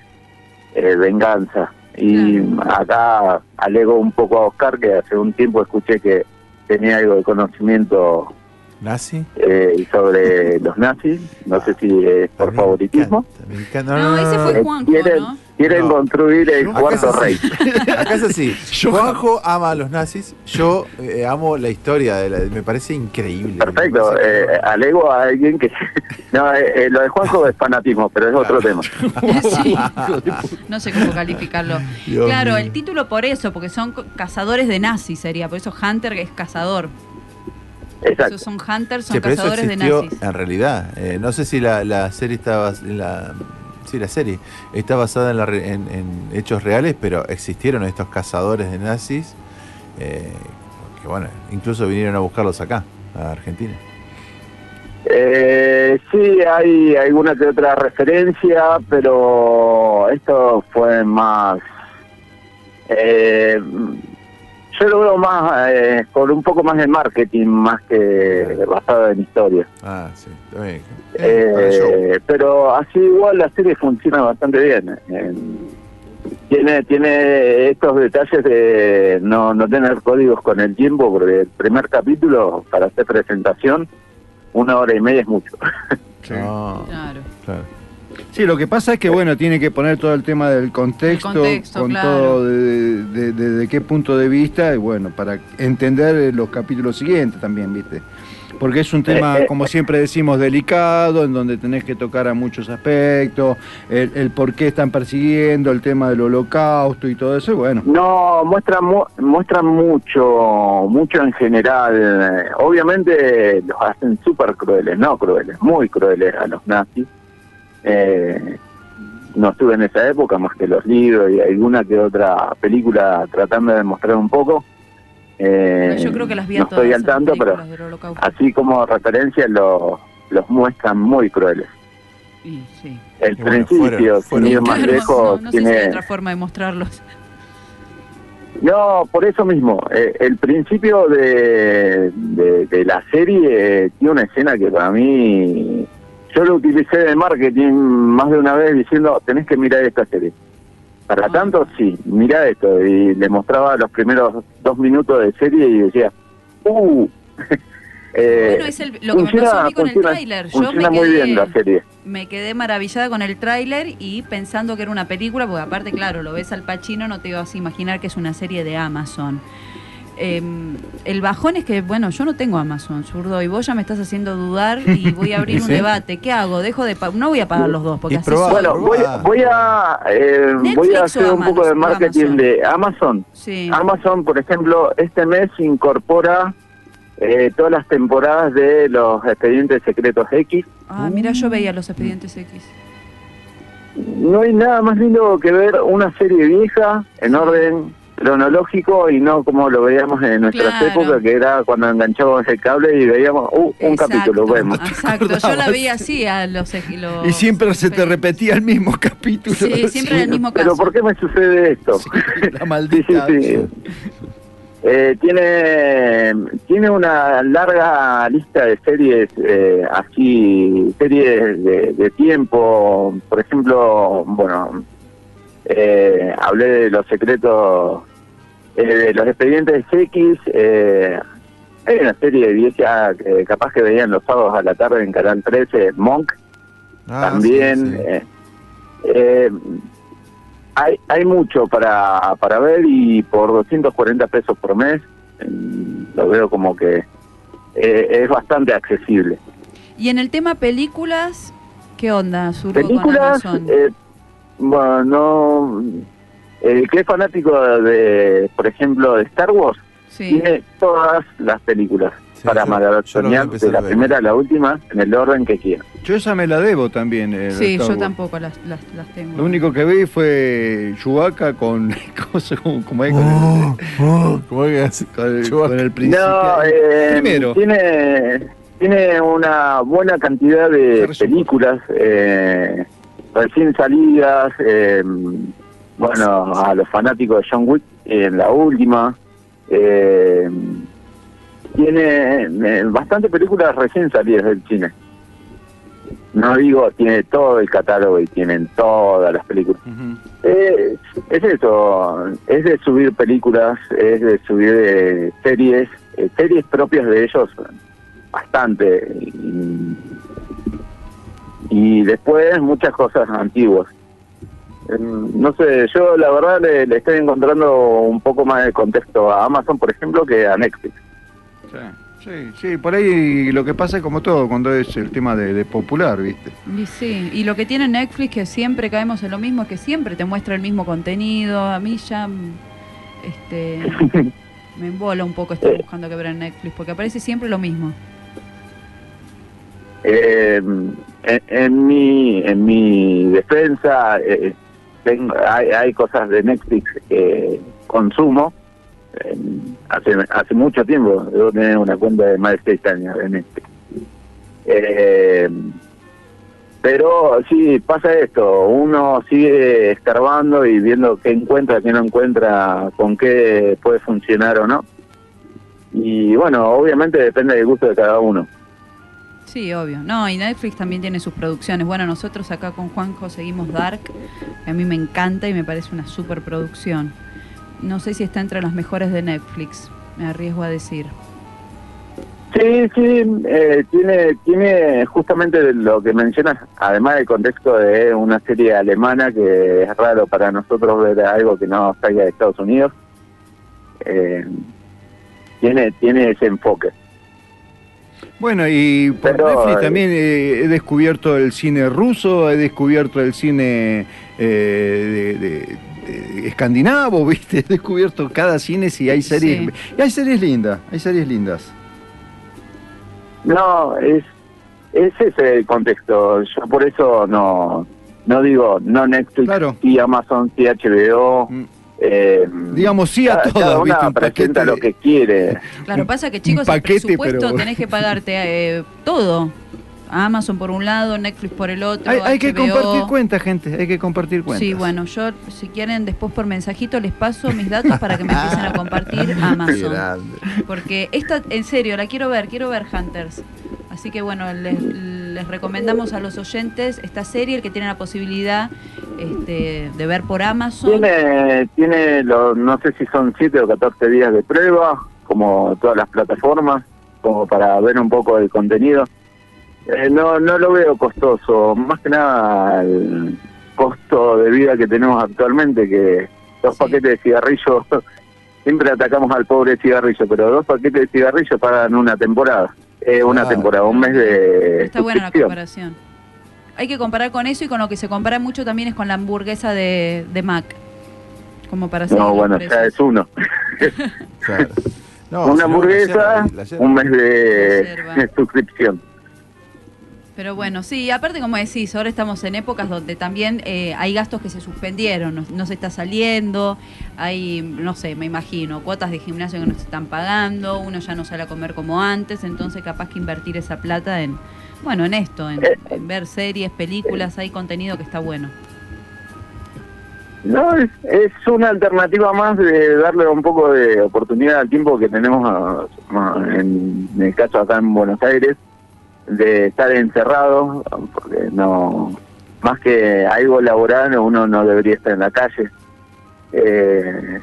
eh, venganza. Y acá alego un poco a Oscar que hace un tiempo escuché que tenía algo de conocimiento ¿Nazi? eh, sobre los nazis, no sé si es por favoritismo. encanta, me encanta. No, ese fue Juanjo. Quieren No. construir el Acá cuarto rey. Acá es así. Juanjo ama a los nazis. Yo eh, amo la historia. De la, me parece increíble. Perfecto, parece- eh, alego a alguien que... No, eh, eh, lo de Juanjo es fanatismo, pero es otro tema. Sí. No sé cómo calificarlo. Dios claro, mío. el título por eso, porque son cazadores de nazis sería, por eso Hunter es cazador. Exacto. Esos son Hunters, son Che, pero eso cazadores de nazis. en realidad. Eh, no sé si la, la serie en la sí la serie está basada en, la en hechos reales, pero existieron estos cazadores de nazis eh, que bueno, incluso vinieron a buscarlos acá, a Argentina. Eh, sí, hay alguna que otra referencia, pero esto fue más... Eh, yo lo veo más eh, con un poco más de marketing, más que basado en historia. Ah, sí, está bien. Eh. Eh, pero así igual la serie funciona bastante bien. Eh, tiene tiene estos detalles de no, no tener códigos con el tiempo, porque el primer capítulo para hacer presentación, una hora y media es mucho. No, Claro. claro. Sí, lo que pasa es que, bueno, tiene que poner todo el tema del contexto, con claro. todo de, de- de- de qué punto de vista, y bueno, para entender eh, los capítulos siguientes también, ¿viste? porque es un tema, Eh, eh, como siempre decimos, delicado, en donde tenés que tocar a muchos aspectos, el, el por qué están persiguiendo, el tema del holocausto y todo eso, y bueno. No, muestran, mu- muestran mucho, mucho en general. Obviamente los hacen súper crueles, no crueles, muy crueles a los nazis. Eh, no estuve en esa época más que los libros y alguna que otra película tratando de mostrar un poco. Eh, Yo creo que las vi a no todas. estoy al tanto, pero películas del Holocausto. así como referencia los, los muestran muy crueles. Y sí. El Y bueno, principio, fueron- fueron- sin ir más Claro, lejos, no, no sé si hay tiene... otra forma de mostrarlos. No, por eso mismo. eh, el principio de, de, de la serie eh, tiene una escena que para mí. Yo lo utilicé de marketing más de una vez diciendo: tenés que mirar esta serie. Para Ah. tanto, sí, mira esto. Y le mostraba los primeros dos minutos de serie y decía: ¡Uh! Eh, Bueno, es el- lo que me pasó a mí con el funciona- tráiler. Yo me Funciona muy quedé- bien la serie. Me quedé maravillada con el tráiler y pensando que era una película, porque aparte, claro, lo ves al Pacino, no te vas a imaginar que es una serie de Amazon. Eh, el bajón es que, bueno, yo no tengo Amazon, zurdo, y vos ya me estás haciendo dudar y voy a abrir un debate. ¿Qué hago? Dejo de no voy a pagar los dos porque Y así. Bueno, voy, voy a eh, voy a hacer un poco de marketing Amazon. de Amazon. Sí. Amazon, por ejemplo, este mes incorpora eh, todas las temporadas de los expedientes secretos X. Ah, mira, yo veía los expedientes X. No hay nada más lindo que ver una serie vieja en orden cronológico y no como lo veíamos en nuestras Claro. épocas, que era cuando enganchábamos el cable y veíamos uh, un Exacto, capítulo, vemos. Exacto, yo la veía así a los, los Y siempre se te repetía el mismo capítulo. Sí, siempre era el mismo Pero caso. ¿por qué me sucede esto? La maldita. sí, sí. Eh, tiene tiene una larga lista de series eh, así series de, de tiempo por ejemplo bueno eh, hablé de los secretos eh, los expedientes X eh, hay una serie vieja que capaz que veían los sábados a la tarde en Canal 13 Monk Ah, también sí, sí. eh, eh, hay hay mucho para para ver y por 240 pesos por mes eh, lo veo como que eh, es bastante accesible Y en el tema películas, ¿qué onda, con películas eh, bueno no el que es fanático de por ejemplo de Star Wars sí. tiene todas las películas Sí, para maratonear de la a primera a la última en el orden que quiera Yo esa me la debo también. eh, Sí, Star yo Wars. tampoco las, las, las tengo. Lo único que vi fue Chewbacca con. cosa como, es, con, Oh, oh, ¿Cómo el, con, el, con el principio. No, eh, Primero. Tiene, tiene una buena cantidad de películas eh, recién salidas. Eh, bueno, a los fanáticos de John Wick en la última. eh, tiene eh, bastante películas recién salidas del cine. No digo, tiene todo el catálogo y tienen todas las películas. Eh, es eso, es de subir películas, es de subir eh, series, eh, series propias de ellos, bastante. Y, y después muchas cosas antiguas. Eh, No sé, yo la verdad le, le estoy encontrando un poco más de contexto a Amazon, por ejemplo, que a Netflix. Sí, sí, sí, por ahí lo que pasa es como todo, cuando es el tema de, de popular, ¿viste? Y sí, y lo que tiene Netflix, que siempre caemos en lo mismo, es que siempre te muestra el mismo contenido. A mí ya mm, este, me embola un poco estar buscando que ver en Netflix, porque aparece siempre lo mismo. Eh, en, en mi en mi defensa eh, tengo, hay, hay cosas de Netflix que consumo eh, hace hace mucho tiempo debo tener una cuenta de más de seis años de Netflix Eh, pero sí pasa esto uno sigue escarbando y viendo qué encuentra qué no encuentra con qué puede funcionar o no. Y bueno obviamente depende del gusto de cada uno Sí, obvio. No, y Netflix también tiene sus producciones. Bueno, nosotros acá con Juanjo seguimos Dark, que a mí me encanta y me parece una superproducción. No sé si está entre las mejores de Netflix, me arriesgo a decir. Sí, sí, eh, tiene, tiene justamente lo que mencionas, además del contexto de una serie alemana que es raro para nosotros ver algo que no salga de Estados Unidos. Eh, tiene, tiene ese enfoque. Bueno, y por Pero, Netflix eh, también eh, he descubierto el cine ruso, he descubierto el cine eh, de, de- de escandinavo, ¿viste? He descubierto cada cine si hay series. Sí. Y hay series lindas, hay series lindas. No, es, es ese el contexto. Yo por eso no, no digo no Netflix, Claro. sí Amazon, sí HBO. Mm. Eh, Digamos sí a cada, todas, cada una ¿viste? Un presenta paquete lo que quiere. Claro, pasa que chicos, paquete, el presupuesto pero- tenés que pagarte eh, todo. Amazon por un lado, Netflix por el otro. Hay, hay que compartir cuentas, gente, hay que compartir cuentas. Sí, bueno, yo si quieren después por mensajito les paso mis datos para que me empiecen a compartir Qué Amazon. grande. Porque esta, en serio, la quiero ver, quiero ver Hunters. Así que bueno, les, les recomendamos a los oyentes esta serie, el que tiene la posibilidad este, de ver por Amazon. Tiene, tiene los, no sé si son 7 o 14 días de prueba, como todas las plataformas, como para ver un poco el contenido. Eh, no, no lo veo costoso, más que nada el costo de vida que tenemos actualmente, que dos Sí. paquetes de cigarrillos, siempre atacamos al pobre cigarrillo, pero dos paquetes de cigarrillos pagan una temporada, eh, una temporada, un mes de Está buena la comparación. Hay que comparar con eso y con lo que se compara mucho también es con la hamburguesa de, de Mac. Como para hacer No, bueno, ya es uno. Claro. No, una hamburguesa, la yerba- la yerba- un mes de suscripción. Pero bueno, sí, aparte como decís, ahora estamos en épocas donde también eh, hay gastos que se suspendieron, no, se está saliendo, hay, no sé, me imagino, cuotas de gimnasio que no se están pagando, uno ya no sale a comer como antes, entonces capaz que invertir esa plata en, bueno, en esto, en, ver series, películas, hay contenido que está bueno. No, es, es una alternativa más de darle un poco de oportunidad al tiempo que tenemos a- a- en, en el caso acá en Buenos Aires de estar encerrado, porque no, más que algo laboral, uno no debería estar en la calle. Eh,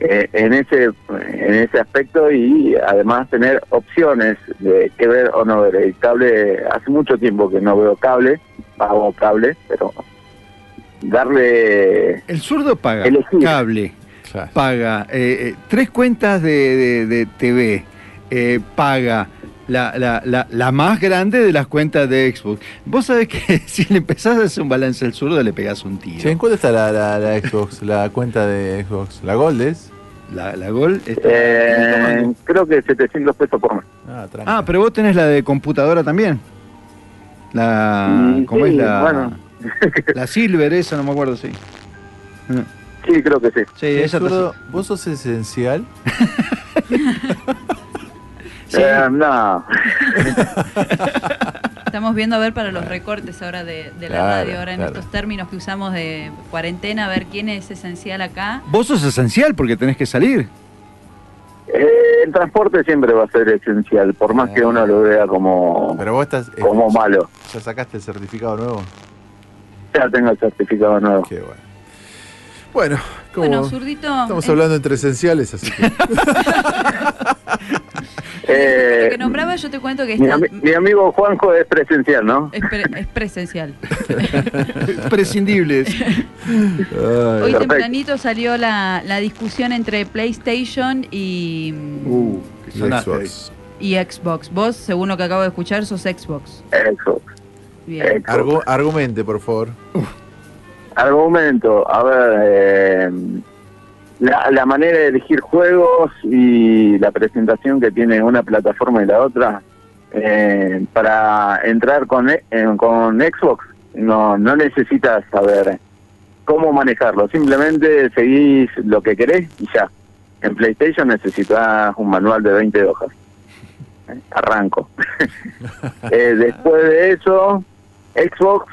eh, en ese en ese aspecto y además tener opciones de qué ver o no ver. El cable, hace mucho tiempo que no veo cable, pago cable, pero darle El zurdo paga Elegir. cable, Claro. paga eh, eh, tres cuentas de, de- de TV, eh, paga la, la, la, la más grande de las cuentas de Xbox. Vos sabés que si le empezás a hacer un balance al zurdo le pegás un tiro. Che, ¿en cuánto está la, la, la Xbox, la cuenta de Xbox? ¿La Gold es? La, la Gol está- Eh, creo que 700 pesos por mes. Ah. Ah, pero vos tenés la de computadora también. La, Mm, ¿Cómo sí, es la, bueno. la Silver esa? No me acuerdo, sí. Sí, creo que sí. Sí, Che, esa zurdo, ¿Vos sos esencial? Sí. Eh, no. Estamos viendo a ver para los recortes ahora de, de la Claro, radio, ahora en claro. estos términos que usamos de cuarentena, a ver quién es esencial acá. Vos sos esencial porque tenés que salir. Eh, el transporte siempre va a ser esencial, por más que uno lo vea como, Pero vos estás. eh, como malo. ¿Ya sacaste el certificado nuevo? Ya tengo el certificado nuevo. Qué bueno. Bueno, Bueno, zurdito. estamos eh, hablando entre esenciales, así que. Lo Eh, que nombraba yo te cuento que mi, ami- mi amigo Juanjo es presencial, ¿no? es, pre- es presencial. Prescindibles. Hoy tempranito salió la, la discusión entre PlayStation y, Uh, y. Xbox. y Xbox. Vos, según lo que acabo de escuchar, sos Xbox. Eso. Bien. Xbox. Argu- argumente, por favor. Argumento, a ver, eh, la, manera de elegir juegos y la presentación que tiene una plataforma y la otra, eh, para entrar con, eh, con Xbox no, no necesitas saber cómo manejarlo, simplemente seguís lo que querés y ya. En PlayStation necesitas un manual de 20 hojas. Eh, Arranco. Eh, después de eso, Xbox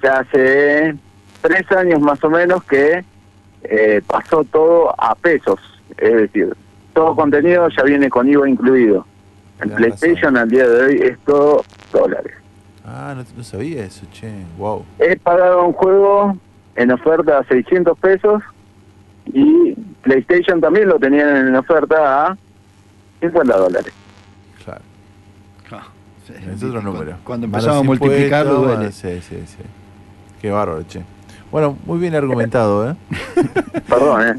ya hace tres años más o menos que eh, pasó todo a pesos. Es decir, todo contenido ya viene con IVA incluido. En PlayStation al día de hoy es todo dólares. Ah, no, no sabía eso, che. Wow. He pagado un juego en oferta a 600 pesos y PlayStation también lo tenían en oferta a 50 dólares. Claro. Ah, sí. Es otro número. Cuando empezamos a multiplicarlo duele. Sí, sí, sí. Qué bárbaro, che. Bueno, muy bien argumentado, ¿eh? Perdón, ¿eh?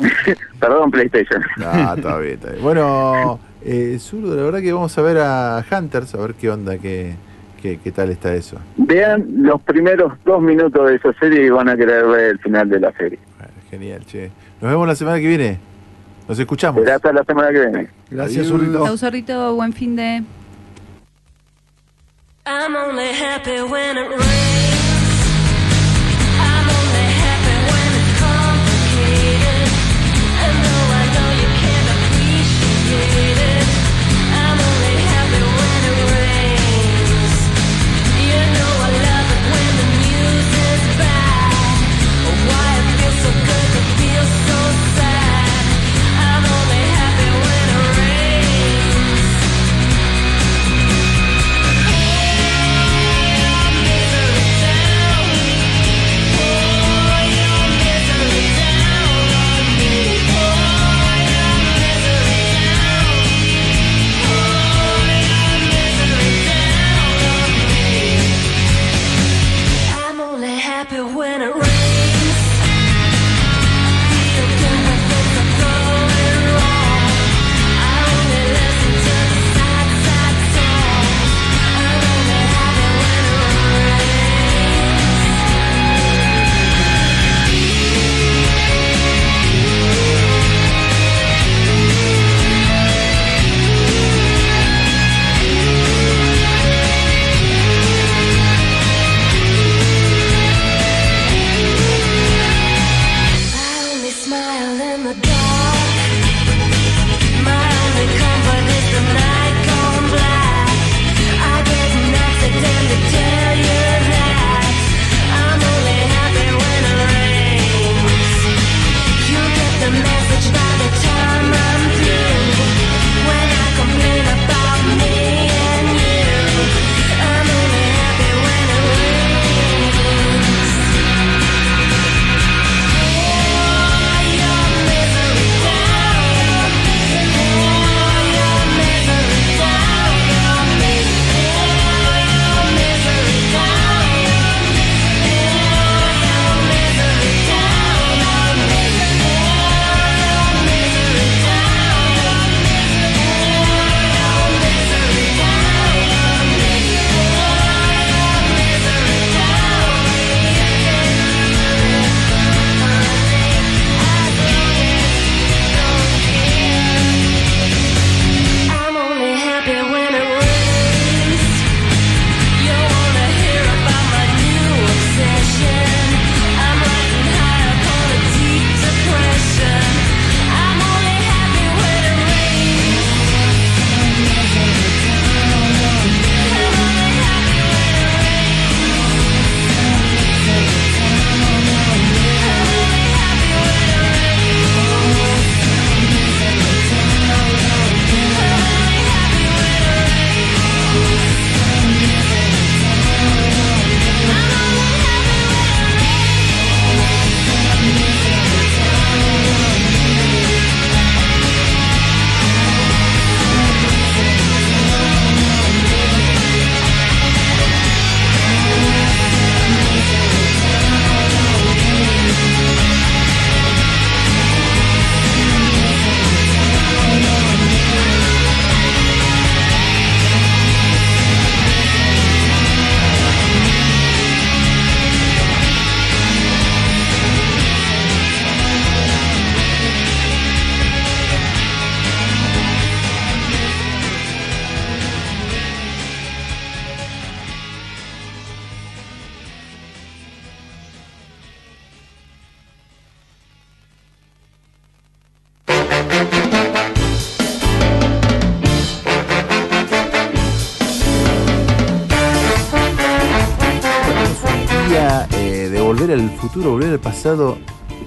Perdón PlayStation. Ah, está bien, está bien. Bueno, Eh, Zurdo, la verdad que vamos a ver a Hunters, a ver qué onda, qué, qué, qué tal está eso. Vean los primeros dos minutos de esa serie y van a querer ver el final de la serie. Genial, che. Nos vemos la semana que viene. Nos escuchamos. Será hasta la semana que viene. Gracias, Zurrito. Chau, zorrito, buen fin de. I'm only happy when it rains.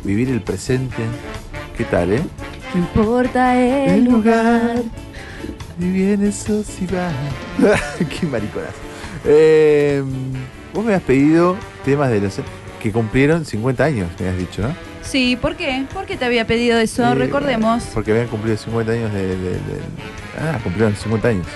Vivir el presente. ¿Qué tal, eh? No importa el lugar. Y viene eso si. Qué mariconas. Eh, vos me has pedido temas de los que cumplieron 50 años, me has dicho, ¿no? Sí, ¿por qué? ¿Por qué te había pedido eso? Eh, Recordemos. Porque habían cumplido 50 años de, de- de- Ah, cumplieron 50 años.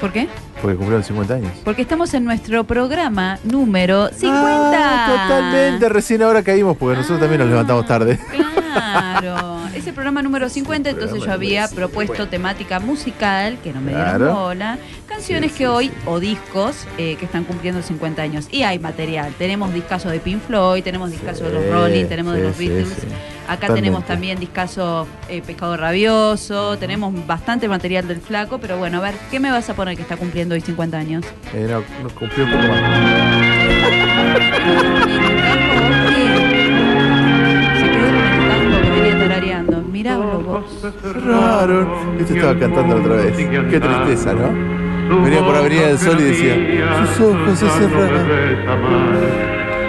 ¿Por qué? Porque cumplieron 50 años. Porque estamos en nuestro programa número 50. Ah, totalmente. Recién ahora caímos porque nosotros también nos levantamos tarde. Claro. El programa número 50, entonces yo había propuesto temática musical, que no me dieron Claro. bola, canciones que hoy, o discos, eh, que están cumpliendo 50 años. Y hay material, tenemos discasos de Pink Floyd, tenemos discasos de los Rolling, tenemos de sí, los sí, Beatles. sí. Acá Totalmente. tenemos también discaso eh, Pescado Rabioso, tenemos bastante material del flaco, pero bueno, a ver, ¿qué me vas a poner que está cumpliendo hoy 50 años? Eh, no, no cumplió un poco más. Mirá vos. Raro. Esto estaba cantando otra vez. Qué tristeza, ¿no? Venía por Avenida del Sol y decía, sus ojos se cerraron.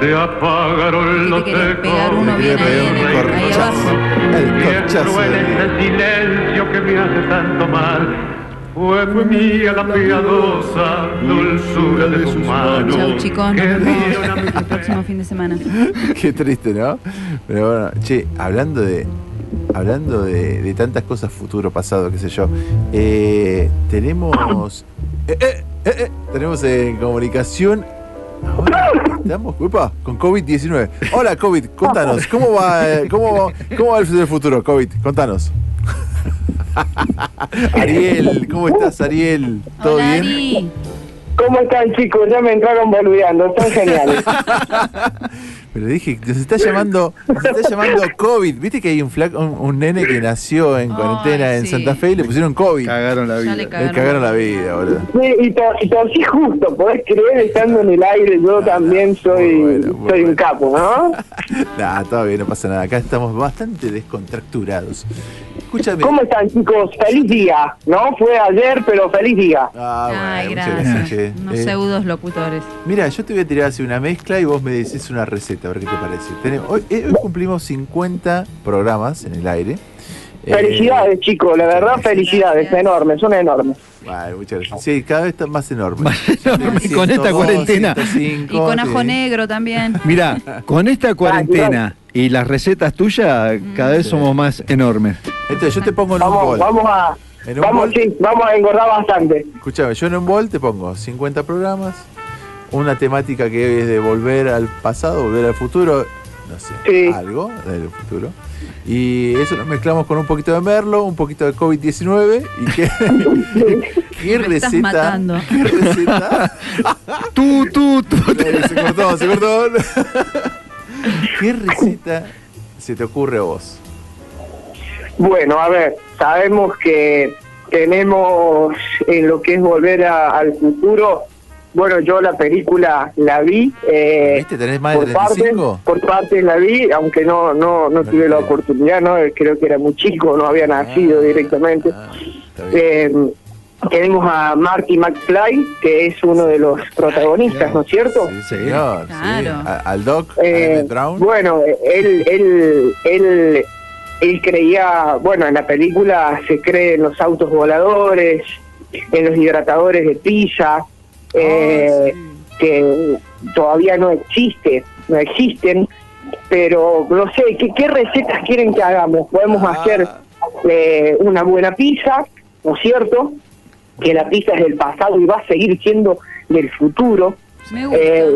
Se apagaron los ¿Qué te querés pegar uno Le quería pegar un el- corchazo. El corchazo. este silencio que me hace tanto mal. Fue mía la piadosa dulzura de sus manos. Chau chicos, nos vemos el próximo fin de semana. Qué triste, ¿no? Pero bueno, che, hablando de. Hablando de, de tantas cosas futuro, pasado, qué sé yo. eh, tenemos. eh, eh, eh, eh, tenemos en comunicación. Ahora estamos upa, con COVID-19. Hola, COVID, contanos, ¿cómo va, cómo, cómo va el del futuro, COVID? Contanos. Ariel, ¿cómo estás, Ariel? ¿Todo Hola, bien? Ari. ¿Cómo están chicos? Ya me entraron boludeando, están geniales. Pero dije, nos está llamando, nos está llamando COVID. ¿Viste que hay un flaco, un, un nene que nació en Ay, cuarentena en sí. Santa Fe y le pusieron COVID? Cagaron la vida. le Le cagaron. la vida, boludo. Sí, y, to- y justo, podés creer, estando en el aire, yo también soy, bueno, soy un capo, ¿no? Nah, todavía no pasa nada. Acá estamos bastante descontracturados. Escúchame. ¿Cómo están chicos? Feliz día, ¿no? Fue ayer, pero feliz día. Ah, bueno, Ay, gracias. che. Unos Eh, pseudos locutores. Mira, yo te voy a tirar así una mezcla y vos me decís una receta, a ver qué te parece. Tenemos- hoy, eh, hoy cumplimos 50 programas en el aire. Eh, Felicidades chicos, la verdad gracias. felicidades, enormes, son enormes. Bueno, muchas gracias. Sí, cada vez están más enormes. Más enorme, y con esta cuarentena. 105, Y con ajo sí. negro también. Mira, con esta cuarentena y las recetas tuyas, cada vez Sí. somos más enormes. Entonces yo te pongo en un Vamos, bol. vamos a, En un vamos, bol. sí, vamos a engordar bastante. Escúchame, yo en un bol te pongo 50 programas, una temática que es de volver al pasado, volver al futuro, no sé, Sí. algo del futuro. Y eso lo mezclamos con un poquito de Merlo, un poquito de COVID-19 y qué, qué Me estás receta. matando. ¿Qué receta? Tú, tú, tú. Dale, se cortó, se cortó. ¿Qué receta se te ocurre a vos? Bueno, a ver, sabemos que tenemos en lo que es volver a- al futuro. Bueno, yo la película la vi. Eh, ¿Viste? ¿Tenés más de por parte, 35? por parte la vi, aunque no no no tuve la oportunidad, no creo que era muy chico, no había nacido directamente. Ah, está bien. Eh, tenemos a Marty McFly, que es uno de los protagonistas, ¿no es cierto? Sí, señor. Claro. Al Doc, Eh, Brown. bueno, él, él, él, él creía, bueno, en la película se cree en los autos voladores, en los hidratadores de pizza, eh, que todavía no existe, no existen, pero no sé, ¿qué, qué recetas quieren que hagamos? Podemos Ah. hacer eh, una buena pizza, ¿no es cierto? Que la pizza es del pasado y va a seguir siendo del futuro. Me gusta. Eh,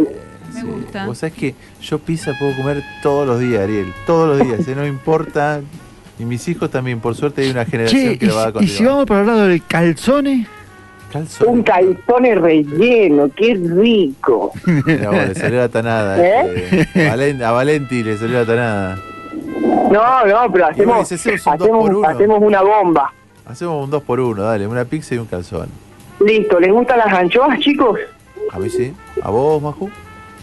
me Sí. gusta. Vos sabés que yo pizza puedo comer todos los días, Ariel. Todos los días, ¿eh? no importa. Y mis hijos también, por suerte hay una generación Che, que lo va a si- y continuar. si vamos para el lado del calzone, Calzone. Un calzone relleno, qué rico. Vos, le salió la tanada. ¿Eh? este, Valen- a Valenti le salió la tanada. No, no, pero hacemos, hacemos un dos hacemos, por uno. hacemos una bomba. Hacemos un 2 por 1 dale, una pizza y un calzón. Listo, ¿les gustan las anchoas, chicos? A mí sí. ¿A vos, Maju?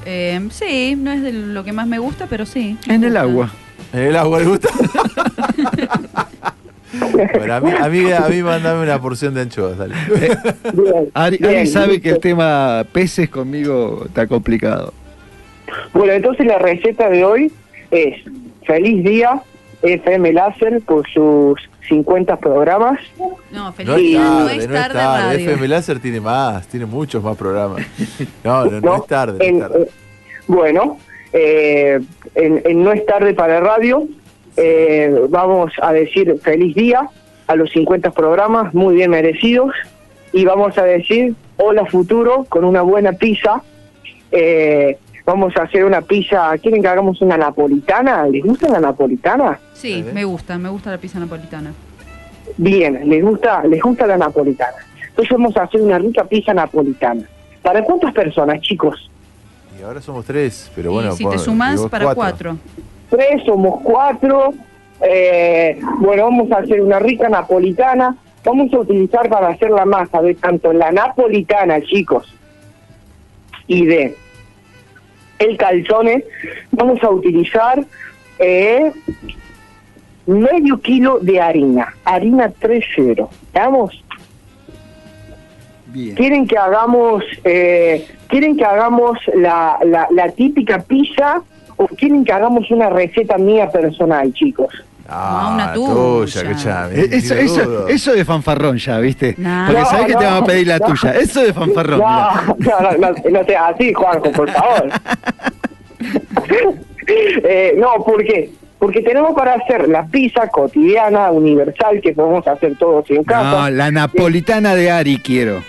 Eh, sí, no es de lo que más me gusta, pero sí. en el agua. ¿En el agua le gusta? bueno, a mí, a mí, a mí mandame una porción de anchoas, dale. Bien, Ari, bien, Ari sabe que el tema peces conmigo está complicado. Bueno, entonces la receta de hoy es Feliz Día FM Láser por sus 50 programas. No, feliz No es día, tarde, no es no es tarde. FM Láser tiene más, tiene muchos más programas. No, no, no ¿no? es tarde, no En- es tarde. eh, bueno, eh, en, en No es tarde para radio, eh, vamos a decir feliz día a los 50 programas, muy bien merecidos, y vamos a decir hola futuro con una buena pizza. Eh, Vamos a hacer una pizza. ¿Quieren que hagamos una napolitana? ¿Les gusta la napolitana? Sí, me gusta, me gusta la pizza napolitana. Bien, les gusta, les gusta la napolitana. Entonces vamos a hacer una rica pizza napolitana. ¿Para cuántas personas, chicos? Y ahora somos tres, pero bueno. y si te sumás, digo, para cuatro. Tres, somos cuatro. Eh, bueno, vamos a hacer una rica napolitana. Vamos a utilizar para hacer la masa de tanto la napolitana, chicos, y de el calzone. Vamos a utilizar eh, medio kilo de harina, harina 3.0. ¿Estamos? Bien. quieren que hagamos eh, quieren que hagamos la, la, la típica pizza o quieren que hagamos una receta mía personal chicos Ah, una tuya, tuya. que ya, Eh, Eso, eso, eso de fanfarrón ya, ¿viste? No. Porque No, sabés que te van a pedir la no. tuya. Eso de fanfarrón. no, no, no, no, no sea así Juanjo por favor Eh, no ¿por qué? porque tenemos para hacer la pizza cotidiana universal que podemos hacer todos en casa No, la napolitana de Ari quiero.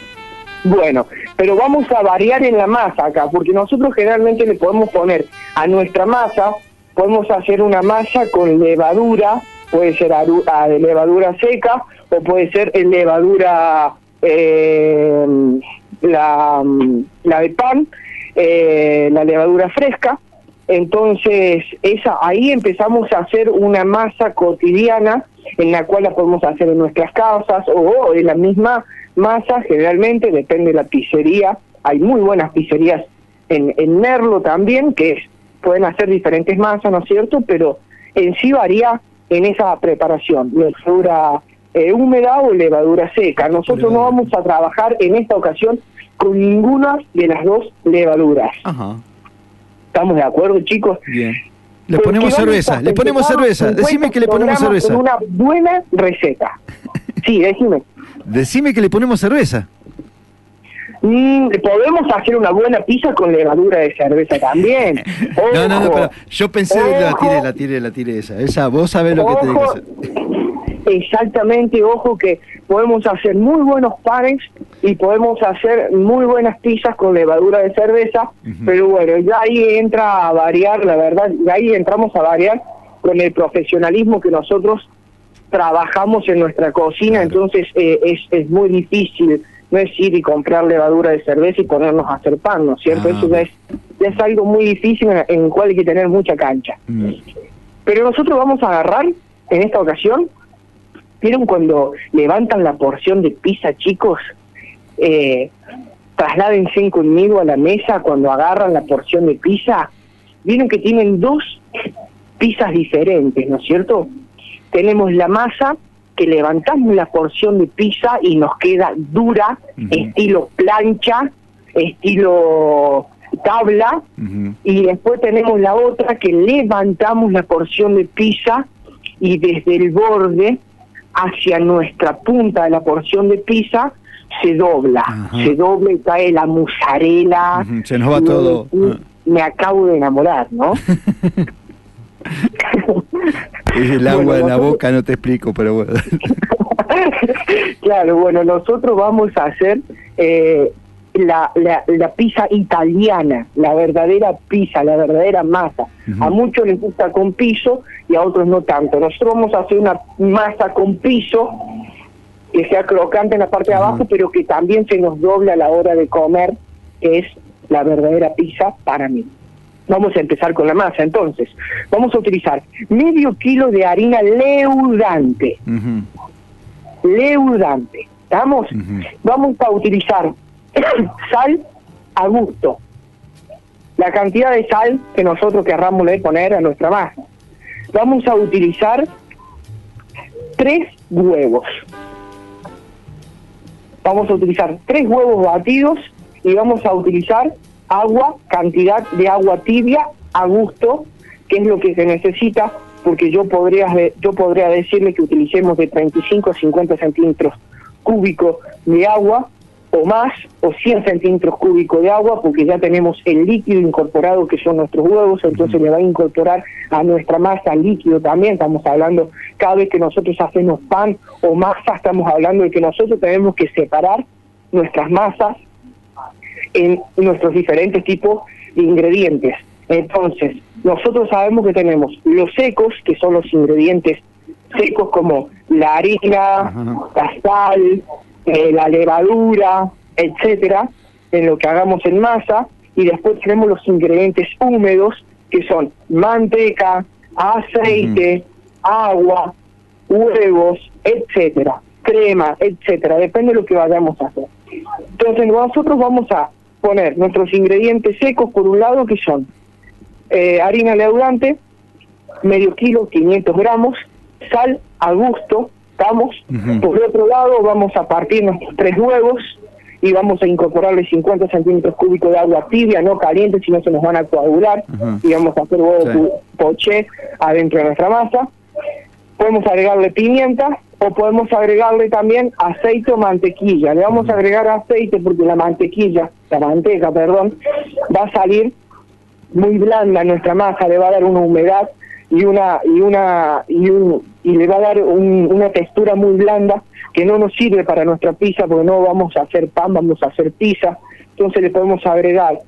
Bueno, pero vamos a variar en la masa acá, porque nosotros generalmente le podemos poner a nuestra masa, podemos hacer una masa con levadura, puede ser aru- ah, levadura seca o puede ser levadura eh, la, la de pan, eh, la levadura fresca. Entonces, esa ahí empezamos a hacer una masa cotidiana en la cual la podemos hacer en nuestras casas o en la misma masa, generalmente depende de la pizzería. Hay muy buenas pizzerías en, en Merlo también, que es- pueden hacer diferentes masas, ¿no es cierto? Pero en sí varía en esa preparación, levadura eh, húmeda o levadura seca. Nosotros no vamos a trabajar en esta ocasión con ninguna de las dos levaduras. Ajá. ¿Estamos de acuerdo, chicos? Bien. Le ponemos cerveza, le ponemos cerveza. 50 Decime que le ponemos cerveza. Con una buena receta. Sí, decime. Decime que le ponemos cerveza. Mm, podemos hacer una buena pizza con levadura de cerveza también. No, no, no, Ojo. pero yo pensé la Ojo. tiré, la tiré, la tiré esa. Esa, vos sabés lo que Ojo. hacer. Exactamente, ojo que podemos hacer muy buenos panes y podemos hacer muy buenas pizzas con levadura de cerveza, pero bueno, ya ahí entra a variar, la verdad, y ahí entramos a variar con el profesionalismo que nosotros trabajamos en nuestra cocina, entonces eh, es, es muy difícil, no es ir y comprar levadura de cerveza y ponernos a hacer pan, ¿no es cierto? Ah, Eso es, es algo muy difícil en, en el cual hay que tener mucha cancha. Mm. Pero nosotros vamos a agarrar en esta ocasión, ¿vieron cuando levantan la porción de pizza, chicos? Eh, trasládense conmigo a la mesa cuando agarran la porción de pizza. Vieron que tienen dos pizzas diferentes, ¿no es cierto? Tenemos la masa que levantamos la porción de pizza y nos queda dura, estilo plancha, estilo tabla, y después tenemos la otra que levantamos la porción de pizza y desde el borde hacia nuestra punta de la porción de pizza se dobla, Ajá. se dobla y cae la. Ujú, se nos va todo. me- Ah. Me acabo de enamorar, ¿no? El agua Bueno, en la nosotros- boca no te explico, pero bueno. claro, bueno, nosotros vamos a hacer eh, la, la, la pizza italiana, la verdadera pizza, la verdadera masa. A muchos les gusta con piso y a otros no tanto. Nosotros vamos a hacer una masa con piso que sea crocante en la parte de abajo, pero que también se nos doble a la hora de comer, que es la verdadera pizza para mí. Vamos a empezar con la masa, entonces. Vamos a utilizar medio kilo de harina leudante leudante. Vamos a utilizar sal a gusto. La cantidad de sal que nosotros querramos le poner a nuestra masa. Vamos a utilizar tres huevos. Vamos a utilizar tres huevos batidos y vamos a utilizar agua, cantidad de agua tibia a gusto, que es lo que se necesita, porque yo podría, yo podría decirle que utilicemos de 35 a 50 centímetros cúbicos de agua o más, o 100 centímetros cúbicos de agua, porque ya tenemos el líquido incorporado que son nuestros huevos, entonces le va a incorporar a nuestra masa líquido también, estamos hablando, cada vez que nosotros hacemos pan o masa, estamos hablando de que nosotros tenemos que separar nuestras masas en nuestros diferentes tipos ingredientes. Entonces, nosotros sabemos que tenemos los secos, que son los ingredientes secos como la harina, la sal, eh, la levadura, etcétera, en lo que hagamos en masa, y después tenemos los ingredientes húmedos, que son manteca, aceite, agua, huevos, etcétera, crema, etcétera, depende de lo que vayamos a hacer. Entonces nosotros vamos a poner nuestros ingredientes secos por un lado que son eh, harina leudante, medio kilo, 500 gramos, sal a gusto, estamos. Por otro lado vamos a partir nuestros tres huevos y vamos a incorporarle 50 centímetros cúbicos de agua tibia, no caliente, si no se nos van a coagular, y vamos a hacer huevo Sí. poché adentro de nuestra masa. Podemos agregarle pimienta o podemos agregarle también aceite o mantequilla. Le vamos a agregar aceite porque la mantequilla, la manteca, perdón, va a salir muy blanda nuestra masa, le va a dar una humedad y una y una y, un, y le va a dar un- una textura muy blanda que no nos sirve para nuestra pizza porque no vamos a hacer pan, vamos a hacer pizza. Entonces le podemos agregar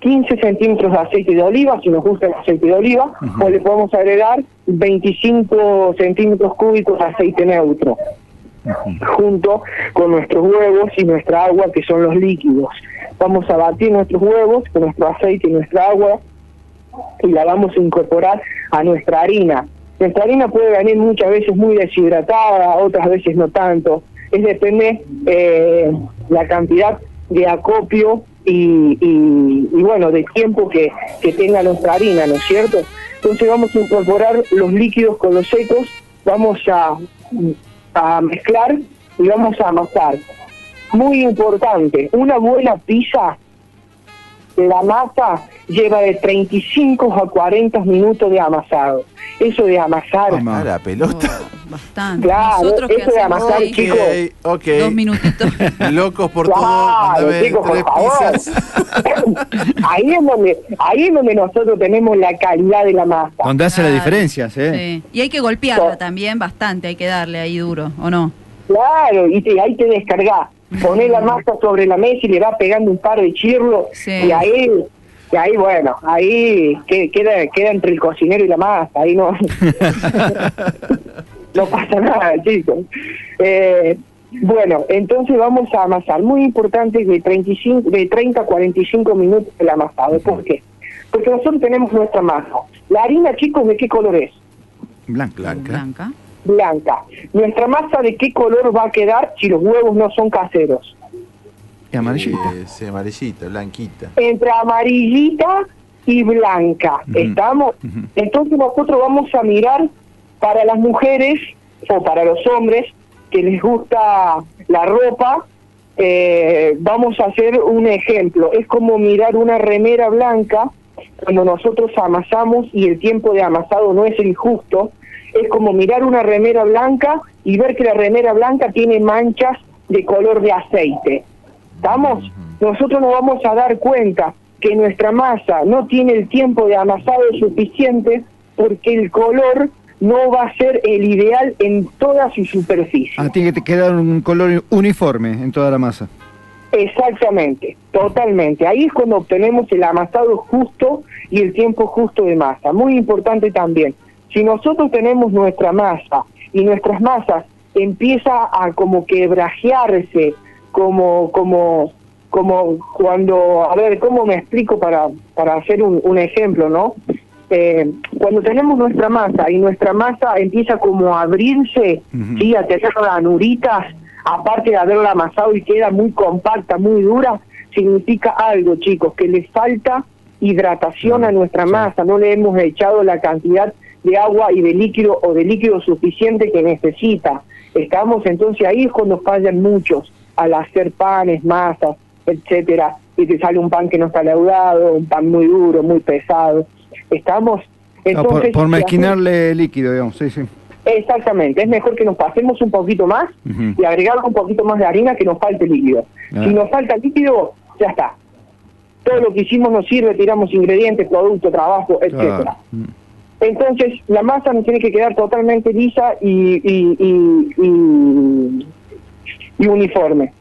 15 centímetros de aceite de oliva, si nos gusta el aceite de oliva, o le podemos agregar 25 centímetros cúbicos de aceite neutro junto con nuestros huevos y nuestra agua, que son los líquidos. Vamos a batir nuestros huevos con nuestro aceite y nuestra agua y la vamos a incorporar a nuestra harina. Nuestra harina puede venir muchas veces muy deshidratada, otras veces no tanto. Es depende eh, la cantidad de acopio y, y, y, bueno, de tiempo que, que tenga nuestra harina, ¿no es cierto? Entonces vamos a incorporar los líquidos con los secos, vamos a, a mezclar y vamos a amasar. Muy importante, una buena pizza, la masa lleva de 35 a 40 minutos de amasado. Eso de amasar... A la pelota. Bastante. Claro, Nosotros eso de amasar, hoy chicos. Dos minutitos. Locos por Claro, todo. Chicos, por favor. ahí es donde ahí es donde nosotros tenemos la calidad de la masa. Donde hace la Claro. diferencia, ¿sí? Sí. Y hay que golpearla también bastante, hay que darle ahí duro, ¿o no? Claro, y te, ahí te descargás. Ponés la masa sobre la mesa y le vas pegando un par de chirlos Sí. y ahí y ahí bueno, ahí que- queda queda entre el cocinero y la masa, ahí no no pasa nada, chicos. Eh, bueno, entonces vamos a amasar. Muy importante de 35 de 30 a 45 minutos el amasado. ¿Por qué? Porque nosotros tenemos nuestra masa. La harina, chicos, ¿de qué color es? Blanca. Blanca. Blanca. Nuestra masa, ¿de qué color va a quedar si los huevos no son caseros? Y amarillita. Eh, sí, amarillita, blanquita. Entre amarillita y blanca. ¿Estamos? Entonces nosotros vamos a mirar para las mujeres o para los hombres que les gusta la ropa, eh, vamos a hacer un ejemplo. Es como mirar una remera blanca cuando nosotros amasamos y el tiempo de amasado no es el justo. Es como mirar una remera blanca y ver que la remera blanca tiene manchas de color de aceite. ¿Estamos? Nosotros nos vamos a dar cuenta que nuestra masa no tiene el tiempo de amasado suficiente porque el color no va a ser el ideal en toda su superficie. Ah, tiene que quedar un color uniforme en toda la masa. Exactamente, totalmente. Ahí es cuando obtenemos el amasado justo y el tiempo justo de masa. Muy importante también. Si nosotros tenemos nuestra masa y nuestras masas empieza a como quebrajearse, como como como cuando, a ver, ¿cómo me explico para, para hacer un, un ejemplo, no? Eh, cuando tenemos nuestra masa y nuestra masa empieza como a abrirse, ¿sí? a tener ranuritas, aparte de haberla amasado y queda muy compacta, muy dura, significa algo, chicos, que le falta hidratación a nuestra masa, no le hemos echado la cantidad de agua y de líquido o de líquido suficiente que necesita. Estamos entonces ahí es cuando fallan muchos al hacer panes, masas, etcétera, y te sale un pan que no está leudado, un pan muy duro, muy pesado. Estamos Ah, entonces por, por mezquinarle líquido, digamos. Sí, sí. Exactamente, es mejor que nos pasemos un poquito más y agregar un poquito más de harina que nos falte líquido. Ah. Si nos falta líquido, ya está. Todo lo que hicimos nos sirve, tiramos ingredientes, producto, trabajo, etcétera. Claro. Mm. Entonces, la masa nos tiene que quedar totalmente lisa y, y, y, y- y uniforme.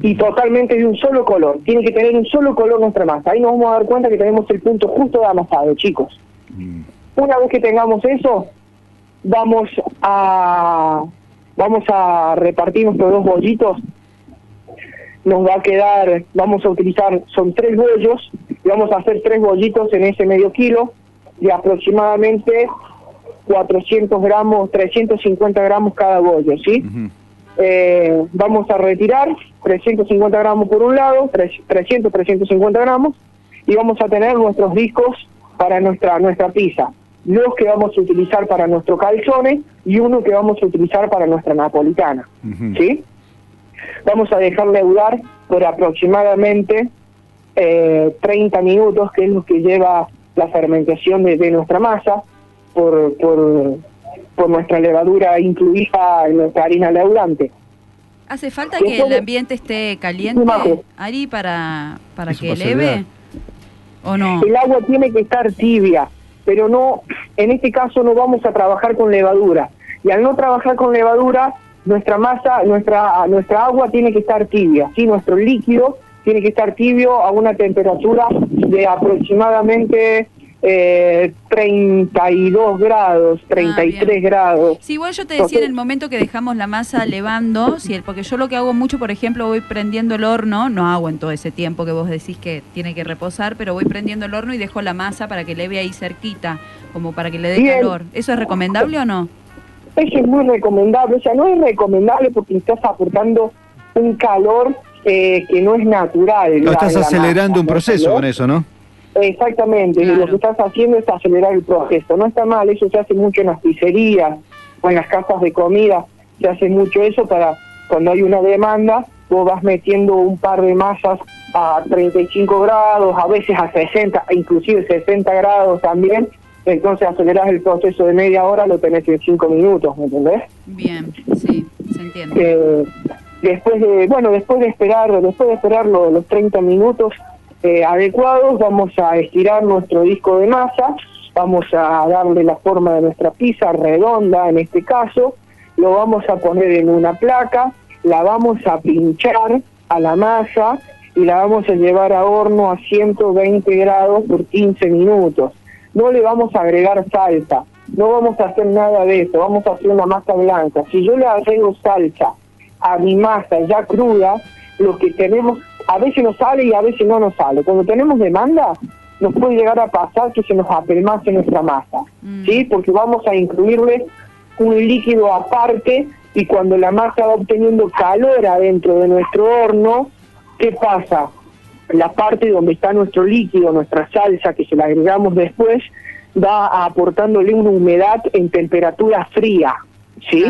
y totalmente de un solo color. Tiene que tener un solo color nuestra masa. Ahí nos vamos a dar cuenta que tenemos el punto justo de amasado, chicos. Una vez que tengamos eso, vamos a vamos a repartir nuestros dos bollitos. Nos va a quedar, vamos a utilizar, son tres bollos, y vamos a hacer tres bollitos en ese medio kilo de aproximadamente 400 gramos, 350 gramos cada bollo, ¿sí? Eh, vamos a retirar 350 gramos por un lado, tres- 300, 350 gramos, y vamos a tener nuestros discos para nuestra nuestra pizza. Dos que vamos a utilizar para nuestro calzone y uno que vamos a utilizar para nuestra napolitana. ¿Sí? Vamos a dejar leudar por aproximadamente eh, 30 minutos, que es lo que lleva la fermentación de, de nuestra masa, por, por, por nuestra levadura incluida en nuestra harina leudante. ¿Hace falta que el ambiente esté caliente. Ari, para, para que eleve? ¿O no? El agua tiene que estar tibia, pero no, en este caso no vamos a trabajar con levadura. Y al no trabajar con levadura, nuestra masa, nuestra, nuestra agua tiene que estar tibia, ¿sí? Nuestro líquido tiene que estar tibio a una temperatura de aproximadamente eh, 32 grados, 33 grados. Sí, igual yo te decía en el momento que dejamos la masa levando, si el, porque yo lo que hago mucho, por ejemplo, voy prendiendo el horno, no hago en todo ese tiempo que vos decís que tiene que reposar, pero voy prendiendo el horno y dejo la masa para que leve ahí cerquita, como para que le dé Bien. calor. ¿Eso es recomendable o no? Eso es muy recomendable, o sea, no es recomendable porque estás aportando un calor eh, que no es natural. No, la- estás la acelerando masa, un proceso ¿no? con eso, ¿no? Exactamente, y lo que estás haciendo es acelerar el proceso. No está mal, eso se hace mucho en las pizzerías o en las casas de comida, se hace mucho eso para cuando hay una demanda, vos vas metiendo un par de masas a 35 grados, a veces a 60, e inclusive 60 grados también, entonces acelerás el proceso de media hora, lo tenés en 5 minutos, ¿me entendés? Bien, sí, se entiende. Eh, después de bueno después de esperar después de esperar lo- los 30 minutos eh, adecuados vamos a estirar nuestro disco de masa vamos a darle la forma de nuestra pizza redonda en este caso lo vamos a poner en una placa la vamos a pinchar a la masa y la vamos a llevar a horno a 120 grados por 15 minutos no le vamos a agregar salsa no vamos a hacer nada de eso, vamos a hacer una masa blanca. Si yo le agrego salsa a mi masa ya cruda, lo que tenemos, a veces nos sale y a veces no nos sale. Cuando tenemos demanda, nos puede llegar a pasar que se nos apelmace nuestra masa, ¿sí? Porque vamos a incluirle un líquido aparte y cuando la masa va obteniendo calor adentro de nuestro horno, ¿qué pasa? La parte donde está nuestro líquido, nuestra salsa que se la agregamos después, va aportándole una humedad en temperatura fría, ¿sí?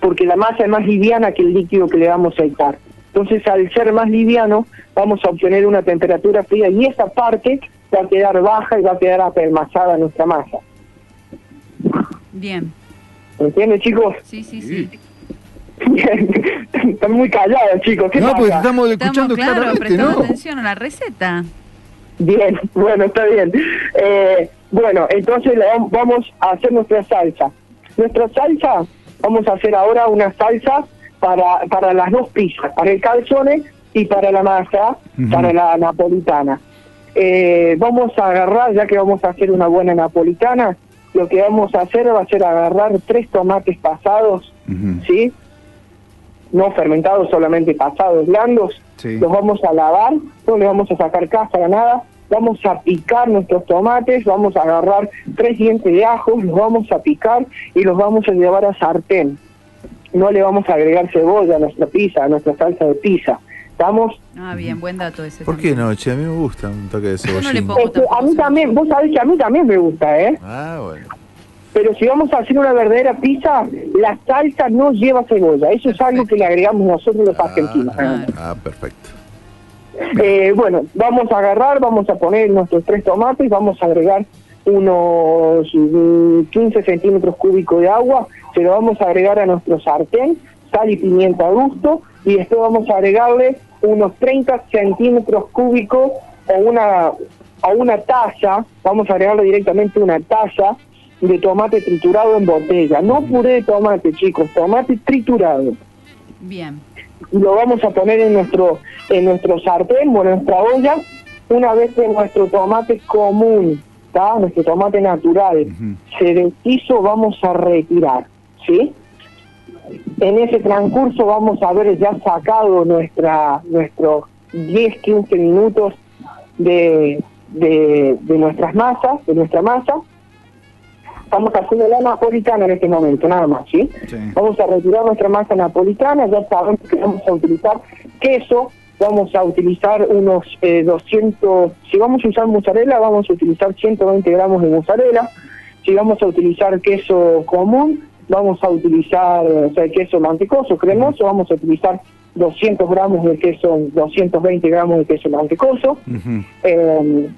Porque la masa es más liviana que el líquido que le vamos a echar. Entonces, al ser más liviano, vamos a obtener una temperatura fría y esa parte va a quedar baja y va a quedar apelmazada nuestra masa. Bien. ¿Entienden, chicos? Sí, sí, sí. Están muy callados, chicos. ¿Qué No, pasa? pues estamos Estamos, claro, prestando atención a la receta. Bien, bueno, está bien. Eh, bueno, entonces vamos a hacer nuestra salsa. Nuestra salsa, vamos a hacer ahora una salsa para, para las dos pizzas, para el calzone y para la masa, para la napolitana. Eh, vamos a agarrar, ya que vamos a hacer una buena napolitana, lo que vamos a hacer va a ser agarrar tres tomates pasados, ¿sí? No fermentados, solamente pasados, blandos. Sí. Los vamos a lavar, no le vamos a sacar cáscara, nada. Vamos a picar nuestros tomates, vamos a agarrar tres dientes de ajo, los vamos a picar y los vamos a llevar a sartén. No le vamos a agregar cebolla a nuestra pizza, a nuestra salsa de pizza. Estamos Ah, bien, buen dato ese. ¿Por qué no? Che, a mí me gusta un toque de cebollín. Es que a mí también, vos sabés que a mí también me gusta, ¿eh? Ah, bueno. Pero si vamos a hacer una verdadera pizza, la salsa no lleva cebolla. Eso es algo que le agregamos nosotros los argentinos. Ah, perfecto. Eh, bueno, vamos a agarrar, vamos a poner nuestros tres tomates, vamos a agregar unos mm, 15 centímetros cúbicos de agua, se lo vamos a agregar a nuestro sartén, sal y pimienta a gusto, y después vamos a agregarle unos 30 centímetros cúbicos a una, a una taza, vamos a agregarle directamente una taza de tomate triturado en botella, no puré de tomate, chicos, tomate triturado. Bien. Lo vamos a poner en nuestro en nuestro sartén o en nuestra olla una vez que nuestro tomate común, ¿tá? nuestro tomate natural, se deshizo, vamos a retirar, ¿sí? En ese transcurso vamos a haber ya sacado nuestra nuestros 10, 15 minutos de, de, de nuestras masas, de nuestra masa. Estamos haciendo la napolitana en este momento, nada más, ¿sí? Vamos a retirar nuestra masa napolitana, ya sabemos que vamos a utilizar queso, vamos a utilizar unos eh, 200, si vamos a usar mozzarella, vamos a utilizar 120 gramos de mozzarella, si vamos a utilizar queso común, vamos a utilizar o sea, queso mantecoso, cremoso, vamos a utilizar 200 gramos de queso, 220 gramos de queso mantecoso. Eh,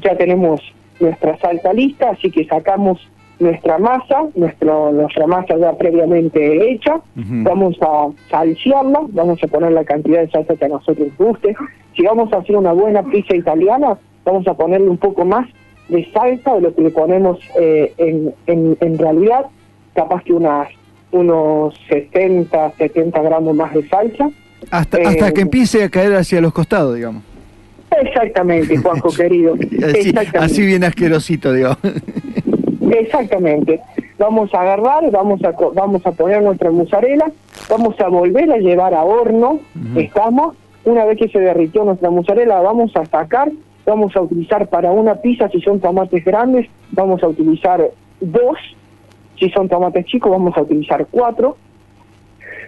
ya tenemos nuestra salsa lista, así que sacamos nuestra masa, nuestro, nuestra masa ya previamente hecha, vamos a salsearla, vamos a poner la cantidad de salsa que a nosotros nos guste. Si vamos a hacer una buena pizza italiana, vamos a ponerle un poco más de salsa de lo que le ponemos eh, en, en, en realidad, capaz que unas unos 70, 70 gramos más de salsa. Hasta, Eh, hasta que empiece a caer hacia los costados, digamos. Exactamente, Juanjo querido. Así, así bien asquerosito, digamos. Exactamente. Vamos a agarrar, vamos a vamos a poner nuestra mozzarella, vamos a volver a llevar a horno, estamos, una vez que se derritió nuestra mozzarella, vamos a sacar, vamos a utilizar para una pizza, si son tomates grandes, vamos a utilizar dos, si son tomates chicos, vamos a utilizar cuatro,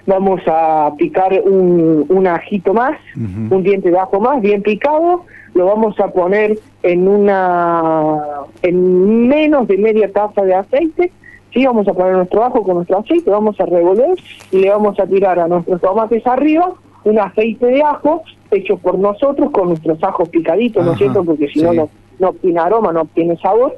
vamos a picar un, un ajito más, un diente de ajo más, bien picado, lo vamos a poner en una en menos de media taza de aceite, sí, vamos a poner nuestro ajo con nuestro aceite, vamos a revolver y le vamos a tirar a nuestros tomates arriba un aceite de ajo hecho por nosotros con nuestros ajos picaditos, ¿no es cierto? Porque si no, sí. no, no obtiene aroma, no obtiene sabor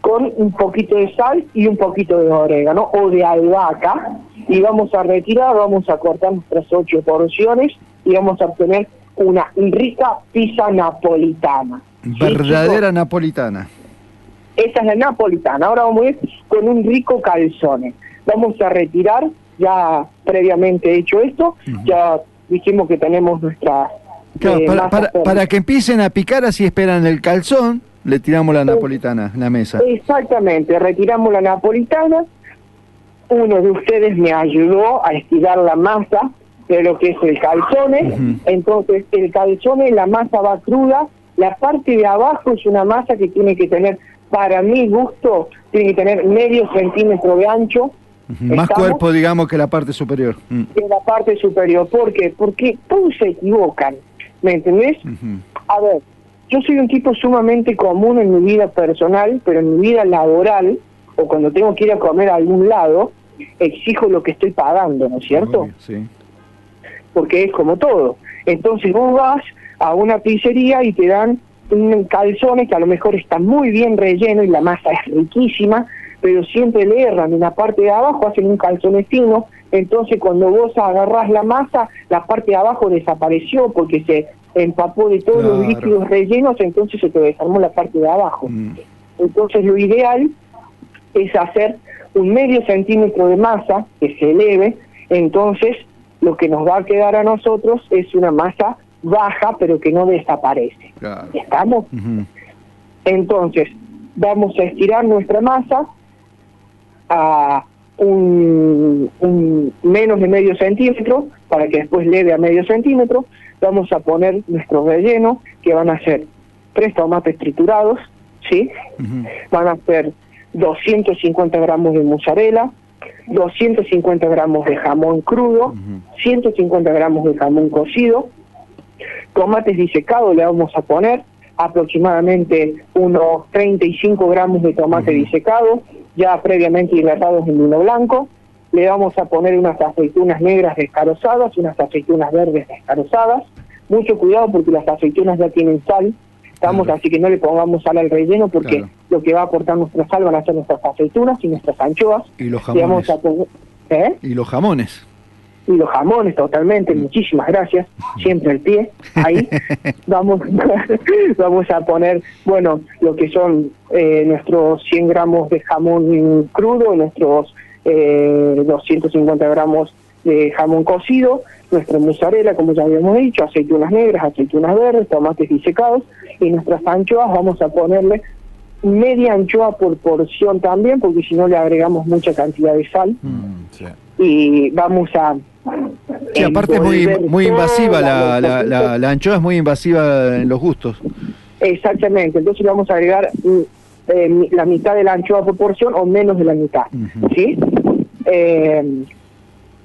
con un poquito de sal y un poquito de orégano o de albahaca y vamos a retirar, vamos a cortar nuestras ocho porciones y vamos a obtener una rica pizza napolitana. Verdadera napolitana. Esa es la napolitana. Ahora vamos a ir con un rico calzone. Vamos a retirar, ya previamente hecho esto, ya dijimos que tenemos nuestra... Claro, eh, para, para que empiecen a picar, así esperan el calzón, le tiramos la napolitana la mesa. Exactamente, retiramos la napolitana. Uno de ustedes me ayudó a estirar la masa de lo que es el calzone. Entonces, el calzone, la masa va cruda. La parte de abajo es una masa que tiene que tener, para mi gusto, tiene que tener medio centímetro de ancho. Más cuerpo, digamos, que la parte superior. Mm. en la parte superior. ¿Por qué? Porque todos se equivocan. ¿Me entendés? A ver, yo soy un tipo sumamente común en mi vida personal, pero en mi vida laboral, o cuando tengo que ir a comer a algún lado, exijo lo que estoy pagando, ¿no es cierto? Sí. Porque es como todo. Entonces vos vas a una pizzería y te dan un calzone que a lo mejor está muy bien relleno y la masa es riquísima, pero siempre le erran en la parte de abajo, hacen un calzone fino, entonces cuando vos agarrás la masa, la parte de abajo desapareció porque se empapó de todos los líquidos rellenos, entonces se te desarmó la parte de abajo. Entonces lo ideal es hacer un medio centímetro de masa que se eleve, entonces lo que nos va a quedar a nosotros es una masa baja pero que no desaparece. ¿Estamos? Entonces, vamos a estirar nuestra masa a un, un menos de medio centímetro para que después leve a medio centímetro. Vamos a poner nuestro relleno, que van a ser tres tomates triturados, ¿sí? Van a ser 250 gramos de mozzarella, 250 gramos de jamón crudo, 150 gramos de jamón cocido, tomates disecados le vamos a poner aproximadamente unos 35 gramos de tomate disecado, ya previamente hidratados en vino blanco. Le vamos a poner unas aceitunas negras descarozadas, unas aceitunas verdes descarozadas. Mucho cuidado porque las aceitunas ya tienen sal, estamos así que no le pongamos sal al relleno porque lo que va a aportar nuestra sal van a ser nuestras aceitunas y nuestras anchoas. Y los jamones. a poner- ¿eh? Y los jamones. y los jamones totalmente, muchísimas gracias, siempre al pie, ahí vamos vamos a poner, bueno, lo que son eh, nuestros 100 gramos de jamón crudo, nuestros eh, 250 gramos de jamón cocido, nuestra mozzarella, como ya habíamos dicho, aceitunas negras, aceitunas verdes, tomates disecados, y nuestras anchoas vamos a ponerle media anchoa por porción también, porque si no le agregamos mucha cantidad de sal. Y vamos a... Sí, aparte es muy, muy invasiva, la, la, la- la anchoa es muy invasiva en los gustos. Exactamente, entonces le vamos a agregar mm, eh, la mitad de la anchoa por porción o menos de la mitad, ¿sí? Eh,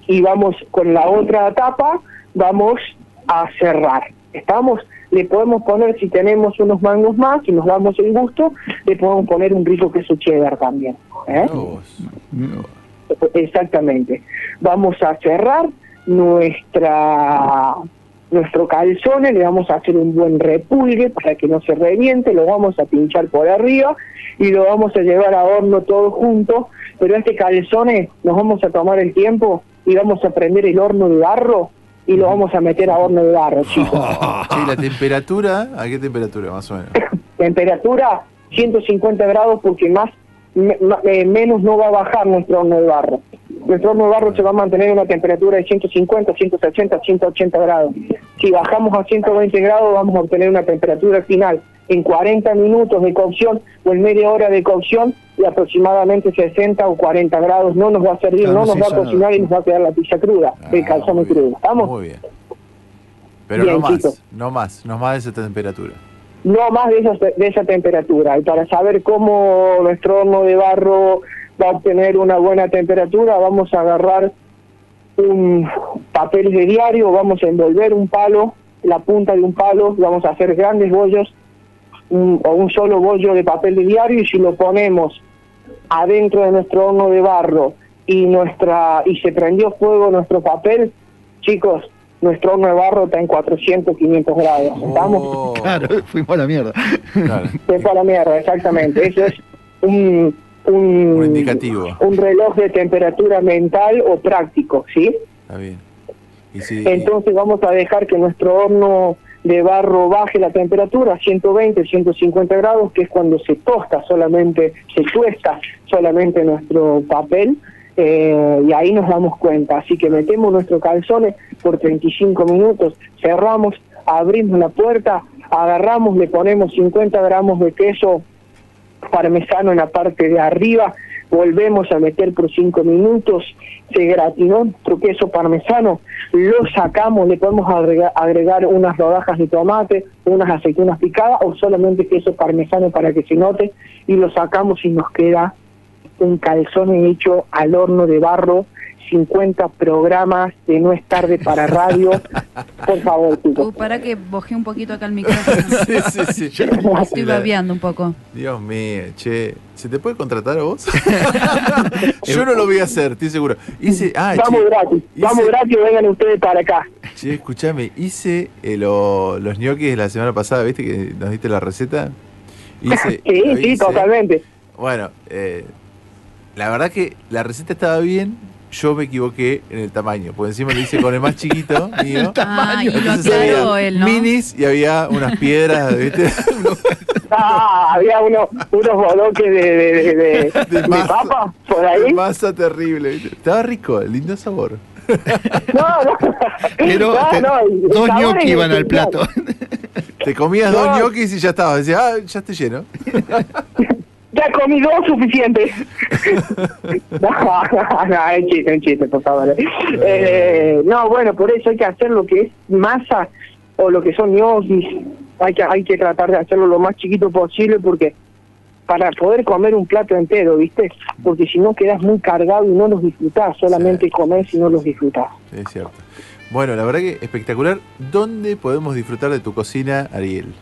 y vamos con la otra tapa, vamos a cerrar. ¿Estamos? Le podemos poner, si tenemos unos mangos más, si nos damos el gusto, le podemos poner un rico queso cheddar también. ¿eh? Exactamente. Vamos a cerrar nuestra nuestro calzone, le vamos a hacer un buen repulgue para que no se reviente, lo vamos a pinchar por arriba y lo vamos a llevar a horno todo junto, pero este calzone nos vamos a tomar el tiempo y vamos a prender el horno de barro y lo vamos a meter a horno de barro, chicos. Che, la temperatura, ¿a qué temperatura más o menos? Temperatura 150 grados porque más me- ma- eh, menos no va a bajar nuestro horno de barro. Nuestro horno de barro se va a mantener en una temperatura de 150, 160, 180 grados. Si bajamos a 120 grados vamos a obtener una temperatura final en 40 minutos de cocción o en media hora de cocción y aproximadamente 60 o 40 grados. No nos va a servir, Claro, no nos sí, va a cocinar no. y nos va a quedar la pizza cruda, el calzón crudo. ¿Estamos? Muy bien. Pero Bien, no más, chicos. no más, no más de esa temperatura. no más de esa, de esa temperatura. Y para saber cómo nuestro horno de barro va a obtener una buena temperatura, vamos a agarrar un papel de diario, vamos a envolver un palo, la punta de un palo, vamos a hacer grandes bollos un- o un solo bollo de papel de diario y si lo ponemos adentro de nuestro horno de barro y nuestra y se prendió fuego nuestro papel, chicos, nuestro horno de barro está en 400, 500 grados. ¿Estamos? Claro, fuimos a la mierda. Se fue a la mierda, exactamente. Eso es un, un, indicativo. un reloj de temperatura mental o práctico, ¿sí? Está bien. Y si, Entonces vamos a dejar que nuestro horno de barro baje la temperatura a 120, 150 grados, que es cuando se tosta solamente, se tuesta solamente nuestro papel, eh, y ahí nos damos cuenta. Así que metemos nuestros calzones por 35 minutos, cerramos, abrimos la puerta, agarramos, le ponemos 50 gramos de queso parmesano en la parte de arriba, volvemos a meter por 5 minutos, se gratinó nuestro queso parmesano, lo sacamos, le podemos agregar unas rodajas de tomate, unas aceitunas picadas o solamente queso parmesano para que se note y lo sacamos y nos queda un calzón hecho al horno de barro, 50 programas de No es tarde para radio. Por favor. Uh, para que bojé un poquito acá el micrófono. sí, sí, sí. Estoy babeando un poco. Dios mío, che, ¿se te puede contratar a vos? Yo no lo voy a hacer, estoy seguro. Hice, ah, Vamos che, gratis, hice- vamos gratis, vengan ustedes para acá. Che, escúchame, hice eh, lo- los ñoquis de la semana pasada, ¿viste que nos diste la receta? Hice, Sí, sí, hice. totalmente. Bueno, eh, la verdad que la receta estaba bien, yo me equivoqué en el tamaño, porque encima lo hice con el más chiquito mío. Ah, y lo Entonces aclaró había él, ¿no? minis y había unas piedras, ¿viste? Ah, había uno, unos boloques de, de, de, de- de papa por ahí. Masa terrible, ¿viste? Estaba rico, lindo sabor. No, no. Pero No, te- no, el dos ñoquis iban al plato. Te comías No. dos ñoquis y ya estabas. Decías, ah, ya estoy lleno. Ya comí dos suficientes. no, no, no, es chiste, es chiste, por favor. Eh, no, bueno, por eso hay que hacer lo que es masa o lo que son ñoquis. Hay que, hay que tratar de hacerlo lo más chiquito posible porque para poder comer un plato entero, ¿viste? Porque si no quedas muy cargado y no los disfrutás, solamente comés y no los disfrutás. Sí, es cierto. Bueno, la verdad que espectacular. ¿Dónde podemos disfrutar de tu cocina, Ariel?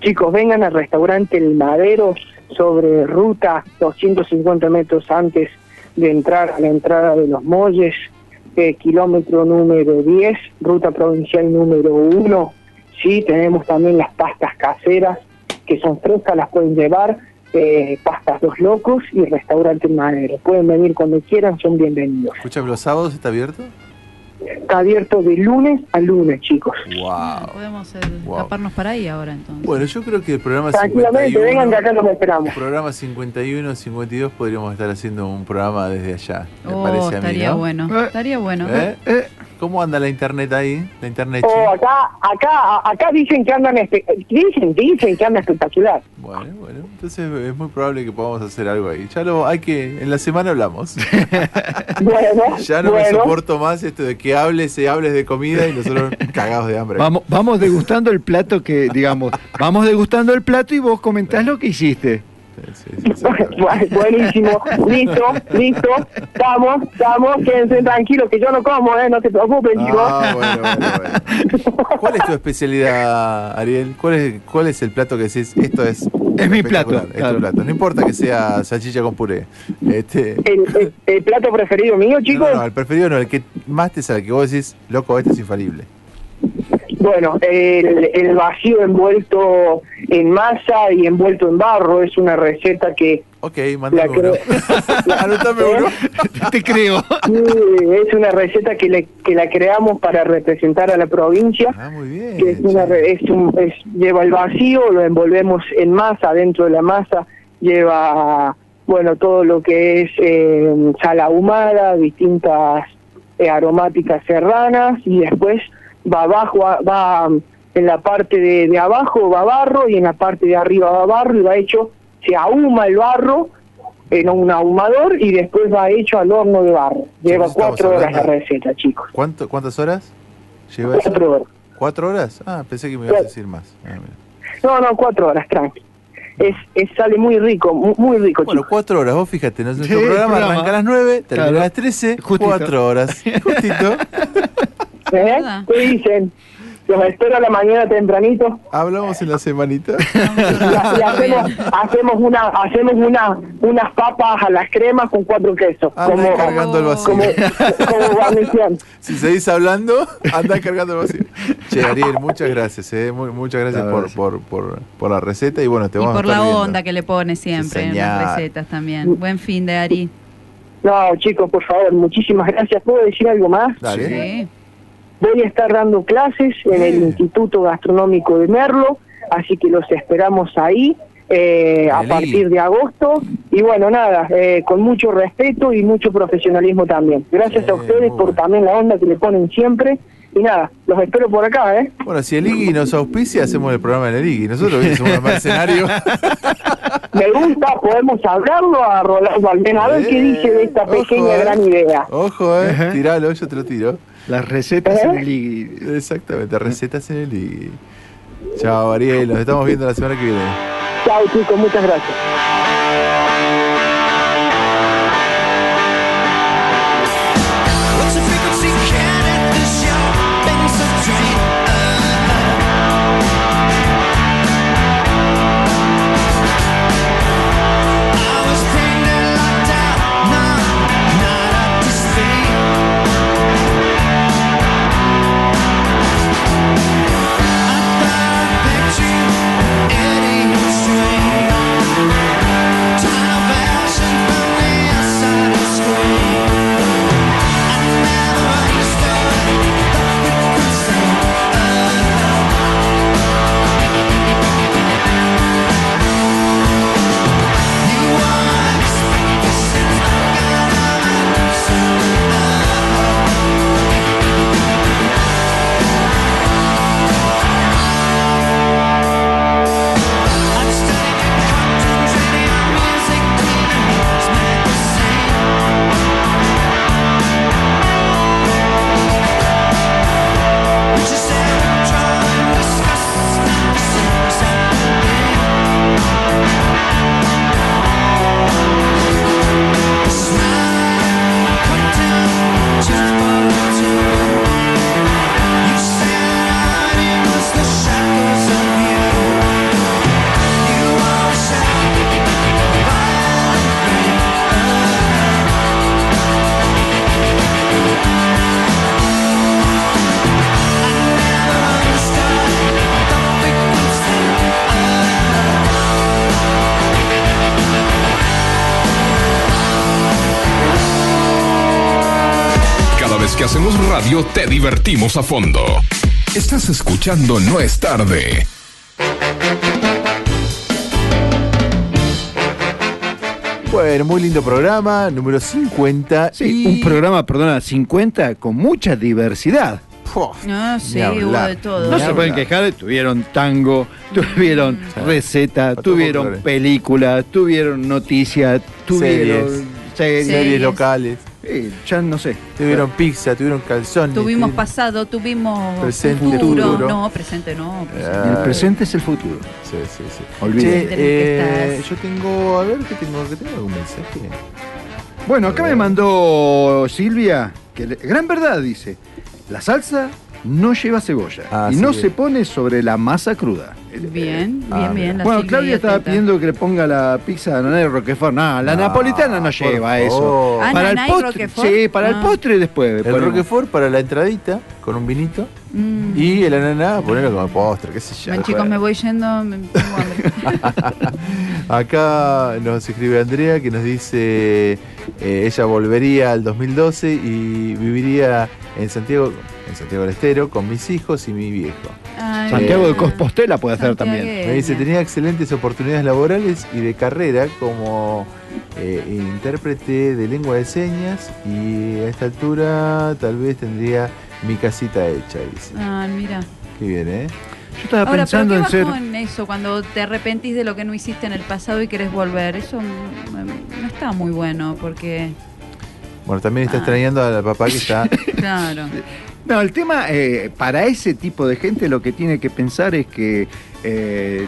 Chicos, vengan al restaurante El Madero sobre ruta 250 metros antes de entrar a la entrada de los Molles, eh, kilómetro número 10, ruta provincial número 1. Sí, tenemos también las pastas caseras, que son frescas, las pueden llevar, eh, pastas Los Locos y restaurante Madero. Pueden venir cuando quieran, son bienvenidos. Escúchame, ¿los sábados está abierto? Está abierto de lunes a lunes, chicos. Wow. Podemos eh, Wow. escaparnos para ahí ahora entonces. Bueno, yo creo que el programa Tranquilamente, 51, vengan que acá los esperamos. el programa 51, 52 podríamos estar haciendo un programa desde allá. Me Oh, parece a mí, estaría ¿no? bueno. Eh. Estaría bueno. ¿Eh? ¿Cómo anda la internet ahí? La internet. Oh, acá, acá, acá dicen que andan, dicen, dicen que andan espectacular. Bueno, bueno, entonces es muy probable que podamos hacer algo ahí. Ya lo hay que, en la semana hablamos. Bueno, ya no me soporto más esto de que hables y hables de comida y nosotros cagados de hambre. vamos, vamos degustando el plato que, digamos, vamos degustando el plato y vos comentás lo que hiciste. Sí, sí, Buenísimo, listo, listo, estamos, estamos, quédense tranquilos que yo no como, eh, no te preocupes, chicos. Ah, bueno, bueno, bueno. ¿Cuál es tu especialidad, Ariel? ¿Cuál es, cuál es el plato que decís? Esto es. Es mi plato, Es claro. tu plato. No importa que sea salchicha con puré. Este, El, el- el plato preferido mío, chicos, no, no, el preferido no, el que más te sale, que vos decís, loco, este es infalible. Bueno, el, el vacío envuelto en masa y envuelto en barro es una receta que Ok, mandame uno. creo- Anotame uno. Te creo. Es una receta que, le, que la creamos para representar a la provincia. Ah, muy bien. que es una re- es un- es- lleva el vacío, lo envolvemos en masa, dentro de la masa lleva, bueno, todo lo que es eh, sal ahumada, distintas eh, aromáticas serranas y después va abajo, a- va en la parte de, de abajo va barro y en la parte de arriba va barro y va hecho, se ahuma el barro en un ahumador y después va hecho al horno de barro. Lleva cuatro horas la receta, chicos. ¿Cuánto, ¿Cuántas horas lleva eso? Cuatro horas. ¿Cuatro horas? Ah, pensé que me ibas a decir más. Ah, mira. No, no, cuatro horas, tranqui. Es, es, sale muy rico, mu- muy rico, Bueno, chicos. cuatro horas, vos fíjate, nuestro Sí, programa programa. arranca a las nueve, termina Claro. a las trece, Justito. cuatro horas. Justito. ¿Eh? ¿Qué dicen? Los espero a la mañana tempranito Hablamos en la semanita. y, y hacemos, hacemos una hacemos una unas papas a las cremas con cuatro quesos. Anda como, cargando el vacío. como, como guarnición. Si seguís hablando, anda cargando el vacío. Che, Ariel, muchas gracias, eh. Mu- muchas gracias por, por, por, por la receta y bueno, te Y vamos por a estar la viendo. onda que le pone siempre en las recetas también. Buen fin de Ari. No, chicos, por favor, muchísimas gracias. ¿Puedo decir algo más? Dale. Sí. Voy a estar dando clases en el Bien. Instituto Gastronómico de Merlo, así que los esperamos ahí eh, a partir de agosto. Y bueno, nada, eh, con mucho respeto y mucho profesionalismo también. Gracias a ustedes por también la onda que le ponen siempre. Y nada, los espero por acá, ¿eh? Bueno, si el Iggy nos auspicia, hacemos el programa en el Iggy. Nosotros somos un mercenario. Me gusta, podemos hablarlo a Rolando Almena, a ver qué dice de esta Ojo, pequeña eh. gran idea. Ojo, eh. Tiralo, yo te lo tiro. Las recetas ¿Eh? en el Iggy. Exactamente, recetas en el Iggy. Chao, Ariel. Nos estamos viendo la semana que viene. Chao, chicos, muchas gracias. Radio te divertimos a fondo. Estás escuchando No es tarde. Bueno, muy lindo programa, número 50. Sí, y- un programa, perdona, 50 con mucha diversidad. No, sí, hubo de todo. No se hablar. pueden quejar, tuvieron tango, tuvieron receta, tuvieron pelícuula, tuvieron noticias, tuvieron Series. series. series locales. Sí, ya no sé. Tuvieron pizza, tuvieron calzones. Tuvimos tuvieron- pasado, tuvimos Presente, futuro. futuro. No, presente no. presente. Y el presente es el futuro. Sí, sí, sí. Olvídate. Eh, estás. yo tengo, a ver, ¿qué tengo? ¿Qué tengo algún mensaje? Bueno, acá me mandó Silvia, que le- gran verdad dice, la salsa no lleva cebolla Ah, y sí. no se pone sobre la masa cruda. Bien, Ah, bien, bien. Bueno, Claudia estaba atenta. pidiendo que le ponga la pizza de Roquefort. No, la No, napolitana no lleva eso. Ah, para el ¿naná y postre, Roquefort? sí, para el Ah. postre después. El. Roquefort para la entradita, con un vinito. Mm. Y el ananá, ponerlo como postre, qué sé yo. Ven, chicos, me voy yendo. me- tengo hambre. Acá nos escribe Andrea que nos dice eh, ella volvería al 2012 y viviría en Santiago, en Santiago del Estero con mis hijos y mi viejo. Ay, Santiago de. Compostela puede hacer también. Me dice, tenía excelentes oportunidades laborales y de carrera como eh, intérprete de lengua de señas y a esta altura tal vez tendría mi casita hecha, dice. Ah, mira. Qué bien, ¿eh? Yo estaba Ahora, pensando pero en qué ser. bajón eso, cuando te arrepentís de lo que no hiciste en el pasado y querés volver. Eso no está muy bueno, porque, Bueno, también está Ah. extrañando al papá que está... claro. No, el tema, eh, para ese tipo de gente lo que tiene que pensar es que eh,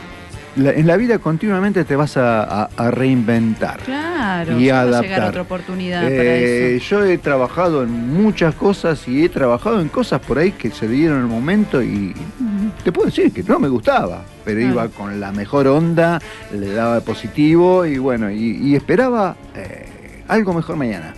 la- en la vida continuamente te vas a, a- a reinventar. Claro, Y a adaptar. llegar otra oportunidad Eh, para eso. yo he trabajado en muchas cosas y he trabajado en cosas por ahí que se dieron el momento y te puedo decir que no me gustaba, pero Claro. iba con la mejor onda, le daba positivo y bueno, y, y esperaba eh, algo mejor mañana.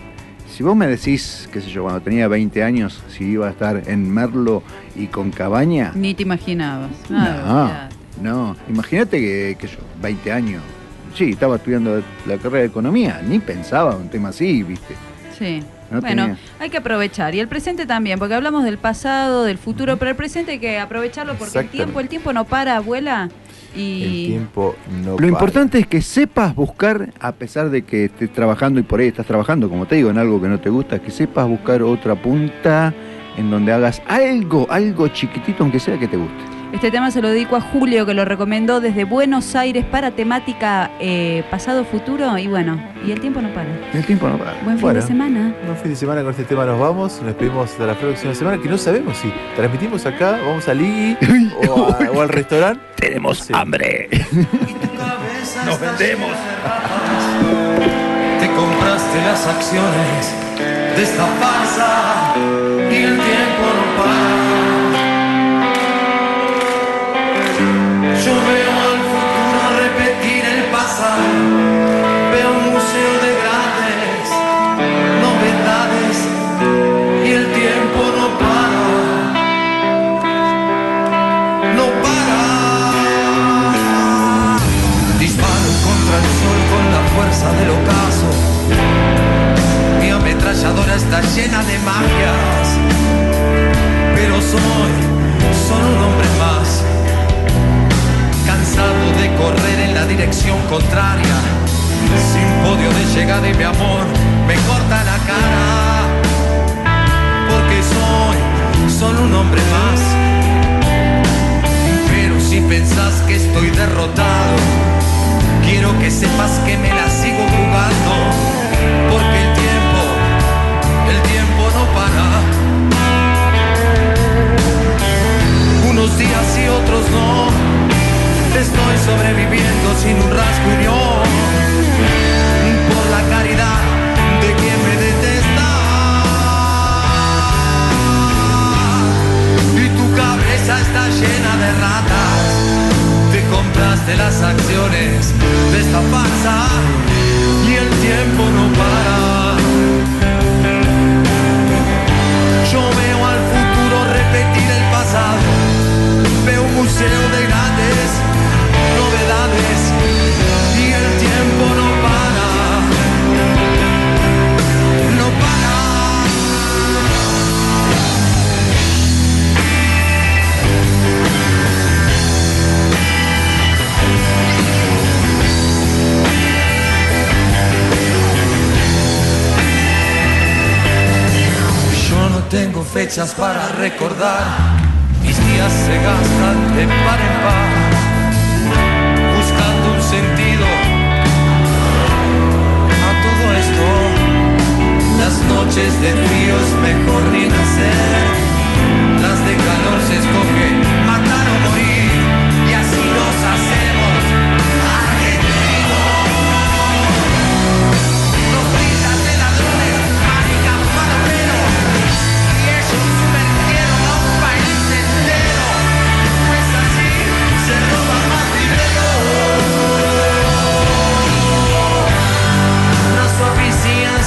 Si vos me decís, qué sé yo, cuando tenía 20 años, si iba a estar en Merlo y con Cabaña, Ni te imaginabas. no, Ah, olvidate. No. Imagínate que, que yo, 20 años, sí, estaba estudiando la carrera de economía, ni pensaba un tema así, viste. Sí. No bueno, tenía. hay que aprovechar. Y el presente también, porque hablamos del pasado, del futuro, pero el presente hay que aprovecharlo porque el tiempo, el tiempo no para, abuela. El Y tiempo no Lo para. importante es que sepas buscar, a pesar de que estés trabajando y por ahí estás trabajando, como te digo, en algo que no te gusta, que sepas buscar otra punta en donde hagas algo, algo chiquitito, aunque sea que te guste. Este tema se lo dedico a Julio, que lo recomendó desde Buenos Aires para temática eh, pasado-futuro. Y bueno, y el tiempo no para. El tiempo no para. Buen fin Bueno. de semana. Un fin de semana con este tema nos vamos. Nos despedimos hasta la próxima semana. Que no sabemos si transmitimos acá, vamos al Iggy o, a- o al restaurante. Tenemos Sí. hambre. Nos vendemos. Te compraste las acciones de esta farsa y el tiempo Yo veo al futuro repetir el pasado. Veo un museo de grandes novedades y el tiempo no para. No para. Disparo contra el sol con la fuerza del ocaso. Mi ametralladora está llena de magias. Pero soy solo un hombre más. Cansado de correr en la dirección contraria. Sin podio de llegada y mi amor me corta la cara. Porque soy solo un hombre más. Pero si pensás que estoy derrotado, quiero que sepas que me la sigo jugando. Porque el tiempo, el tiempo no para. Unos días y otros no. Estoy sobreviviendo sin un rasguño por la caridad de quien me detesta. Y tu cabeza está llena de ratas. Te compraste las acciones de esta farsa y el tiempo no para. Yo veo al futuro repetir el pasado. Veo un museo de grandes novedades y el tiempo no para, no para. Yo no tengo fechas para recordar. Mis Días se gastan de par en par. noches de fríos mejor ni nacer, las de calor se escogen.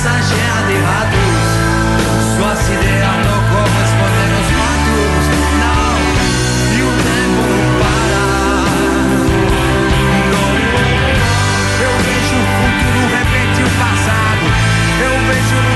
mensagère des é radous, suicidaire nos correspondait nos matos. Now you never para. Não, eu vejo o futuro, repete o passado. Eu vejo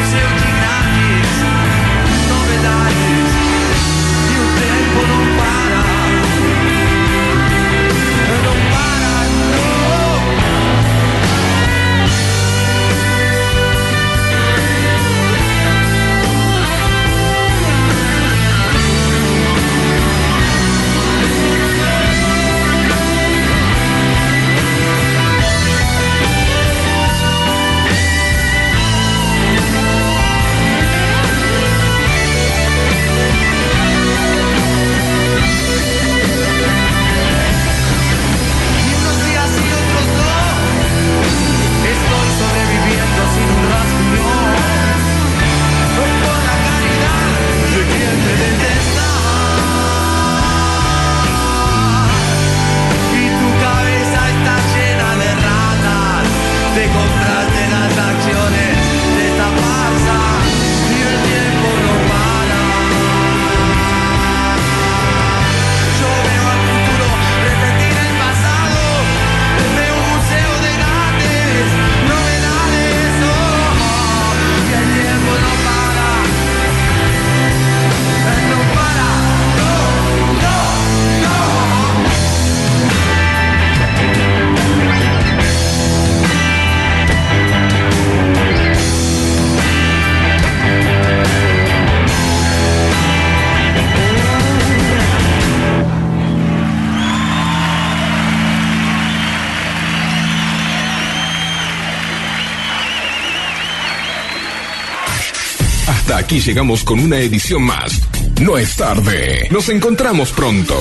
aquí llegamos con una edición más. No es tarde. Nos encontramos pronto.